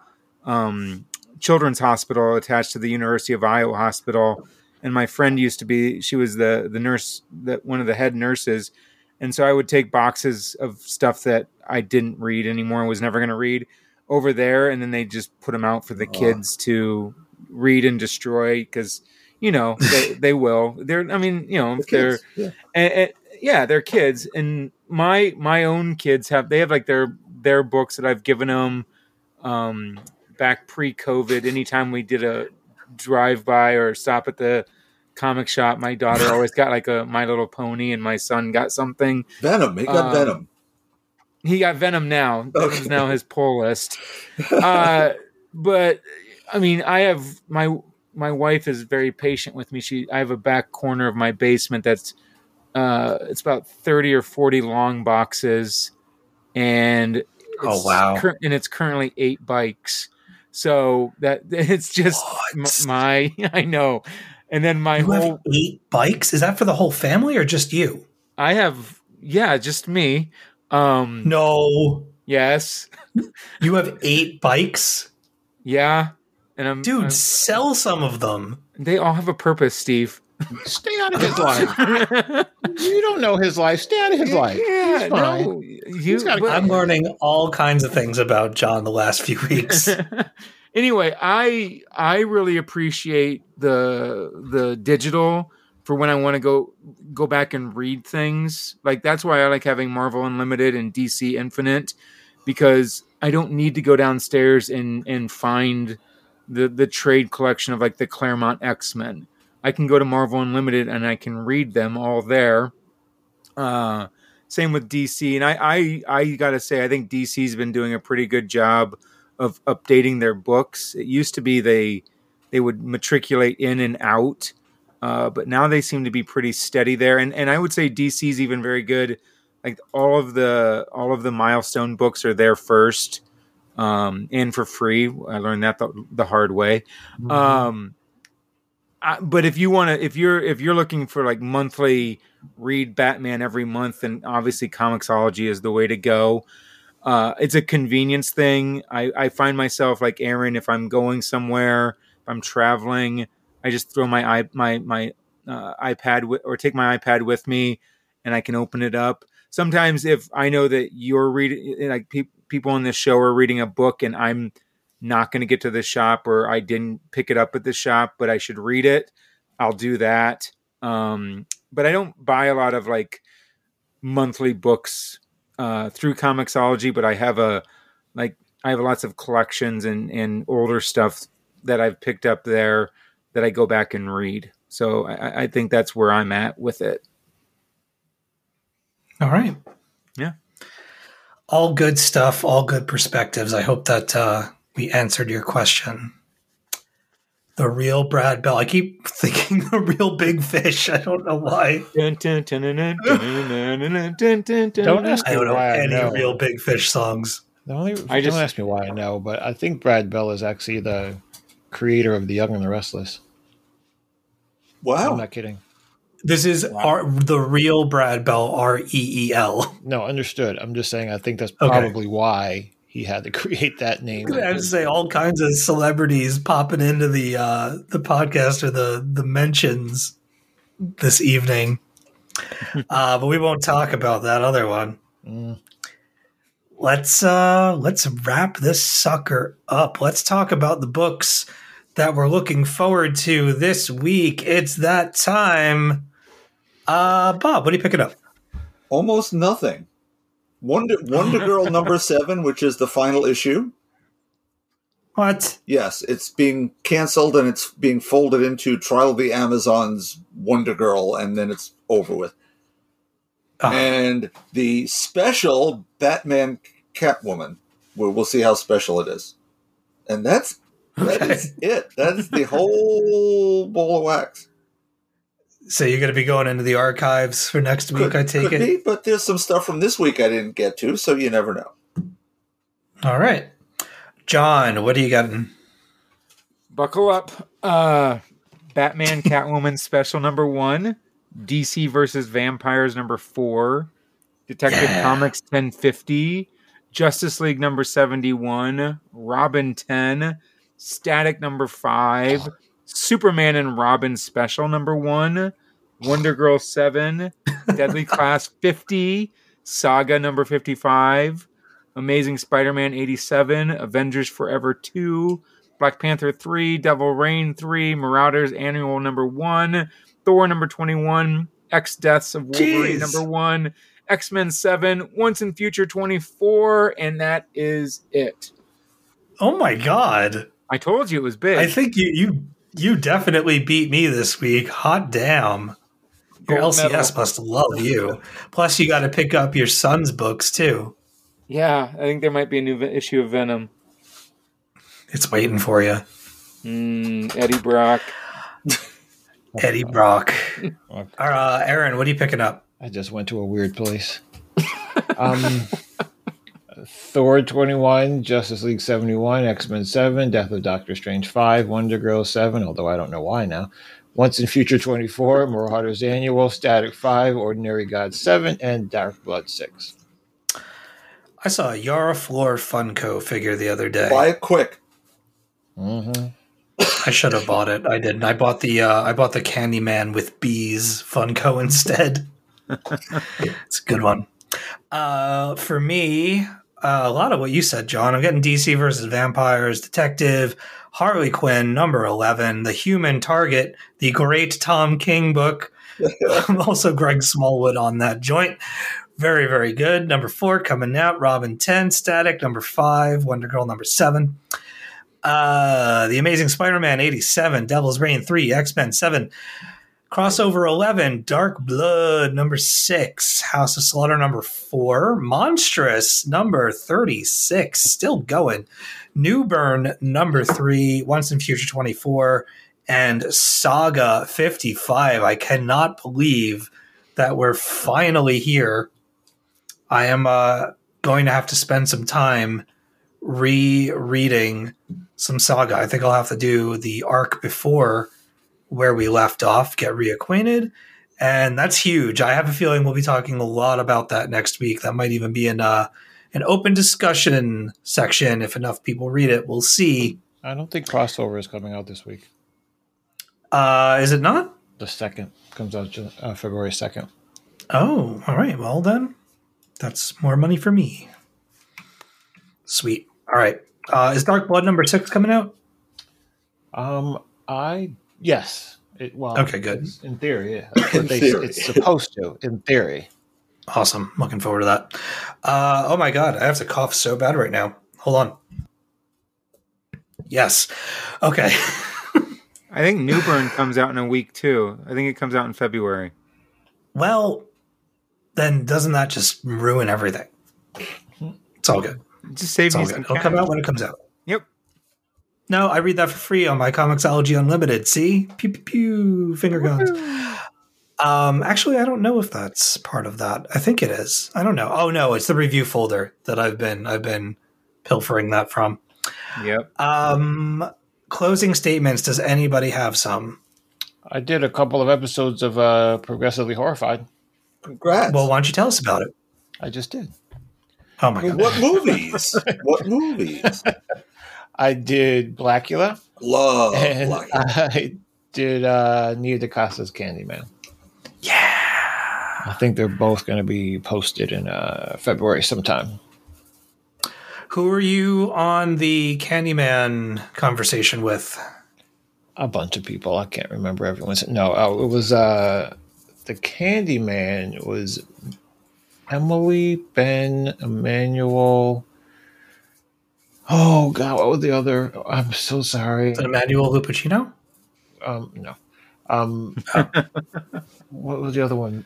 um, children's hospital attached to the University of Iowa Hospital, and my friend used to be. She was the the nurse, that one of the head nurses, and so I would take boxes of stuff that I didn't read anymore and was never going to read over there, and then they just put them out for the kids to read and destroy because you know they, they will. They're I mean you know they're yeah. and, and- yeah they're kids and my my own kids have they have like their their books that I've given them Um, back pre-COVID, anytime we did a drive-by or stop at the comic shop, my daughter always got like a My Little Pony, and my son got something. Venom. He got Um, Venom. He got Venom now. Venom's Okay. now his pull list. Uh, but I mean, I have my my wife is very patient with me. She I have a back corner of my basement that's uh, it's about thirty or forty long boxes, and Oh, wow. cur- and it's currently eight bikes. So that it's just m- my I know, and then my You whole have eight bikes? Is that for the whole family or just you? I have yeah, just me. Um, No. yes, You have eight bikes? yeah, and I'm Dude, I'm- sell some of them. They all have a purpose, Steve. Stay out of his life. you don't know his life. Stay out of his life. Yeah, He's fine. no, you. gotta- but- I'm learning all kinds of things about John the last few weeks. anyway, I I really appreciate the the digital for when I want to go go back and read things. Like that's why I like having Marvel Unlimited and DC Infinite because I don't need to go downstairs and and find the the trade collection of like the Claremont X Men. I can go to Marvel Unlimited and I can read them all there. Uh, same with DC, and I I I gotta say I think DC's been doing a pretty good job of updating their books. It used to be they they would matriculate in and out, uh, but now they seem to be pretty steady there. And and I would say DC's even very good. Like all of the all of the milestone books are there first, um, and for free. I learned that the, the hard way. Um, But if you want to, if you're if you're looking for like monthly read Batman every month, then obviously Comixology is the way to go. Uh, it's a convenience thing. I, I find myself like Aaron if I'm going somewhere, if I'm traveling, I just throw my i my my uh, iPad wi- or take my iPad with me, and I can open it up. Sometimes if I know that you're reading, like pe- people on this show are reading a book, and I'm not going to get to the shop or I didn't pick it up at the shop, but I should read it, I'll do that. Um, but I don't buy a lot of like monthly books uh, through Comixology, but I have a like I have lots of collections and and older stuff that I've picked up there that I go back and read. So I, I think that's where I'm at with it. All right. Yeah. All good stuff, all good perspectives. I hope that uh, we answered your question. The real Brad Bell. I keep thinking the real big fish. I don't know why. Don't ask me I me don't know why I any know. real big fish songs. The only, I just- don't ask me why I know, but I think Brad Bell is actually the creator of The Young and the Restless. Wow. I'm not kidding. This is R- the real Brad Bell, R E E L. No, understood. I'm just saying I think that's Okay. probably why he had to create that name. I have to say, all kinds of celebrities popping into the uh, the podcast or the the mentions this evening. uh, but we won't talk about that other one. Mm. Let's uh, let's wrap this sucker up. Let's talk about the books that we're looking forward to this week. It's that time. Uh, Bob, what are you picking up? Almost nothing. Wonder Wonder Girl number seven, which is the final issue. What? Yes, it's being canceled and it's being folded into Trial of the Amazons Wonder Girl, and then it's over with. Ah. And the special Batman Catwoman, where we'll see how special it is. And that's that Okay. is it. That's the whole ball of wax. So you're going to be going into the archives for next week, Could, I take could it. be, but there's some stuff from this week I didn't get to, so you never know. All right. John, what do you got? Buckle up. Uh, Batman Catwoman special number one, DC versus Vampires number four, Detective Yeah. Comics 1050, Justice League number 71, Robin 10, Static number five, Superman and Robin special number one, Wonder Girl 7, Deadly Class 50, Saga number 55, Amazing Spider Man 87, Avengers Forever 2, Black Panther 3, Devil Reign 3, Marauders Annual number 1, Thor number 21, X Deaths of Wolverine Jeez. number 1, X Men 7, Once & Future 24, and that is it. Oh my god! I told you it was big. I think you you you definitely beat me this week. Hot damn! Your Gold LCS medal. must love you. Plus, you got to pick up your son's books too. yeah, I think there might be a new issue of Venom. It's waiting for you, Mm, Eddie Brock. Eddie Brock. Okay. Uh, Aaron, what are you picking up? I just went to a weird place. um, Thor 21, Justice League 71, X Men 7, Death of Doctor Strange 5, Wonder Girl 7, although I don't know why now. Once & Future 24, Marauders Annual, Static 5, Ordinary God 7, and Dark Blood 6. I saw a Yara Flor Funko figure the other day. Buy it quick. Mm-hmm. I should have bought it. I didn't. I bought the uh, I bought the Candyman with bees Funko instead. it's a good one. Uh, for me, uh, a lot of what you said, John. I'm getting DC versus Vampires, Detective, Harley Quinn, number eleven, The Human Target, the great Tom King book. also, Greg Smallwood on that joint. Very, very good. Number four coming out. Robin 10, Static. Number five. Wonder Girl number seven. Uh, The Amazing Spider Man 87. Devil's Reign 3. X Men 7. Crossover 11. Dark Blood number six. House of Slaughter number four. Monstrous number 36. Still going. Newburn number three. Once & Future 24. And Saga 55. I cannot believe that we're finally here. I am uh, going to have to spend some time rereading some saga. I think I'll have to do the arc before where we left off, get reacquainted. And that's huge. I have a feeling we'll be talking a lot about that next week. That might even be in uh, an open discussion section if enough people read it. We'll see. I don't think Crossover is coming out this week. Uh, is it not? The second comes out uh, February 2nd. Oh, all right. Well, then that's more money for me. Sweet. All right. Uh, is Dark Blood number six coming out? Um, I, yes. It, well, Okay, good. In theory, yeah. In they, theory. It's supposed to, in theory. Awesome. Looking forward to that. Uh, oh my God. I have to cough so bad right now. Hold on. Yes. Okay. I think Newburn comes out in a week too. I think it comes out in February. well, then doesn't that just ruin everything? It's all good. Just save It's me some. It'll come out when it comes out. Yep. No, I read that for free on my Comixology Unlimited. See? Pew pew pew. Finger guns. Um, actually, I don't know if that's part of that. I think it is. I don't know. Oh no, it's the review folder that I've been I've been pilfering that from. Yep. Um, closing statements. Does anybody have some? I did a couple of episodes of uh, Progressively Horrified. Congrats. Well, why don't you tell us about it? I just did. Oh my god. what movies? what movies? I did Blacula, Love. and Black- I did uh, Nia DaCosta's Candyman. Yeah. I think they're both going to be posted in uh, February sometime. Who are you on the Candyman conversation with? A bunch of people. I can't remember everyone's. No, oh, it was uh, the Candyman was Emily, Ben, Emmanuel. Oh God, what was the other? I'm so sorry. Is it Emmanuel Lupacino? Um, no. Um, what was the other one?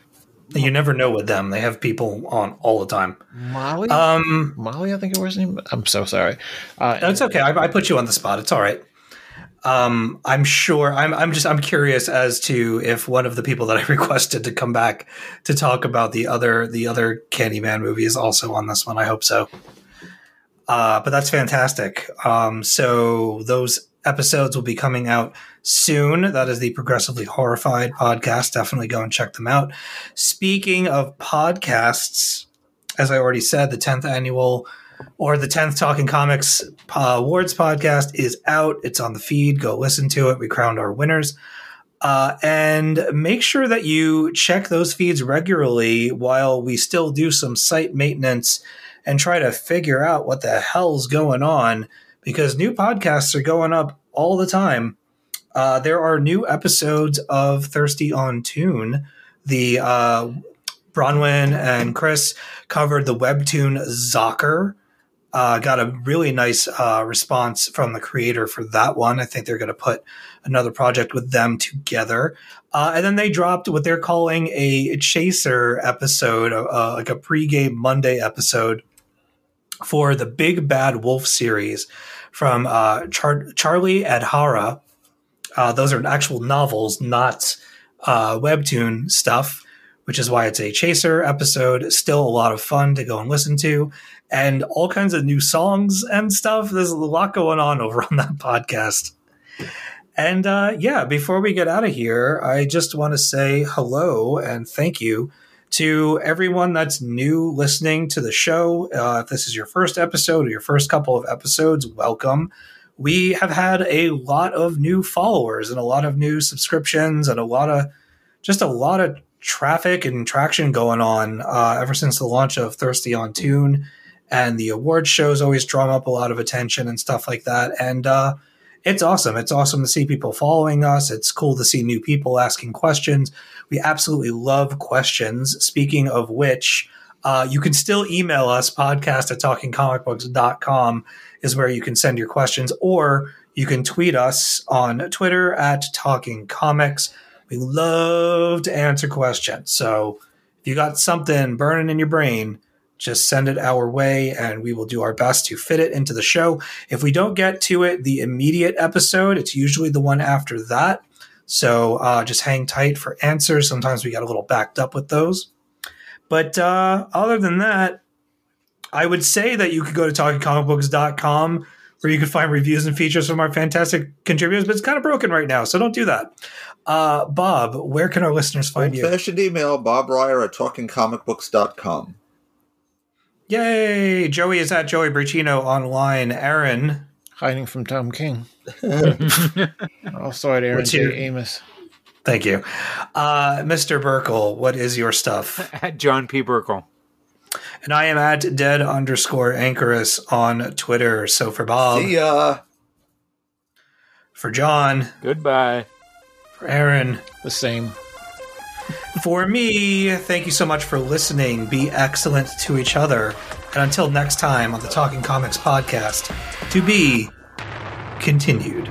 You never know with them. They have people on all the time. Molly. Um, Molly, I think it was name. I'm so sorry. Uh, no, it's okay. I, I put you on the spot. It's all right. Um, I'm sure. I'm. I'm just. I'm curious as to if one of the people that I requested to come back to talk about the other the other Candyman movie is also on this one. I hope so. Uh, but that's fantastic. Um, so those episodes will be coming out soon. That is the Progressively Horrified podcast. Definitely go and check them out. Speaking of podcasts, as I already said, the 10th annual or the 10th Talking Comics uh, Awards podcast is out. It's on the feed. Go listen to it. We crowned our winners. Uh, and make sure that you check those feeds regularly while we still do some site maintenance and try to figure out what the hell's going on because new podcasts are going up all the time. Uh, there are new episodes of Thirsty on Tune. The uh, Bronwyn and Chris covered the webtoon Zocker Uh, got a really nice uh, response from the creator for that one. I think they're going to put another project with them together. Uh, and then they dropped what they're calling a chaser episode, uh, like a pregame Monday episode for the Big Bad Wolf series from uh, Char- Charlie Adhara. Uh, those are actual novels, not uh, webtoon stuff, which is why it's a chaser episode. Still a lot of fun to go and listen to, and all kinds of new songs and stuff. There's a lot going on over on that podcast. And uh, yeah, before we get out of here, I just want to say hello and thank you to everyone that's new listening to the show. Uh, if this is your first episode or your first couple of episodes, welcome. We have had a lot of new followers and a lot of new subscriptions and a lot of just a lot of traffic and traction going on uh, ever since the launch of Thirsty on Tune. And the award shows always drum up a lot of attention and stuff like that. And uh, it's awesome. It's awesome to see people following us. It's cool to see new people asking questions. We absolutely love questions. Speaking of which, uh, you can still email us podcast at talkingcomicbooks.com is where you can send your questions or you can tweet us on Twitter at Talking Comics. We love to answer questions. So if you got something burning in your brain, just send it our way and we will do our best to fit it into the show. If we don't get to it the immediate episode, it's usually the one after that. So uh, just hang tight for answers. Sometimes we get a little backed up with those. But uh, other than that, I would say that you could go to talkingcomicbooks.com where you can find reviews and features from our fantastic contributors, but it's kind of broken right now, so don't do that. Uh, Bob, where can our listeners find you? Old-fashioned email, Bob Reyer at talkingcomicbooks.com. Yay! Joey is at Joey Braccino online. Aaron, Hiding from Tom King. also at Aaron What's J. your- Amos. thank you. Uh, Mr. Burkle, what is your stuff? At John P. Burkle. And I am at dead underscore anchorus on Twitter. So for Bob, See ya. for John, Goodbye. for Aaron, The same. For me, thank you so much for listening. Be excellent to each other. And until next time on the Talking Comics podcast, to be continued.